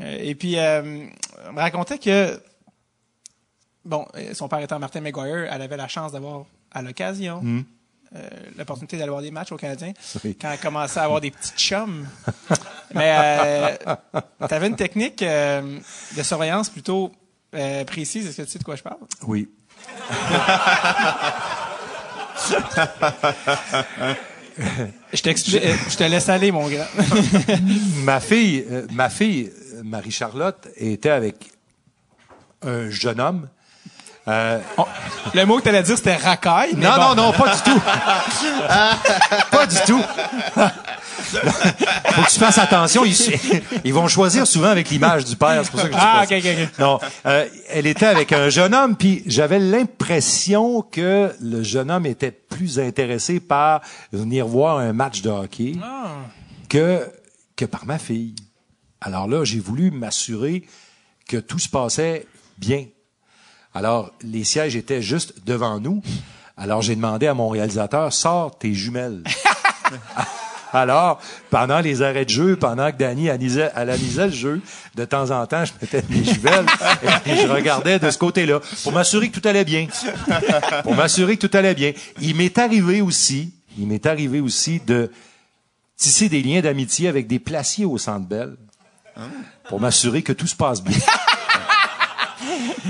euh, et puis, euh, elle me racontait que, bon, euh, son père étant Martin McGuire, elle avait la chance d'avoir, à l'occasion, euh, l'opportunité d'aller voir des matchs au Canadien Hmm. Oui. quand elle commençait à avoir des petits chums. Mais euh, tu avais une technique euh, de surveillance plutôt euh, précise. Est-ce que tu sais de quoi je parle? Oui. Je euh, je te laisse aller, mon grand. Ma fille, euh, ma fille, Marie-Charlotte, était avec un jeune homme. Euh, le mot que tu allais dire, c'était racaille. mais non, bon. non, non, pas du tout. pas du tout. Faut que tu fasses attention. Ils, ils vont choisir souvent avec l'image du père. C'est pour ça que je Ah, ok, ok, ok. Non, euh, elle était avec un jeune homme, puis j'avais l'impression que le jeune homme était plus intéressé par venir voir un match de hockey Ah. que que par ma fille. Alors là, j'ai voulu m'assurer que tout se passait bien. Alors, les sièges étaient juste devant nous. Alors, j'ai demandé à mon réalisateur, sors tes jumelles. Alors, pendant les arrêts de jeu, pendant que Danny analysait, analysait le jeu, de temps en temps, je mettais mes jumelles et je regardais de ce côté-là pour m'assurer que tout allait bien. Pour m'assurer que tout allait bien. Il m'est arrivé aussi, il m'est arrivé aussi de tisser des liens d'amitié avec des placiers au Centre Bell pour m'assurer que tout se passe bien.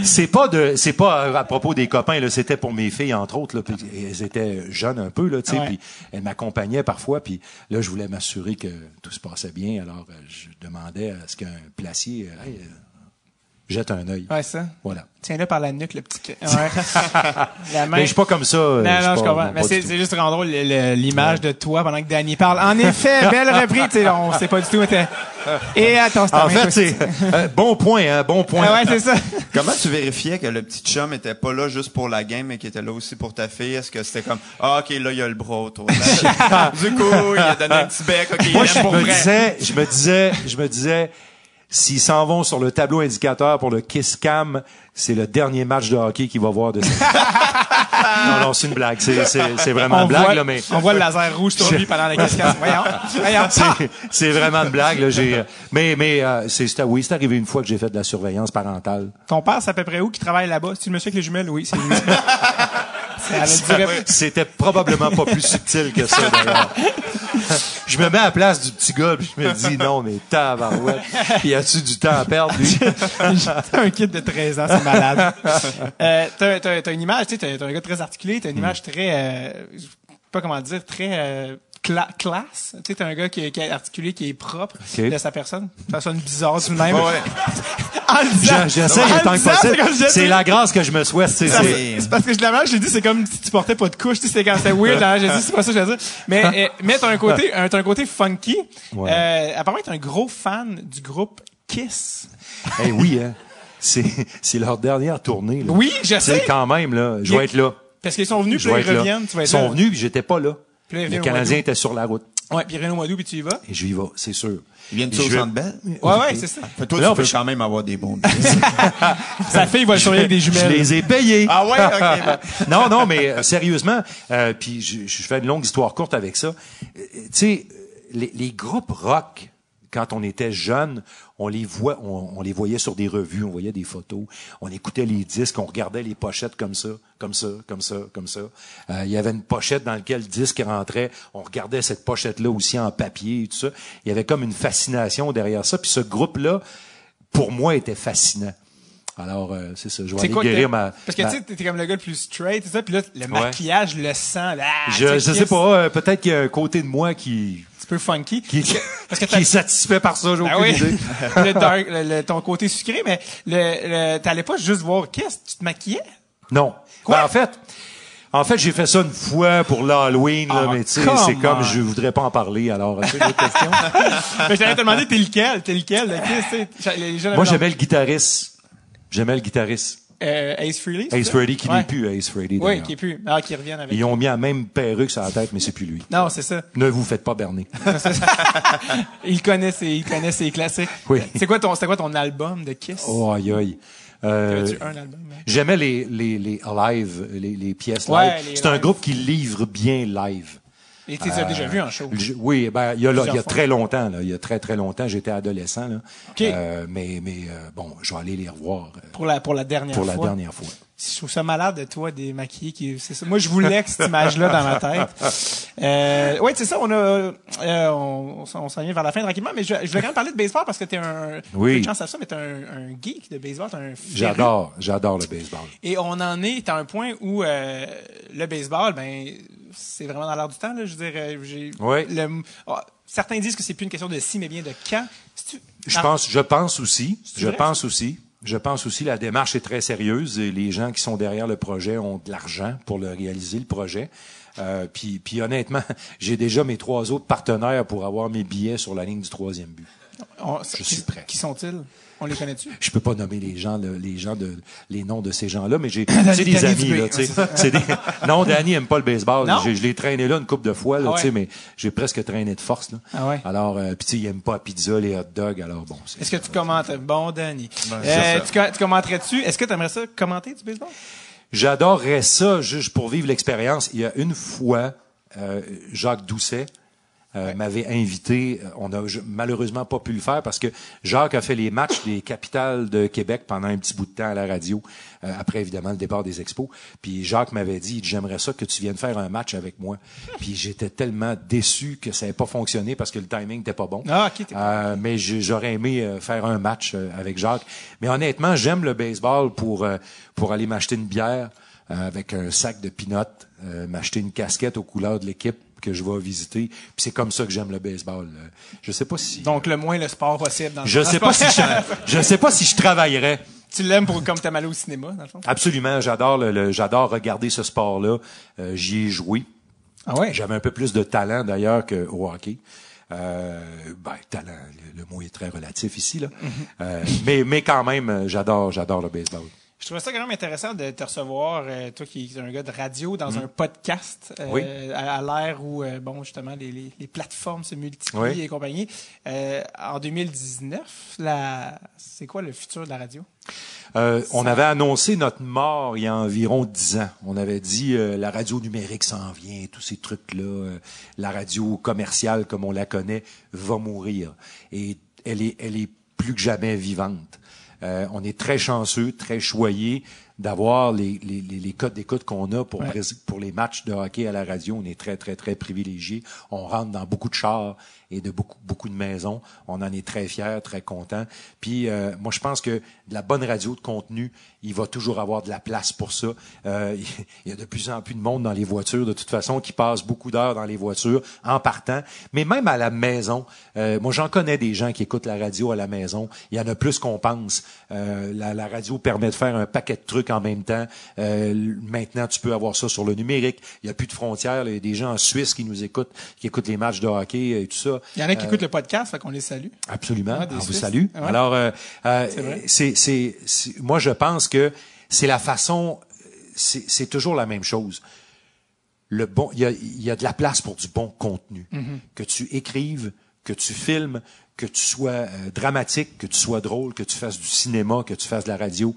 C'est pas de, c'est pas à, à propos des copains là, c'était pour mes filles entre autres là, elles étaient jeunes un peu là, tu sais, puis elles m'accompagnaient parfois, puis là je voulais m'assurer que tout se passait bien, alors euh, je demandais à ce qu'un placier euh, Hey, euh, jette un œil. Ouais, ça. Voilà. Tiens-le par la nuque, le petit. Ouais. la main. Mais je suis pas comme ça. euh, Non, suis non, je comprends. Mais c'est juste vraiment drôle, le- le- l'image de toi pendant que Danny parle. En effet, belle reprise. Tu sais, on sait pas du tout. Et attends, En fait, c'est euh, bon point, hein, bon point. Ah ouais, c'est ça. Comment tu vérifiais que le petit chum était pas là juste pour la game, mais qu'il était là aussi pour ta fille? Est-ce que c'était comme, ah, ok, là, il y a le bras autour. de la- du coup, il a donné un petit bec, ok, il Moi, aime je pour me vrai. disais, je me disais, je me disais, s'ils s'en vont sur le tableau indicateur pour le Kiss Cam, c'est le dernier match de hockey qu'il va voir de Non, non, c'est une blague. C'est, c'est, c'est vraiment On une blague, voit, là, mais on voit le laser rouge lui pendant la cascade. Voyons. Voyons. c'est, c'est vraiment une blague, là. J'ai, mais, mais, euh, c'est, c'est- oui, c'est arrivé une fois que j'ai fait de la surveillance parentale. Ton père, c'est à peu près où qui travaille là-bas? C'est le monsieur avec les jumelles? Oui, c'est lui. C'était probablement pas plus subtil que ça, d'ailleurs. Je me mets à la place du petit gars, puis je me dis, non, mais tabarouette. Puis as-tu du temps à perdre, lui? T'as un kid de 13 ans, c'est malade. euh, t'as, t'as, t'as une image, tu sais, t'as, t'as un gars très articulé, t'as une image très, euh, je sais pas comment dire, très euh, cla- classe. Tu sais, t'as un gars qui, est- qui est articulé, qui est propre de sa personne. Ça sonne bizarre de même. Ouais. J'essaie autant que possible. c'est la grâce que je me souhaite. C'est, parce que je l'avais, je l'ai dit, c'est comme si tu portais pas de couche, tu sais, c'est quand c'était weird, là, j'ai dit, c'est pas ça que je veux dire. Mais, euh, mais t'as un côté, un, t'as un côté funky. Ouais. Euh, apparemment, t'es un gros fan du groupe Kiss. Eh oui, hein. C'est, c'est leur dernière tournée. Là. Oui, je C'est sais. quand même, là. Je vais être là. Parce qu'ils sont venus, Je puis ils reviennent, tu vas Ils être sont là. venus, puis j'étais pas là. Puis viennent mois d'août. étaient sur la route. Ouais, puis Renaud Madou, puis tu y vas? Et je y vais, c'est sûr. Ils viennent-tu Je au centre belle? Ouais, ouais, c'est ça. Fait que toi, Non, tu peux je- quand même avoir des bons. Sa fille va le avec des Je jumelles. les ai payés. ah ouais? Ok. non, non, mais euh, sérieusement, euh, puis je, je fais une longue histoire courte avec ça. Euh, tu sais, les, les groupes rock, quand on était jeune, on les voit, on, on les voyait sur des revues, on voyait des photos, on écoutait les disques, on regardait les pochettes comme ça, comme ça, comme ça, comme ça. Euh, Il y avait une pochette dans laquelle le disque rentrait, on regardait cette pochette-là aussi en papier et tout ça. Il y avait comme une fascination derrière ça. Puis ce groupe-là, pour moi, était fascinant. Alors, euh, c'est ça. Je vais aller quoi guérir ma... Parce que ma- tu sais, t'es comme le gars le plus straight, et ça, puis là, le maquillage, le sang, là, Je, tu sais, je sais pas, euh, peut-être qu'il y a un côté de moi qui, peu funky. qui, Parce que qui est satisfait par ça, j'ai Ben aucune oui. idée. le dark, le- le- ton côté sucré, mais le, le, t'allais pas juste voir Kiss, tu te maquillais? Non. Quoi? Ben, en fait, en fait, j'ai fait ça une fois pour l'Halloween, là, Ah, mais tu sais, c'est comme je voudrais pas en parler. Alors, tu sais, d'autres questions? mais je t'allais te demander, t'es lequel? T'es lequel, le Kiss, tu sais? Les Moi, j'aimais le guitariste. J'aimais le guitariste. Euh, Ace Frehley? Ace? Frehley, qui Ouais. n'est plus Ace Frehley. Oui, qui est plus. Ah, qui reviennent avec. Ils ont mis la même perruque sur la tête, mais c'est plus lui. Non, c'est ça. Ne vous faites pas berner. Il connaît ses, il connaît ses classiques. Oui. C'est quoi ton, c'était quoi ton album de Kiss? Oh, aïe, aïe. Euh, Avais-tu un album? hein? J'aimais les, les, les live, les, les pièces Ouais, live. C'est un groupe qui livre bien live. Et tu les as déjà vu en show? Je- oui, ben il y a, là, il y a Plusieurs fois. très longtemps, là, il y a très très longtemps, j'étais adolescent là. OK. Euh, mais mais euh, bon, je vais aller les revoir euh, Pour la, pour la dernière pour fois. la dernière fois. Je trouve ça malade de toi, des maquillés qui, c'est ça. Moi, je voulais que cette image-là dans ma tête. Euh, ouais, c'est ça, on a, euh, on, on s'en vient vers la fin tranquillement, mais je, je voulais quand même parler de baseball parce que t'es un, Oui. chance à ça, mais t'es un, un geek de baseball, t'es un. J'adore, j'adore le baseball. Et on en est à un point où euh, le baseball, ben, c'est vraiment dans l'air du temps. Là, je veux dire, euh, j'ai Ouais. le- ah, certains disent que c'est plus une question de si, mais bien de quand. Je pense, je pense aussi, je pense aussi, je pense aussi la démarche est très sérieuse et les gens qui sont derrière le projet ont de l'argent pour le réaliser le projet. Euh, puis, puis honnêtement, j'ai déjà mes trois autres partenaires pour avoir mes billets sur la ligne du troisième but. On- Je qui- suis prêt. Qui sont-ils? On les connaît-tu? Je peux pas nommer les gens, le- les gens de, les noms de ces gens-là, mais j'ai, des amis, là, tu sais. C'est des, non, Danny aime pas le baseball. Je l'ai traîné là une couple de fois, là, Ah ouais? tu sais, mais j'ai presque traîné de force, là. Ah ouais? Alors, euh, puis tu sais, il aime pas la pizza, les hot dogs, alors bon. Est-ce que tu commentes? Bon, Danny. Ben, Euh, tu commenterais-tu? Est-ce que tu aimerais ça commenter du baseball? J'adorerais ça juste pour vivre l'expérience. Il y a une fois, euh, Jacques Doucet euh, m'avait invité. Euh, On a j- malheureusement pas pu le faire parce que Jacques a fait les matchs des capitales de Québec pendant un petit bout de temps à la radio, euh, après évidemment le départ des expos. Puis Jacques m'avait dit, j'aimerais ça que tu viennes faire un match avec moi. Puis j'étais tellement déçu que ça n'avait pas fonctionné parce que le timing n'était pas bon. Ah, ok, t'es- Euh, mais j'aurais aimé faire un match avec Jacques. Mais honnêtement, j'aime le baseball pour pour aller m'acheter une bière avec un sac de euh, m'acheter une casquette aux couleurs de l'équipe que je vais visiter. Puis c'est comme ça que j'aime le baseball. Je sais pas si Donc, le moins le sport possible dans le je sais pas si je, je sais pas si je travaillerais. Tu l'aimes pour comme t'aimes aller au cinéma, dans le fond? Absolument, j'adore le, le- j'adore regarder ce sport-là. Euh, J'y ai joué. Ah ouais? J'avais un peu plus de talent d'ailleurs qu'au hockey. Euh, ben, talent, le, le mot est très relatif ici là. Mm-hmm. Euh, mais mais quand même, j'adore j'adore le baseball. Je trouvais ça quand même intéressant de te recevoir, euh, toi qui es un gars de radio, dans un podcast, euh. Oui. à, à l'ère où, euh, bon, justement, les, les, les plateformes se multiplient Oui. et compagnie. Euh, en 2019, la... c'est quoi le futur de la radio? Euh, on avait annoncé notre mort il y a environ dix ans. On avait dit euh, la radio numérique s'en vient, tous ces trucs-là. euh, la radio commerciale, comme on la connaît, va mourir. Et elle est, elle est plus que jamais vivante. Euh, on est très chanceux, très choyés d'avoir les, les, les, les codes d'écoute qu'on a pour, Ouais. pour les matchs de hockey à la radio. On est très, très, très privilégiés. On rentre dans beaucoup de chars et de beaucoup, beaucoup de maisons. On en est très fiers, très contents. Puis euh, moi, je pense que de la bonne radio de contenu, il va toujours avoir de la place pour ça. Euh, il y a de plus en plus de monde dans les voitures, de toute façon, qui passe beaucoup d'heures dans les voitures en partant. Mais même à la maison, euh, moi, j'en connais des gens qui écoutent la radio à la maison. Il y en a plus qu'on pense. Euh, la, la radio permet de faire un paquet de trucs en même temps. Euh, maintenant, tu peux avoir ça sur le numérique. Il n'y a plus de frontières. Il y a des gens en Suisse qui nous écoutent, qui écoutent les matchs de hockey et tout ça. Il y en a qui écoutent le podcast, qu'on les salue. Absolument. Des On vous salue. Ouais. Alors, euh, euh, C'est c'est, moi, je pense que c'est la façon, c'est, toujours la même chose. Le bon, il y a, y a de la place pour du bon contenu. Mm-hmm. Que tu écrives, que tu filmes, que tu sois euh, dramatique, que tu sois drôle, que tu fasses du cinéma, que tu fasses de la radio.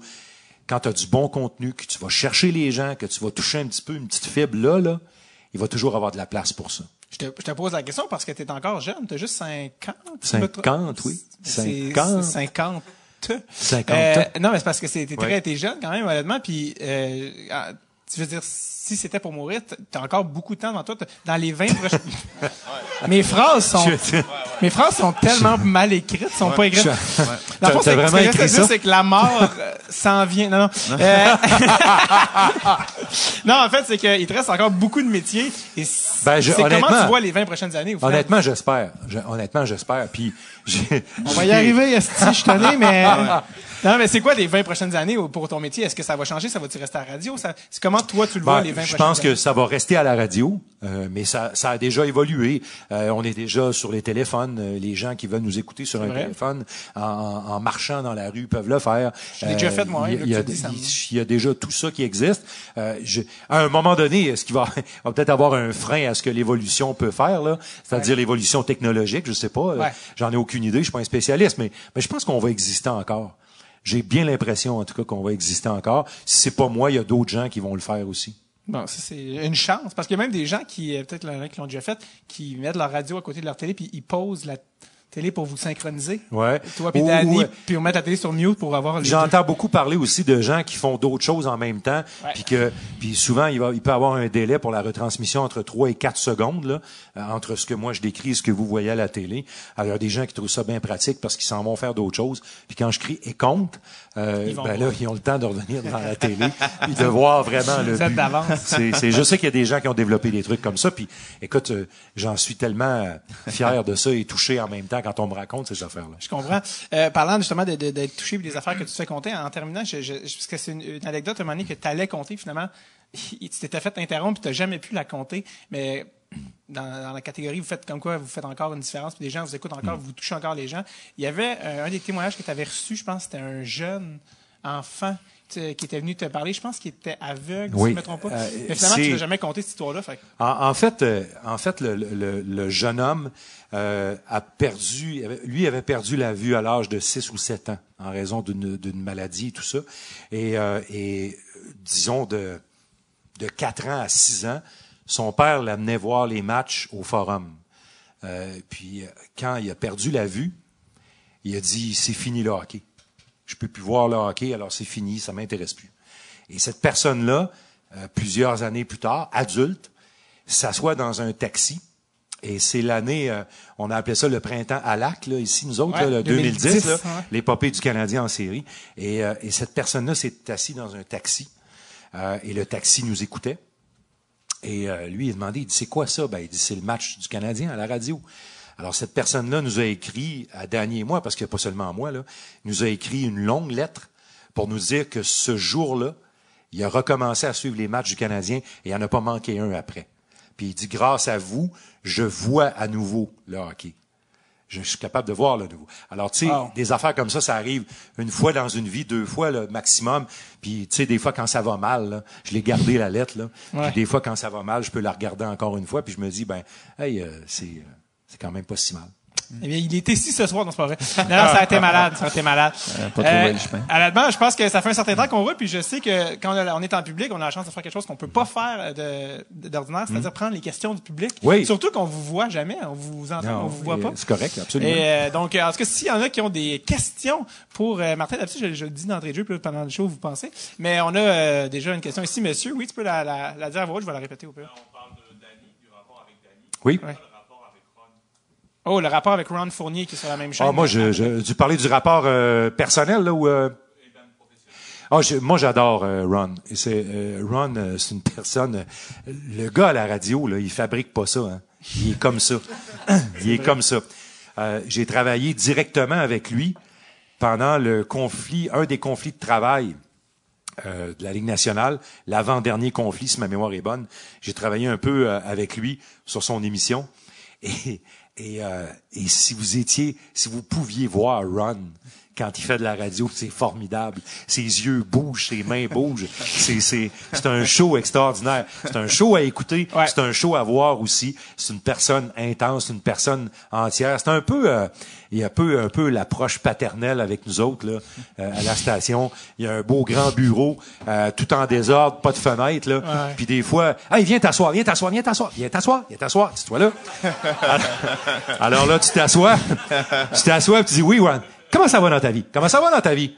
Quand tu as du bon contenu, que tu vas chercher les gens, que tu vas toucher un petit peu une petite fibre là, là, il va toujours avoir de la place pour ça. Je te, je te pose la question parce que tu es encore jeune, tu as juste 50. 50, oui. C'est 50. 50. 50. Euh, non, mais c'est parce que t'es très Ouais. t'es jeune quand même, honnêtement. Puis, euh, ah, tu veux dire, si c'était pour mourir, t'as encore beaucoup de temps devant toi. Dans les 20 prochaines... mes phrases sont... Mes phrases sont tellement mal écrites, sont pas écrites. Dans le fond, c'est- vraiment écrit ça? c'est que la mort euh, s'en vient. Non, non. Euh, non, en fait, c'est qu'il te reste encore beaucoup de métiers. Et Ben, je- c'est comment tu vois les 20 prochaines années? Honnêtement, j'espère. Je- honnêtement, j'espère. Puis, On va y arriver, Esti, je connais, mais... Non, mais c'est quoi les 20 prochaines années pour ton métier? Est-ce que ça va changer? Ça va-tu rester à la radio? Ça, c'est comment toi tu le vois Ben, les 20 je pense que ça va rester à la radio, euh, mais ça, ça a déjà évolué. Euh, on est déjà sur les téléphones. Euh, les gens qui veulent nous écouter sur un vrai. téléphone en, en- marchant dans la rue peuvent le faire. Je l'ai déjà fait, moi, Il y, a- il y déjà tout ça qui existe. Euh, je- à un moment donné, est-ce qu'il va, va peut-être avoir un frein à ce que l'évolution peut faire là, c'est-à-dire l'évolution technologique. Je sais pas. Euh, Ouais. J'en ai aucune idée. Je suis pas un spécialiste, mais, mais je pense qu'on va exister encore. J'ai bien l'impression, en tout cas, qu'on va exister encore. Si c'est pas moi, il y a d'autres gens qui vont le faire aussi. Bon, ça, c'est une chance. Parce qu'il y a même des gens qui, euh, peut-être qui l'ont déjà fait, qui mettent leur radio à côté de leur télé puis ils posent la télé pour vous synchroniser. Ouais. Toi puis Danny, puis on met la télé sur mute pour avoir les. J'entends beaucoup parler aussi de gens qui font d'autres choses en même temps, puis que puis souvent il va il peut avoir un délai pour la retransmission entre 3 et 4 secondes là, euh, entre ce que moi je décris et ce que vous voyez à la télé. Alors il y a des gens qui trouvent ça bien pratique parce qu'ils s'en vont faire d'autres choses. Puis quand je crie et compte, euh, ben voir. là ils ont le temps de revenir devant la télé puis de voir vraiment le but. d'avance. C'est, c'est, je sais qu'il y a des gens qui ont développé des trucs comme ça. Puis, écoute, euh, j'en suis tellement euh, fier de ça et touché en même temps quand on me raconte ces affaires-là. Je comprends. Euh, parlant justement d'être touché et des affaires que tu fais compter, en terminant, parce que c'est une, anecdote à un moment donné que tu allais compter, finalement, tu t'étais fait interrompre tu n'as jamais pu la compter, mais dans, la catégorie, vous faites comme quoi, vous faites encore une différence, puis les gens vous écoutent encore, vous touchez encore les gens. Il y avait euh, un des témoignages que tu avais reçu, je pense, c'était un jeune enfant qui était venu te parler. Je pense qu'il était aveugle, si je ne me trompe pas. Euh, Mais finalement, tu n'as jamais compté cette histoire-là. Fait En, en fait, euh, en fait, le, le- le jeune homme euh, a perdu, lui avait perdu la vue à l'âge de 6 ou 7 ans en raison d'une maladie et tout ça. Et, et disons de, de 4 ans à 6 ans, son père l'amenait voir les matchs au forum. Puis quand il a perdu la vue, il a dit c'est fini le hockey. Je peux plus voir le hockey, alors c'est fini, ça m'intéresse plus. Et cette personne-là, euh, plusieurs années plus tard, adulte, s'assoit dans un taxi. Et c'est l'année, euh, on a appelé ça le printemps à lac, là, ici, nous autres, Ouais, là, le 2010, 2010, là, ouais. l'épopée du Canadien en série. Et, euh, et cette personne-là s'est assise dans un taxi. Euh, et le taxi nous écoutait. Et euh, lui, il a demandé, il dit, c'est quoi ça? Ben, il dit, c'est le match du Canadien à la radio. Alors, cette personne-là nous a écrit, à Dany et moi, parce qu'il n'y a pas seulement moi, là, nous a écrit une longue lettre pour nous dire que ce jour-là, il a recommencé à suivre les matchs du Canadien et il n'y en a pas manqué un après. Puis il dit, grâce à vous, je vois à nouveau le hockey. Je suis capable de voir le nouveau. Alors, tu sais, des affaires comme ça, ça arrive une fois dans une vie, deux fois le maximum. Puis, tu sais, des fois, quand ça va mal, là, je l'ai gardé la lettre, là. Ouais. Puis des fois, quand ça va mal, je peux la regarder encore une fois. Puis je me dis, ben, hey, euh, c'est, euh, c'est quand même pas si mal. Eh bien, il était ici ce soir, non, c'est pas vrai. Non, non, ça a été malade, ça a été malade. Euh, pas trouvé le chemin. Honnêtement, je pense que ça fait un certain temps qu'on roule, puis je sais que quand on est en public, on a la chance de faire quelque chose qu'on peut pas faire de- d'ordinaire, c'est-à-dire prendre les questions du public. Oui. Surtout qu'on vous voit jamais, on vous entend, on vous voit euh, pas. C'est correct, absolument. Et euh, donc, en tout cas, s'il y en a qui ont des questions pour euh, Martin, d'habitude, je, je le dis d'entrée de jeu, puis pendant le show, vous pensez. Mais on a euh, déjà une question ici, monsieur. Oui, tu peux la, la, la dire à voix haute, je vais la répéter au pire. oui. Ouais. Oh, le rapport avec Ron Fournier qui est sur la même chaîne. Ah, moi, je, je, tu parlais du rapport euh, personnel, là, ou... euh, Ah, je- moi, j'adore euh, Ron. Et c'est, euh, Ron, euh, c'est une personne... euh, le gars à la radio, là, il fabrique pas ça. Hein. Il est comme ça. il est comme ça. Euh, j'ai travaillé directement avec lui pendant le conflit, un des conflits de travail euh, de la Ligue nationale, l'avant-dernier conflit, si ma mémoire est bonne. J'ai travaillé un peu avec lui sur son émission. Et, et, euh, et si vous étiez, si vous pouviez voir Ron quand il fait de la radio, c'est formidable. Ses yeux bougent, ses mains bougent. C'est, c'est, c'est un show extraordinaire. C'est un show à écouter. Ouais. C'est un show à voir aussi. C'est une personne intense, une personne entière. C'est un peu, euh, il y a un peu, un peu l'approche paternelle avec nous autres là, euh, à la station. Il y a un beau grand bureau, euh, tout en désordre, pas de fenêtre là. Ouais. Puis des fois, hey, viens t'asseoir, viens t'asseoir, viens t'asseoir, viens t'asseoir, viens t'asseoir, c'est toi là. Alors, alors là, tu t'assois, tu t'assois, tu dis oui, Ron. Comment ça va dans ta vie? Comment ça va dans ta vie?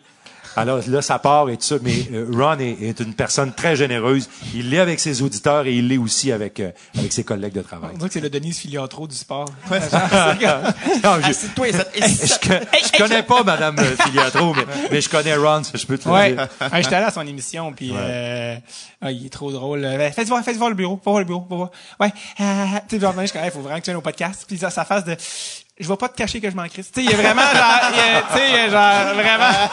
Alors là, ça part et tout ça, mais euh, Ron est, est une personne très généreuse. Il l'est avec ses auditeurs et il l'est aussi avec euh, avec ses collègues de travail. On dirait que c'est le Denise Filiatro du sport. Non, je, je, con- je connais pas Madame euh, Filiatro, mais, mais je connais Ron, ça, je peux te le Ouais. dire. Ah, J'étais allé à son émission, puis euh, ah, il est trop drôle. Euh, Faites voir, faites voir le bureau, va voir le bureau, va voir. Ouais, euh, tu sais, je il faut vraiment que tu viennes au podcast, puis ça, sa face de, je vais pas te cacher que je m'en crisse. Tu sais, il est vraiment genre, tu sais, genre vraiment.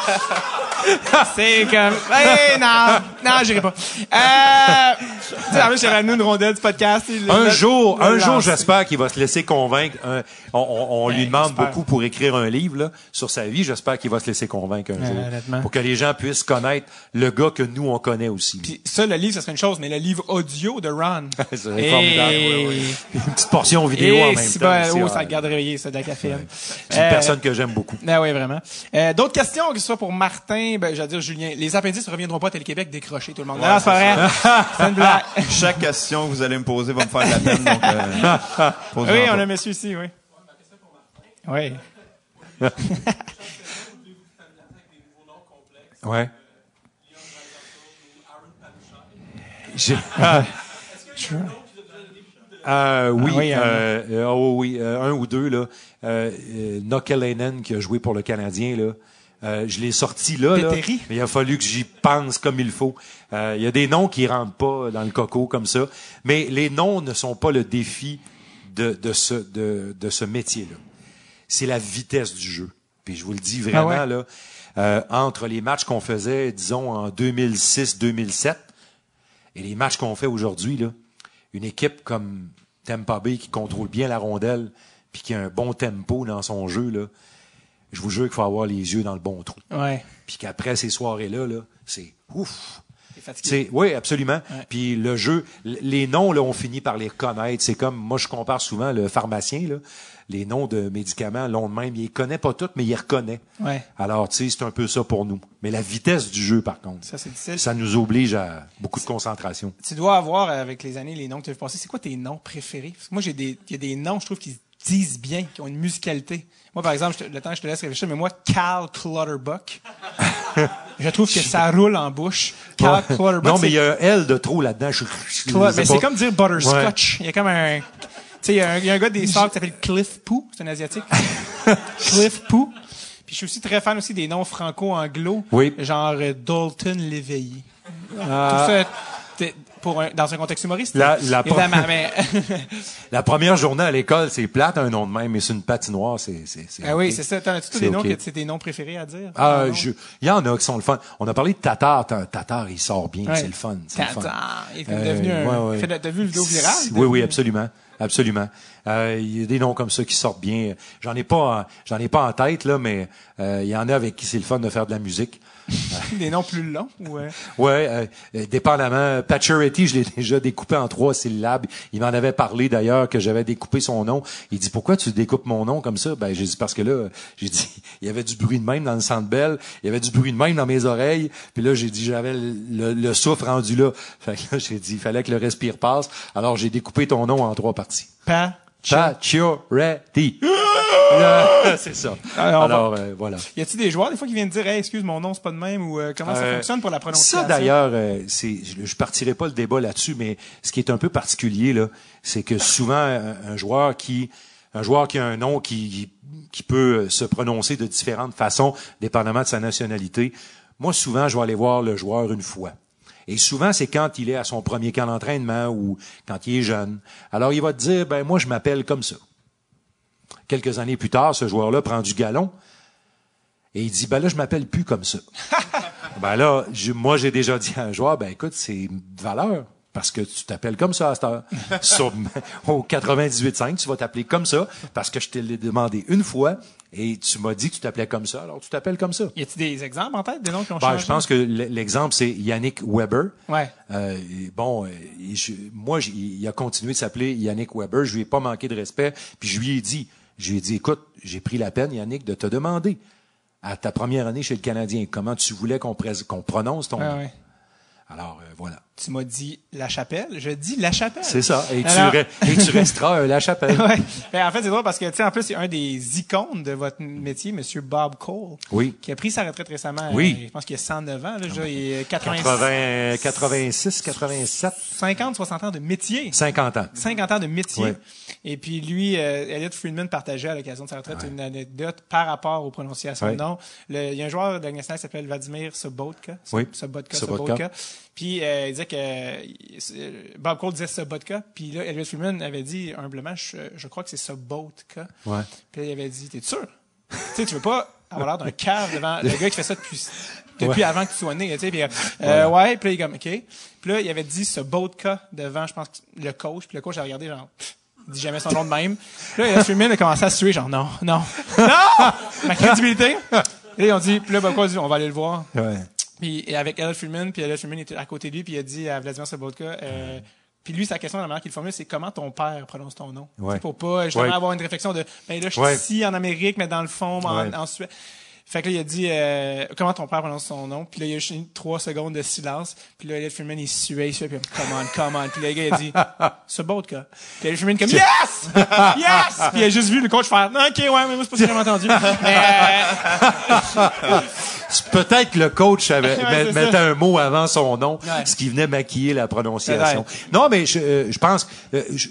C'est comme, hey, non, non, j'irai pas. Euh, tu sais, en plus, j'ai ramené une rondelle du podcast. Un jour, un jour, j'espère qu'il va se laisser convaincre. Un- on on- on lui Ouais, demande beaucoup pour écrire un livre là, sur sa vie. J'espère qu'il va se laisser convaincre un Ouais, jour, honnêtement. pour que les gens puissent connaître le gars que nous on connaît aussi. Puis ça, le livre, ça serait une chose, mais le livre audio de Ron. C'est formidable. Et- Une petite portion vidéo Et en même si temps. ben, aussi, oh, ouais. ça garde réveillé, ça, de la caféine. C'est une Euh, personne que j'aime beaucoup. Ah oui, vraiment. Euh, D'autres questions, que ce soit pour Martin, ben, j'allais dire Julien. Les appendices ne reviendront pas à Télé-Québec décrochés, tout le monde. non, c'est pas vrai. c'est une blague. Chaque question que vous allez me poser va me faire de la peine. Donc, euh, oui, pas. on a monsieur ici, oui. Oui. Ouais. J'ai- Euh, oui, Ah oui, hein. euh, euh, oh oui, euh, un ou deux là. Euh, Nokelainen qui a joué pour le Canadien là. Euh, je l'ai sorti là, là, Péteri? mais il a fallu que j'y pense comme il faut. Euh, Il y a des noms qui rentrent pas dans le coco comme ça, mais les noms ne sont pas le défi de, de ce de, de ce métier-là. C'est la vitesse du jeu. Puis je vous le dis vraiment Ah ouais? là, euh, entre les matchs qu'on faisait, disons en 2006-2007, et les matchs qu'on fait aujourd'hui là, une équipe comme Tampa Bay qui contrôle bien la rondelle, puis qui a un bon tempo dans son jeu, là, je vous jure qu'il faut avoir les yeux dans le bon trou. Ouais. Puis qu'après ces soirées-là, là, c'est ouf. C'est oui, absolument. Puis le jeu, les noms là, on finit par les reconnaître. C'est comme moi je compare souvent le pharmacien là, les noms de médicaments l'ont de même, il les connaît pas tous mais il les reconnaît. Ouais. Alors tu sais, c'est un peu ça pour nous. Mais la vitesse du jeu par contre, Ça, c'est difficile. ça nous oblige à beaucoup de concentration. Tu dois avoir, avec les années, les noms que tu as vu passer. C'est quoi tes noms préférés? Parce que moi, j'ai des, il y a des noms, je trouve, qui se disent bien, qui ont une musicalité. Moi, par exemple, je te- le temps que je te laisse réfléchir, mais moi, Cal Clutterbuck, je trouve que ça roule en bouche. Cal Clutterbuck. non, mais il y a un L de trop là-dedans. Je, mais c'est comme dire butterscotch. Il y a comme un, sais, il y, a un- il y a un gars des Sacs qui s'appelle Cliff Poo. C'est un asiatique. Cliff Poo. Puis je suis aussi très fan aussi des noms franco-anglo. Oui. Genre euh, Dalton Léveillé. Tout ça, t'es- pour un- dans un contexte humoriste. La- la- évidemment, mais, La première journée à l'école, c'est plate un nom de même, mais c'est une patinoire, c'est c'est c'est ah oui, c'est ça. T'en as-tu tous des noms que c'est des noms préférés à dire? Ah, je- il y en a qui sont le fun. On a parlé de Tatar. Ta- Tatar, il sort bien. Ouais. C'est le fun. C'est le fun. Tatar. Il est comme Euh, devenu un. ouais, ouais. fait de- T'as vu le vidéo virale? Oui, oui, absolument. Absolument. Euh, Il y a des noms comme ça qui sortent bien. J'en ai pas, en- j'en ai pas en tête, là, mais euh, il y en a avec qui c'est le fun de faire de la musique. Des noms plus longs? ou, euh, Ouais, euh, euh, dépendamment. Pacioretty, je l'ai déjà découpé en trois syllabes. Il m'en avait parlé d'ailleurs que j'avais découpé son nom. Il dit pourquoi tu découpes mon nom comme ça? Ben j'ai dit parce que là, j'ai dit il y avait du bruit de même dans le centre belle, il y avait du bruit de même dans mes oreilles. Puis là j'ai dit j'avais le, le- le souffle rendu là. Fait que là j'ai dit il fallait que le respire passe. Alors j'ai découpé ton nom en trois parties. Pa. Pacioretty. Là, c'est ça. Alors, euh, voilà. Y a-t-il des joueurs des fois qui viennent dire, hey, excuse mon nom, c'est pas de même ou euh, comment ça Euh, fonctionne pour la prononciation? Ça d'ailleurs, euh, c'est, je, partirai pas le débat là-dessus, mais ce qui est un peu particulier là, c'est que souvent un, un joueur qui, un joueur qui a un nom qui, qui peut se prononcer de différentes façons, dépendamment de sa nationalité. Moi, souvent, je vais aller voir le joueur une fois. Et souvent, c'est quand il est à son premier camp d'entraînement ou quand il est jeune. Alors, il va te dire, ben moi, je m'appelle comme ça. Quelques années plus tard, ce joueur-là prend du galon et il dit, ben là, je m'appelle plus comme ça. ben là, je- moi, j'ai déjà dit à un joueur, ben écoute, c'est valeur. Parce que tu t'appelles comme ça à cette heure. Sur- au 98.5, tu vas t'appeler comme ça parce que je te l'ai demandé une fois et tu m'as dit que tu t'appelais comme ça, alors tu t'appelles comme ça. Y a-t-il des exemples en tête, des noms qui ont Ben, changé? je pense que l'exemple, c'est Yannick Weber. Ouais. Euh, bon, euh, je- moi, il a continué de s'appeler Yannick Weber. Je lui ai pas manqué de respect. Puis je lui ai dit, je lui ai dit, écoute, j'ai pris la peine, Yannick, de te demander à ta première année chez le Canadien comment tu voulais qu'on prononce ton Ouais, nom? ouais. Alors euh, voilà, Tu m'as dit La Chapelle. Je dis La Chapelle. c'est ça. Et tu, Alors- re- et tu resteras un La Chapelle. Ouais. Ben, en fait, c'est drôle parce que, tu sais, en plus, c'est un des icônes de votre métier, Monsieur Bob Cole. Oui. Qui a pris sa retraite récemment. Oui. euh, je pense qu'il a 109 ans, là. dire, Il est 80, 80, 86, 87, 50, 60 ans de métier. 50 ans. 50 ans de métier. Ouais. Et puis lui, euh, Elliot Friedman partageait à l'occasion de sa retraite une anecdote par rapport aux prononciations de noms. Il y a un joueur de la nationale qui s'appelle Vladimir Sobotka. Oui. Sobotka, Sobotka. Sobotka. Puis euh, il disait que euh, Bob Cole disait Sobotka. Puis là, Elliot Friedman avait dit humblement, je, je crois que c'est Sobotka. Ouais. Puis là, il avait dit, t'es sûr? tu sais, tu veux pas avoir l'air d'un cave devant le gars qui fait ça depuis, depuis avant que tu sois né, tu sais. Puis, euh, ouais, puis là, il est comme, OK. Puis là, il avait dit ce Botka devant, je pense, le coach. Puis le coach a regardé, genre, dit jamais son nom de même. Puis là, Elliot Friedman a commencé à se tuer, genre, non, non, non! Ma crédibilité. Et là, ils ont dit, puis là, Bob Cole a dit, on va aller le voir. Ouais. Puis et avec Elliot Freeman, puis Elliot Freeman était à côté de lui, puis il a dit à Vladimir Sobotka, euh, puis lui, sa question, la manière qu'il formule, c'est comment ton père prononce ton nom? Ouais. Pour pas justement Ouais. avoir une réflexion de, ben là, je suis Ouais. ici en Amérique, mais dans le fond, en Suède. Fait que là, il a dit, euh, comment ton père prononce son nom? Puis là, il y a juste eu trois secondes de silence. Puis là, Elliot Freeman, il suait, il suait, puis come on, come on. Puis le gars, il a dit, Sobotka. Puis Elliot Freeman, comme, yes! Yes! Puis il a juste vu le coach faire, ok, ouais, mais moi, c'est pas ce que j'ai entendu. Mais, euh, Peut-être que le coach avait, Ouais, mettait ça. un mot avant son nom, Ouais. ce qui venait maquiller la prononciation. Non, mais je, euh, je pense, euh, je-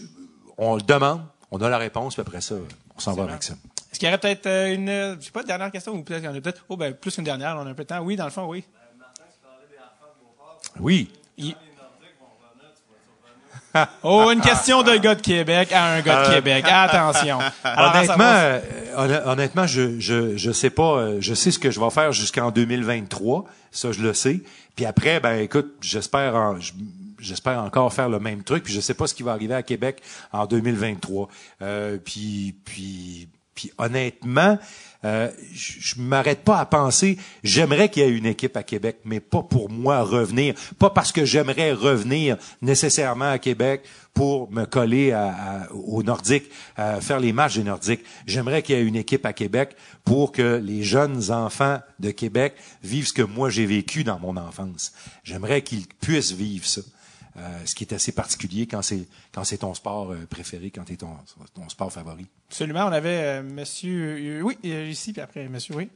on le demande, on a la réponse, puis après ça, on s'en va avec ça. Est-ce qu'il y aurait peut-être euh, une, euh, je sais pas, dernière question, ou peut-être qu'il y en a peut-être, oh, ben, plus qu'une dernière, on a un peu de temps. Oui, dans le fond, oui. Oui. Il- Oh, une question de gars de Québec à un gars de Euh, Québec. Attention. Alors, honnêtement, honnêtement, je, je, je sais pas, je sais ce que je vais faire jusqu'en 2023. Ça, je le sais. Puis après, ben, écoute, j'espère, en- je, j'espère encore faire le même truc. Puis je sais pas ce qui va arriver à Québec en 2023. Euh, puis, puis, puis honnêtement, euh, je m'arrête pas à penser, j'aimerais qu'il y ait une équipe à Québec, mais pas pour moi revenir, pas parce que j'aimerais revenir nécessairement à Québec pour me coller à, à- aux Nordiques, faire les matchs des Nordiques. J'aimerais qu'il y ait une équipe à Québec pour que les jeunes enfants de Québec vivent ce que moi j'ai vécu dans mon enfance. J'aimerais qu'ils puissent vivre ça. Euh, ce qui est assez particulier quand c'est quand c'est ton sport euh, préféré, quand c'est ton, ton sport favori. Absolument. On avait euh, monsieur. euh, oui, euh, ici, puis après, monsieur, oui.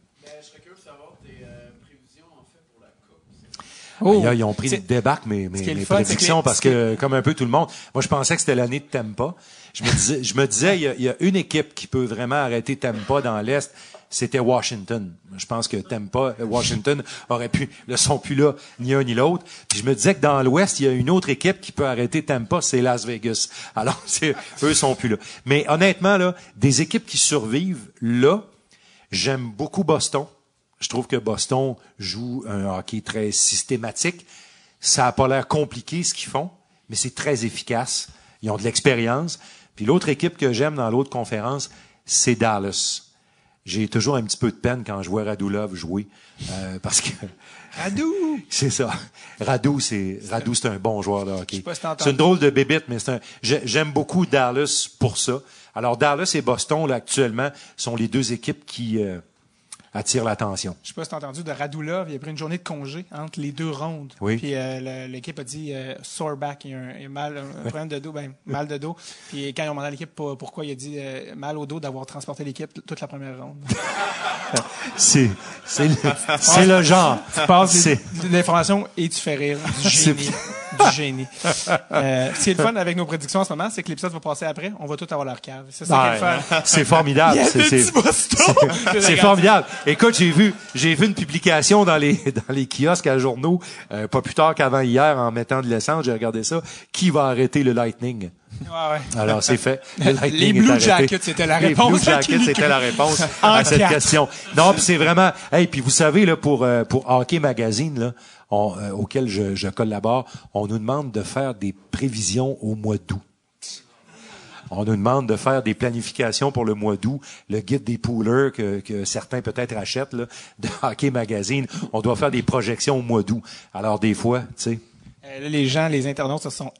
Ben, ils, ils ont pris C'est- le débarque mes, mes, qui est le mes fun, c'est que prédictions les- parce ce qui que, comme un peu tout le monde, moi je pensais que c'était l'année de Tampa. Je me disais, je me disais, il y, a, il y a une équipe qui peut vraiment arrêter Tampa dans l'Est, c'était Washington. Je pense que Tampa, euh, Washington aurait pu, le sont plus là, ni un ni l'autre. Puis je me disais que dans l'Ouest, il y a une autre équipe qui peut arrêter Tampa, c'est Las Vegas. Alors, eux sont plus là. Mais honnêtement, là, des équipes qui survivent là, j'aime beaucoup Boston. Je trouve que Boston joue un hockey très systématique. Ça a pas l'air compliqué ce qu'ils font, mais c'est très efficace. Ils ont de l'expérience. Puis l'autre équipe que j'aime dans l'autre conférence, c'est Dallas. J'ai toujours un petit peu de peine quand je vois Radulov jouer euh, parce que Radou! c'est ça. Radou, c'est Radou, c'est un bon joueur de hockey. C'est une drôle de bébite, mais c'est un. j'ai- J'aime beaucoup Dallas pour ça. Alors Dallas et Boston là actuellement sont les deux équipes qui euh, attirent l'attention. Je sais pas si t'as entendu de Radulov, il a pris une journée de congé entre les deux rondes. Oui. Puis euh, l'équipe a dit euh, sore back, il y a un, il y a mal, un problème de dos, ben, mal de dos. Puis quand ils ont demandé à l'équipe pour- pourquoi, il a dit euh, mal au dos d'avoir transporté l'équipe toute la première ronde. C'est c'est le, c'est le genre. Tu passes l'information et tu fais rire. Du génie. du génie. Euh, ce qui est le fun avec nos prédictions en ce moment, c'est que l'épisode va passer après. On va tout avoir leur cave. C'est ça qui est le Ouais, fun. c'est formidable. C'est formidable. Écoute, j'ai vu, j'ai vu une publication dans les dans les kiosques à journaux, euh, pas plus tard qu'avant hier, en mettant de l'essence, j'ai regardé ça. Qui va arrêter le Lightning? Ouais. Alors c'est fait. Le Les Blue. Jackets, c'était la Les réponse Blue à Jackets, c'était la réponse à cette quatre. question. Non, puis c'est vraiment. Hey, puis vous savez là pour euh, pour Hockey Magazine là, on, euh, auquel je, je collabore, on nous demande de faire des prévisions au mois d'août. On nous demande de faire des planifications pour le mois d'août. Le guide des poolers que, que certains peut-être achètent là, de Hockey Magazine, on doit faire des projections au mois d'août. Alors des fois, tu sais, Euh, là, les gens, les internautes se sont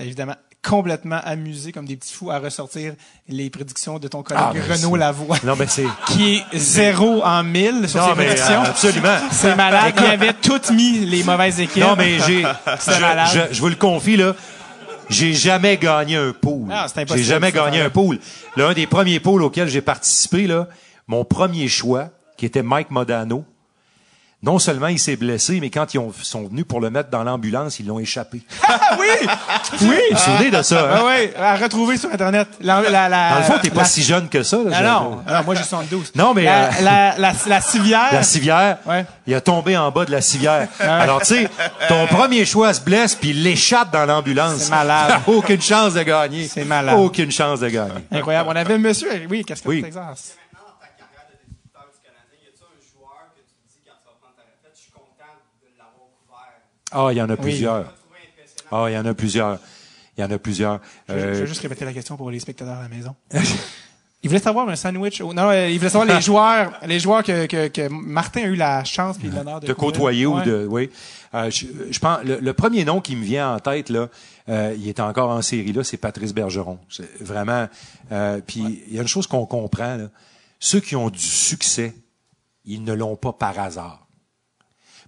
évidemment complètement amusés comme des petits fous à ressortir les prédictions de ton collègue Ah, ben, Renaud Lavoie. non mais c'est Qui est zéro en mille sur Non, ses mais, prédictions. euh, absolument. C'est malade. Il avait toutes mis les mauvaises équipes. Non, mais j'ai, malade. je, je vous le confie, là. J'ai jamais gagné un pool. Ah, J'ai jamais gagné un pool. L'un des premiers pools auxquels j'ai participé, là, mon premier choix, qui était Mike Modano, non seulement il s'est blessé, mais quand ils ont- sont venus pour le mettre dans l'ambulance, ils l'ont échappé. Ah oui! Oui! Vous vous souvenez de ça, hein? Ah oui, à retrouver sur Internet. La, la, la, Dans le fond, t'es pas si jeune que ça, là. Ah non, ah non, moi j'ai 72. Non, mais, La, euh, la, la, la civière. La civière, Ouais. il a tombé en bas de la civière. Alors, tu sais, ton premier choix se blesse, puis il l'échappe dans l'ambulance. C'est malade. Aucune chance de gagner. C'est malade. Aucune chance de gagner. Incroyable. On avait monsieur, oui, qu'est-ce que Oui. du Texas? Maintenant, dans ta carrière de débuteur du Canadien, y a-t-il un joueur que tu te dis quand tu vas prendre ta retraite, je suis content de l'avoir Ah, il y en a plusieurs. Ah, il y en a plusieurs. Il y en a plusieurs. Je, je Euh, vais juste répéter la question pour les spectateurs à la maison. Il voulait savoir un sandwich. au- Non, euh, il voulait savoir les joueurs, les joueurs que, que, que Martin a eu la chance puis l'honneur de, de côtoyer ou de oui Euh, je, je pense le, le premier nom qui me vient en tête là euh, il est encore en série là c'est Patrice Bergeron c'est vraiment puis il y a une chose qu'on comprend là ceux qui ont du succès ils ne l'ont pas par hasard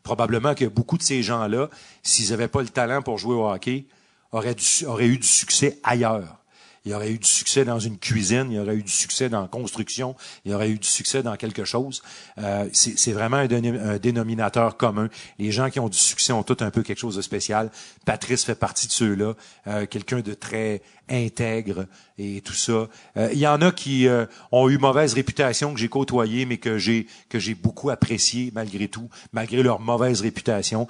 probablement que beaucoup de ces gens là s'ils avaient pas le talent pour jouer au hockey auraient, auraient eu du succès ailleurs il aurait eu du succès dans une cuisine, il aurait eu du succès dans la construction, il aurait eu du succès dans quelque chose. Euh, c'est vraiment un, dénom- un dénominateur commun. Les gens qui ont du succès ont tout un peu quelque chose de spécial. Patrice fait partie de ceux-là, euh, quelqu'un de très intègre et tout ça. Euh, il y en a qui euh, ont eu mauvaise réputation que j'ai côtoyé, mais que j'ai que j'ai beaucoup apprécié malgré tout, malgré leur mauvaise réputation.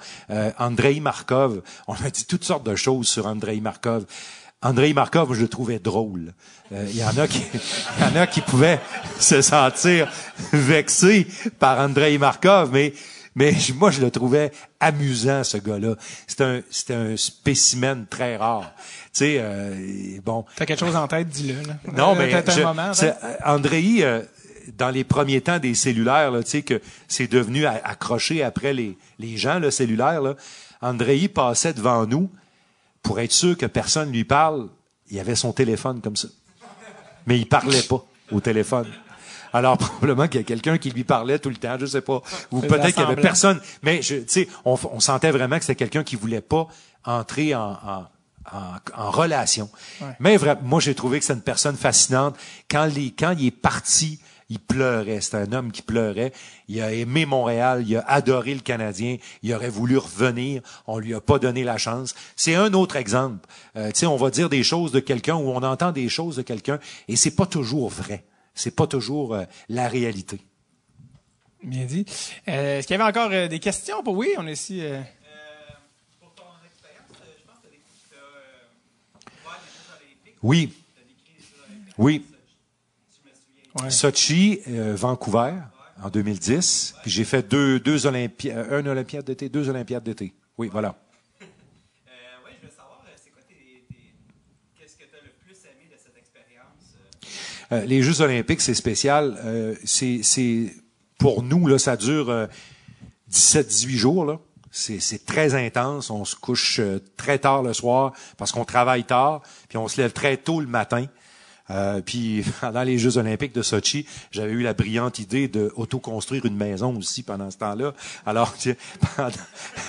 Andrei Markov, on a dit toutes sortes de choses sur Andrei Markov. Andrei Markov, je le trouvais drôle. Euh, Il y en a qui, il y en a qui pouvaient se sentir vexés par Andrei Markov, mais Mais je- moi, je le trouvais amusant, ce gars-là. C'était un, un spécimen très rare. Tu sais, euh, bon. T'as quelque chose en tête, dis-le. là. Non, Euh, mais t'as un je- moment, c'est- Andrei, euh, dans les premiers temps des cellulaires, tu sais que c'est devenu accroché après les, les gens, le cellulaire. Là. Andrei passait devant nous pour être sûr que personne lui parle. Il avait son téléphone comme ça, mais il parlait pas au téléphone. Alors probablement qu'il y a quelqu'un qui lui parlait tout le temps, je sais pas, ou peut-être qu'il y avait personne. Mais tu sais, on, on sentait vraiment que c'était quelqu'un qui voulait pas entrer en, en, en, en relation. Mais vra- moi, j'ai trouvé que c'est une personne fascinante. Quand, les, quand il est parti, il pleurait. C'était un homme qui pleurait. Il a aimé Montréal. Il a adoré le Canadien. Il aurait voulu revenir. On lui a pas donné la chance. C'est un autre exemple. Euh, tu sais, on va dire des choses de quelqu'un ou on entend des choses de quelqu'un et c'est pas toujours vrai. C'est pas toujours euh, la réalité. Bien dit. Euh, Est-ce qu'il y avait encore des questions? Pour oui? On est ici. Pour ton expérience, je pense que tu as ouvert les Jeux Olympiques, Oui. Oui. Ouais. Sochi, euh, Vancouver, en 2010. Puis j'ai fait deux, deux Olympiades, un Olympiade d'été, deux Olympiades d'été. Oui, voilà. Euh, ouais, je veux savoir, euh, c'est quoi tes, tes- qu'est-ce que tu as le plus aimé de cette expérience? euh? Euh, les Jeux olympiques, c'est spécial. Euh, c'est, c'est pour nous là, ça dure euh, 17-18 jours là. C'est, c'est très intense. On se couche euh, très tard le soir parce qu'on travaille tard, puis on se lève très tôt le matin. Euh, puis pendant les Jeux olympiques de Sochi, j'avais eu la brillante idée de autoconstruire une maison aussi pendant ce temps-là. Alors, pendant-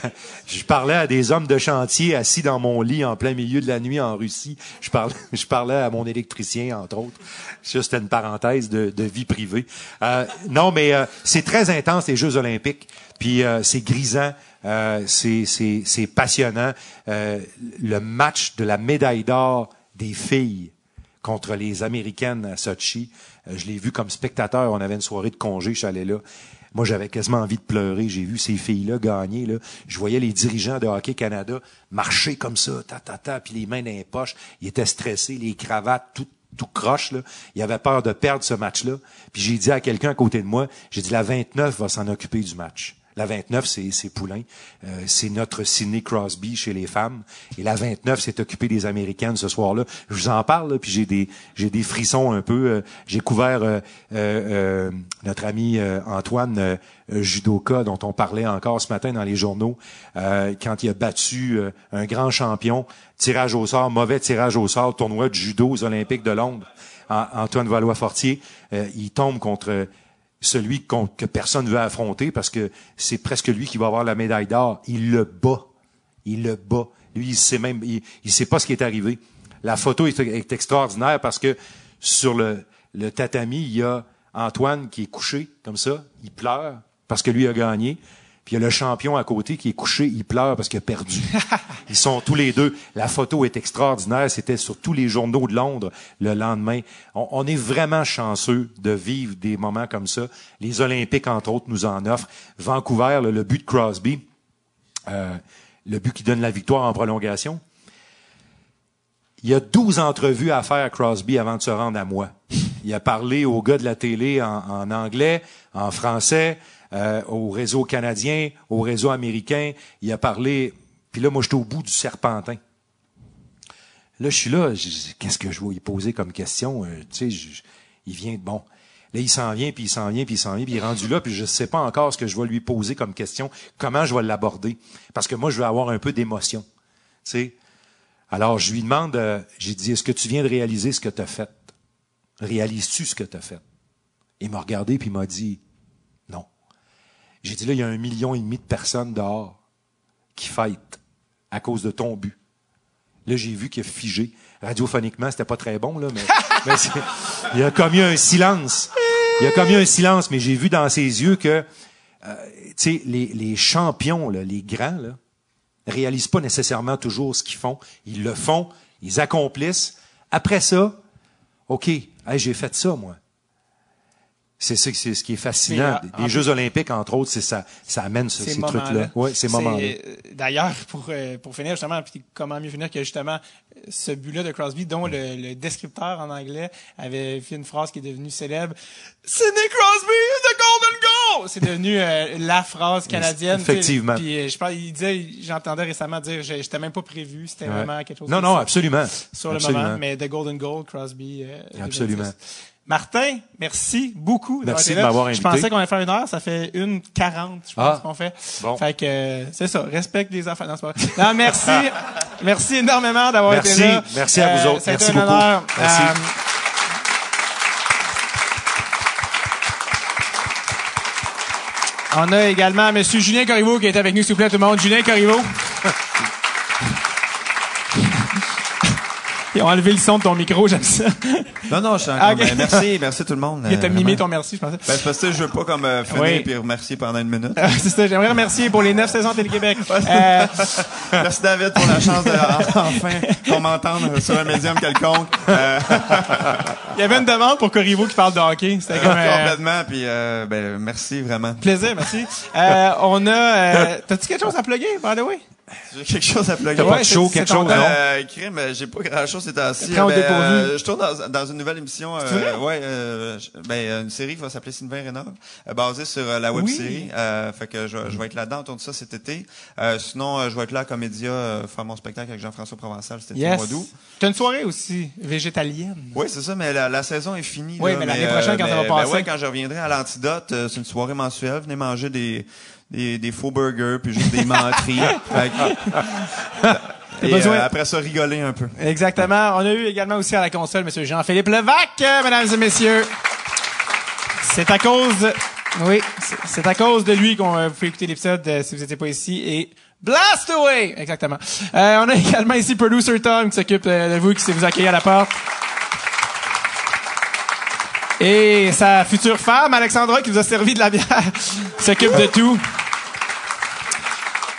je parlais à des hommes de chantier assis dans mon lit en plein milieu de la nuit en Russie. Je parlais, je parlais à mon électricien, entre autres. C'était une parenthèse de, de vie privée. Euh, non, mais euh, c'est très intense, les Jeux olympiques. Puis euh, c'est grisant, euh, c'est passionnant. Euh, le match de la médaille d'or des filles contre les Américaines à Sochi. Euh, je l'ai vu comme spectateur. On avait une soirée de congé, je suis allé là. Moi, j'avais quasiment envie de pleurer. J'ai vu ces filles-là gagner. Là. Je voyais les dirigeants de Hockey Canada marcher comme ça, ta, ta, ta, puis les mains dans les poches. Ils étaient stressés, les cravates, tout, tout croche. Là. Ils avaient peur de perdre ce match-là. Puis j'ai dit à quelqu'un à côté de moi, j'ai dit, la 29 va s'en occuper du match. La 29, c'est, c'est Poulain. Euh, c'est notre Sidney Crosby chez les femmes. Et la 29 s'est occupée des Américaines ce soir-là. Je vous en parle, puis j'ai des, frissons un peu. euh, j'ai couvert euh, notre ami Antoine Judoka, dont on parlait encore ce matin dans les journaux, quand il a battu un grand champion, tirage au sort, mauvais tirage au sort, tournoi de judo aux Olympiques de Londres. An- Antoine Valois-Fortier, il tombe contre celui que personne veut affronter parce que c'est presque lui qui va avoir la médaille d'or. Il le bat. Il le bat. Lui, il sait même, il, il sait pas ce qui est arrivé. La photo est, est extraordinaire parce que sur le, le tatami, il y a Antoine qui est couché comme ça. Il pleure parce que lui a gagné. Puis il y a le champion à côté qui est couché, il pleure parce qu'il a perdu. Ils sont tous les deux. La photo est extraordinaire. C'était sur tous les journaux de Londres le lendemain. On, on est vraiment chanceux de vivre des moments comme ça. Les Olympiques, entre autres, nous en offrent. Vancouver, le, le but de Crosby, euh, le but qui donne la victoire en prolongation. Il y a 12 entrevues à faire à Crosby avant de se rendre à moi. Il a parlé aux gars de la télé en, en anglais, en français, euh, au réseau canadien, au réseau américain. Il a parlé. Puis là, moi, j'étais au bout du serpentin. Là, je suis là. Qu'est-ce que je vais lui poser comme question? Euh, tu sais, il vient de bon. Là, il s'en vient, puis il s'en vient, puis il s'en vient, puis il est rendu là, puis je sais pas encore ce que je vais lui poser comme question, comment je vais l'aborder. Parce que moi, je veux avoir un peu d'émotion. Tu alors, je lui demande, euh, j'ai dit, est-ce que tu viens de réaliser ce que tu as fait? Réalises-tu ce que tu as fait? Il m'a regardé puis il m'a dit. J'ai dit, là, il y a un million et demi de personnes dehors qui fêtent à cause de ton but. Là, j'ai vu qu'il a figé. Radiophoniquement, c'était pas très bon, là, mais, il a commis un silence. Il a commis un silence, mais j'ai vu dans ses yeux que, euh, tu sais, les, les champions, là, les grands, là, réalisent pas nécessairement toujours ce qu'ils font. Ils le font, ils accomplissent. Après ça, OK, hey, j'ai fait ça, moi. C'est ça, c'est ce qui est fascinant. Euh, Les en Jeux olympiques, entre autres, c'est ça, ça amène ce- ces, trucs-là. Oui, ces moments-là. euh, D'ailleurs, pour, euh, pour finir justement, puis comment mieux finir que justement euh, ce but-là de Crosby, dont le, le descripteur en anglais avait fait une phrase qui est devenue célèbre. Sidney Crosby the golden goal! c'est devenu euh, la phrase canadienne. Effectivement. Puis euh, je pense, il disait, j'entendais récemment dire, j'étais même pas prévu, c'était Ouais. vraiment quelque chose. Non, non, absolument. Sur le moment, mais The Golden Goal, Crosby. euh, Absolument. Martin, merci beaucoup. d'avoir Merci été de là. m'avoir Je invité. pensais qu'on allait faire une heure, ça fait une quarante, je pense Ah. qu'on fait. Bon. Fait que euh, c'est ça, respecte les enfants. Non. Non, merci, merci énormément d'avoir été Merci. là. Euh, Merci à vous autres. ça a été Merci un beaucoup. honneur. Merci. Euh, On a également M. Julien Corriveau qui est avec nous, s'il vous plaît, tout le monde. Julien Corriveau. Ils ont enlevé le son de ton micro, j'aime ça. Non, non, je suis encore... Ah, ok. ben, merci, merci tout le monde. Il t'a euh, mimé ton merci, je pensais. Ben, c'est parce que je veux pas comme euh, finir Oui. puis remercier pendant une minute. Euh, c'est ça, j'aimerais remercier pour les neuf saisons Télé-Québec. Euh, Merci David pour la chance de enfin qu'on m'entende sur un médium quelconque. Euh, Il y avait une demande pour Corriveau qui parle de hockey. C'était comme euh, complètement. Puis euh, ben, merci vraiment. plaisir, merci. Euh, on a... Euh, T'as-tu quelque chose à plugger, by the way? J'ai quelque chose à plugger? T'as pas de show, quelque chose, non? Euh, crime, j'ai pas grand chose ces temps-ci. Ben, dépourvu. euh, je tourne dans, dans une nouvelle émission. Euh, ouais, euh, ben, une série qui va s'appeler Sylvain Rénov, euh, basée sur euh, la web Oui. série. Euh, fait que je, je vais être là-dedans, on tourne ça cet été. Euh, sinon, je vais être là à Comédia, euh, faire mon spectacle avec Jean-François Provençal cet été au Yes. mois d'août. T'as une soirée aussi, végétalienne. Oui, c'est ça, mais la, la saison est finie. Oui, là, mais l'année prochaine, quand ça va ben passer. ouais, quand je reviendrai à l'antidote, euh, c'est une soirée mensuelle. Venez manger des, des, des faux burgers, puis juste des menteries. Et besoin- euh, après ça, rigoler un peu. Exactement. On a eu également aussi à la console M. Jean-Philippe Levac, euh, mesdames et messieurs. C'est à cause... Oui, c'est- à cause de lui qu'on euh, vous pouvez écouter l'épisode euh, si vous n'étiez pas ici. Et Blast Away! Exactement. Euh, on a également ici Producer Tom qui s'occupe euh, de vous, qui sait vous accueillir à la porte. Et sa future femme, Alexandra, qui vous a servi de la bière, s'occupe de tout.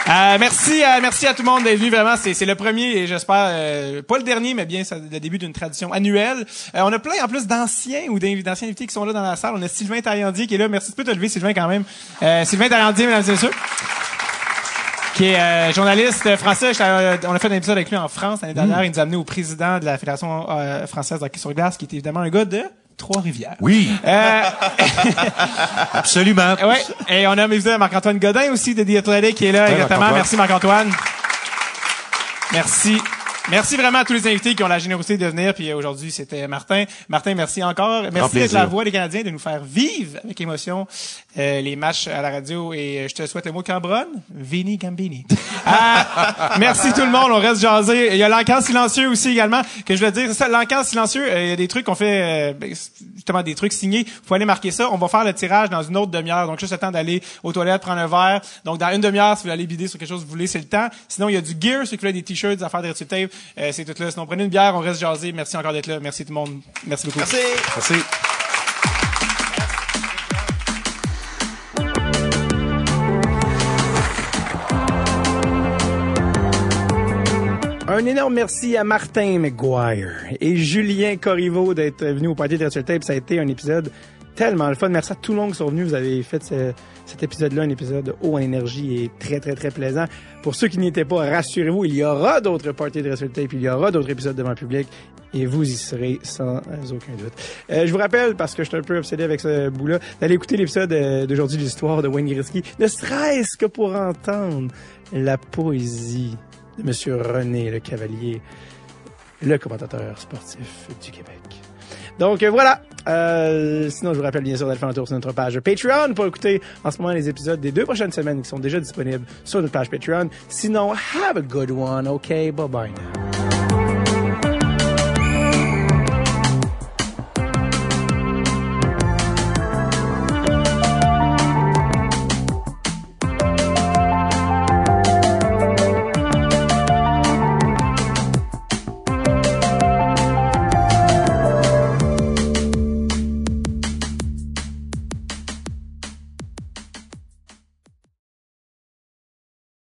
Euh, merci, à, merci à tout le monde d'être venu. Vraiment, c'est, c'est le premier et j'espère euh, pas le dernier, mais bien ça- le début d'une tradition annuelle. Euh, on a plein en plus d'anciens ou d'anciens invités qui sont là dans la salle. On a Sylvain Taillandier qui est là. Merci de te lever, Sylvain, quand même. Euh, Sylvain Taillandier, mesdames et messieurs qui est euh, journaliste français. Euh, on a fait un épisode avec lui en France l'année dernière. Il nous a amené au président de la Fédération euh, française de hockey sur glace, qui est évidemment un gars de Trois-Rivières. Oui, Euh, absolument. Et on a évidemment Marc-Antoine Godin aussi de The Athletic qui est là. Exactement. Merci Marc-Antoine. Merci. Merci vraiment à tous les invités qui ont la générosité de venir. Puis euh, aujourd'hui, c'était Martin. Martin, merci encore. Merci d'être la voix des Canadiens, de nous faire vivre avec émotion euh, les matchs à la radio. Et euh, je te souhaite le mot Cambronne. Vini Gambini. Ah, merci tout le monde. On reste jasé. Il y a l'encan silencieux aussi également. Que je veux dire, ça, l'encan silencieux. euh, Il y a des trucs qu'on fait, euh, ben, justement des trucs signés. Faut aller marquer ça. On va faire le tirage dans une autre demi-heure. Donc juste le temps d'aller aux toilettes, prendre un verre. Donc dans une demi-heure, si vous voulez aller bider sur quelque chose vous voulez, c'est le temps. Sinon, il y a du gear, ceux qui veulent des t-shirts, des affaires de tape. Euh, c'est tout là. Sinon, prenez une bière, on reste jasé. Merci encore d'être là. Merci tout le monde. Merci beaucoup. Merci. Merci. Un énorme merci à Martin McGuire et Julien Corriveau d'être venu au Party Tape. Ça a été un épisode tellement le fun. Merci à tout le monde qui sont venus. Vous avez fait ce- cet épisode-là, un épisode haut en énergie et très, très, très plaisant. Pour ceux qui n'y étaient pas, rassurez-vous, il y aura d'autres Party de Virtual Tape. Il y aura d'autres épisodes devant le public et vous y serez sans aucun doute. Euh, je vous rappelle, parce que je suis un peu obsédé avec ce bout-là, d'aller écouter l'épisode euh, d'aujourd'hui de l'histoire de Wayne Gretzky, ne serait-ce que pour entendre la poésie de Monsieur René Le Cavalier, le commentateur sportif du Québec. Donc euh, voilà. Euh, sinon, je vous rappelle bien sûr d'aller faire un tour sur notre page Patreon pour écouter en ce moment les épisodes des deux prochaines semaines qui sont déjà disponibles sur notre page Patreon. Sinon, have a good one, okay? Bye bye now.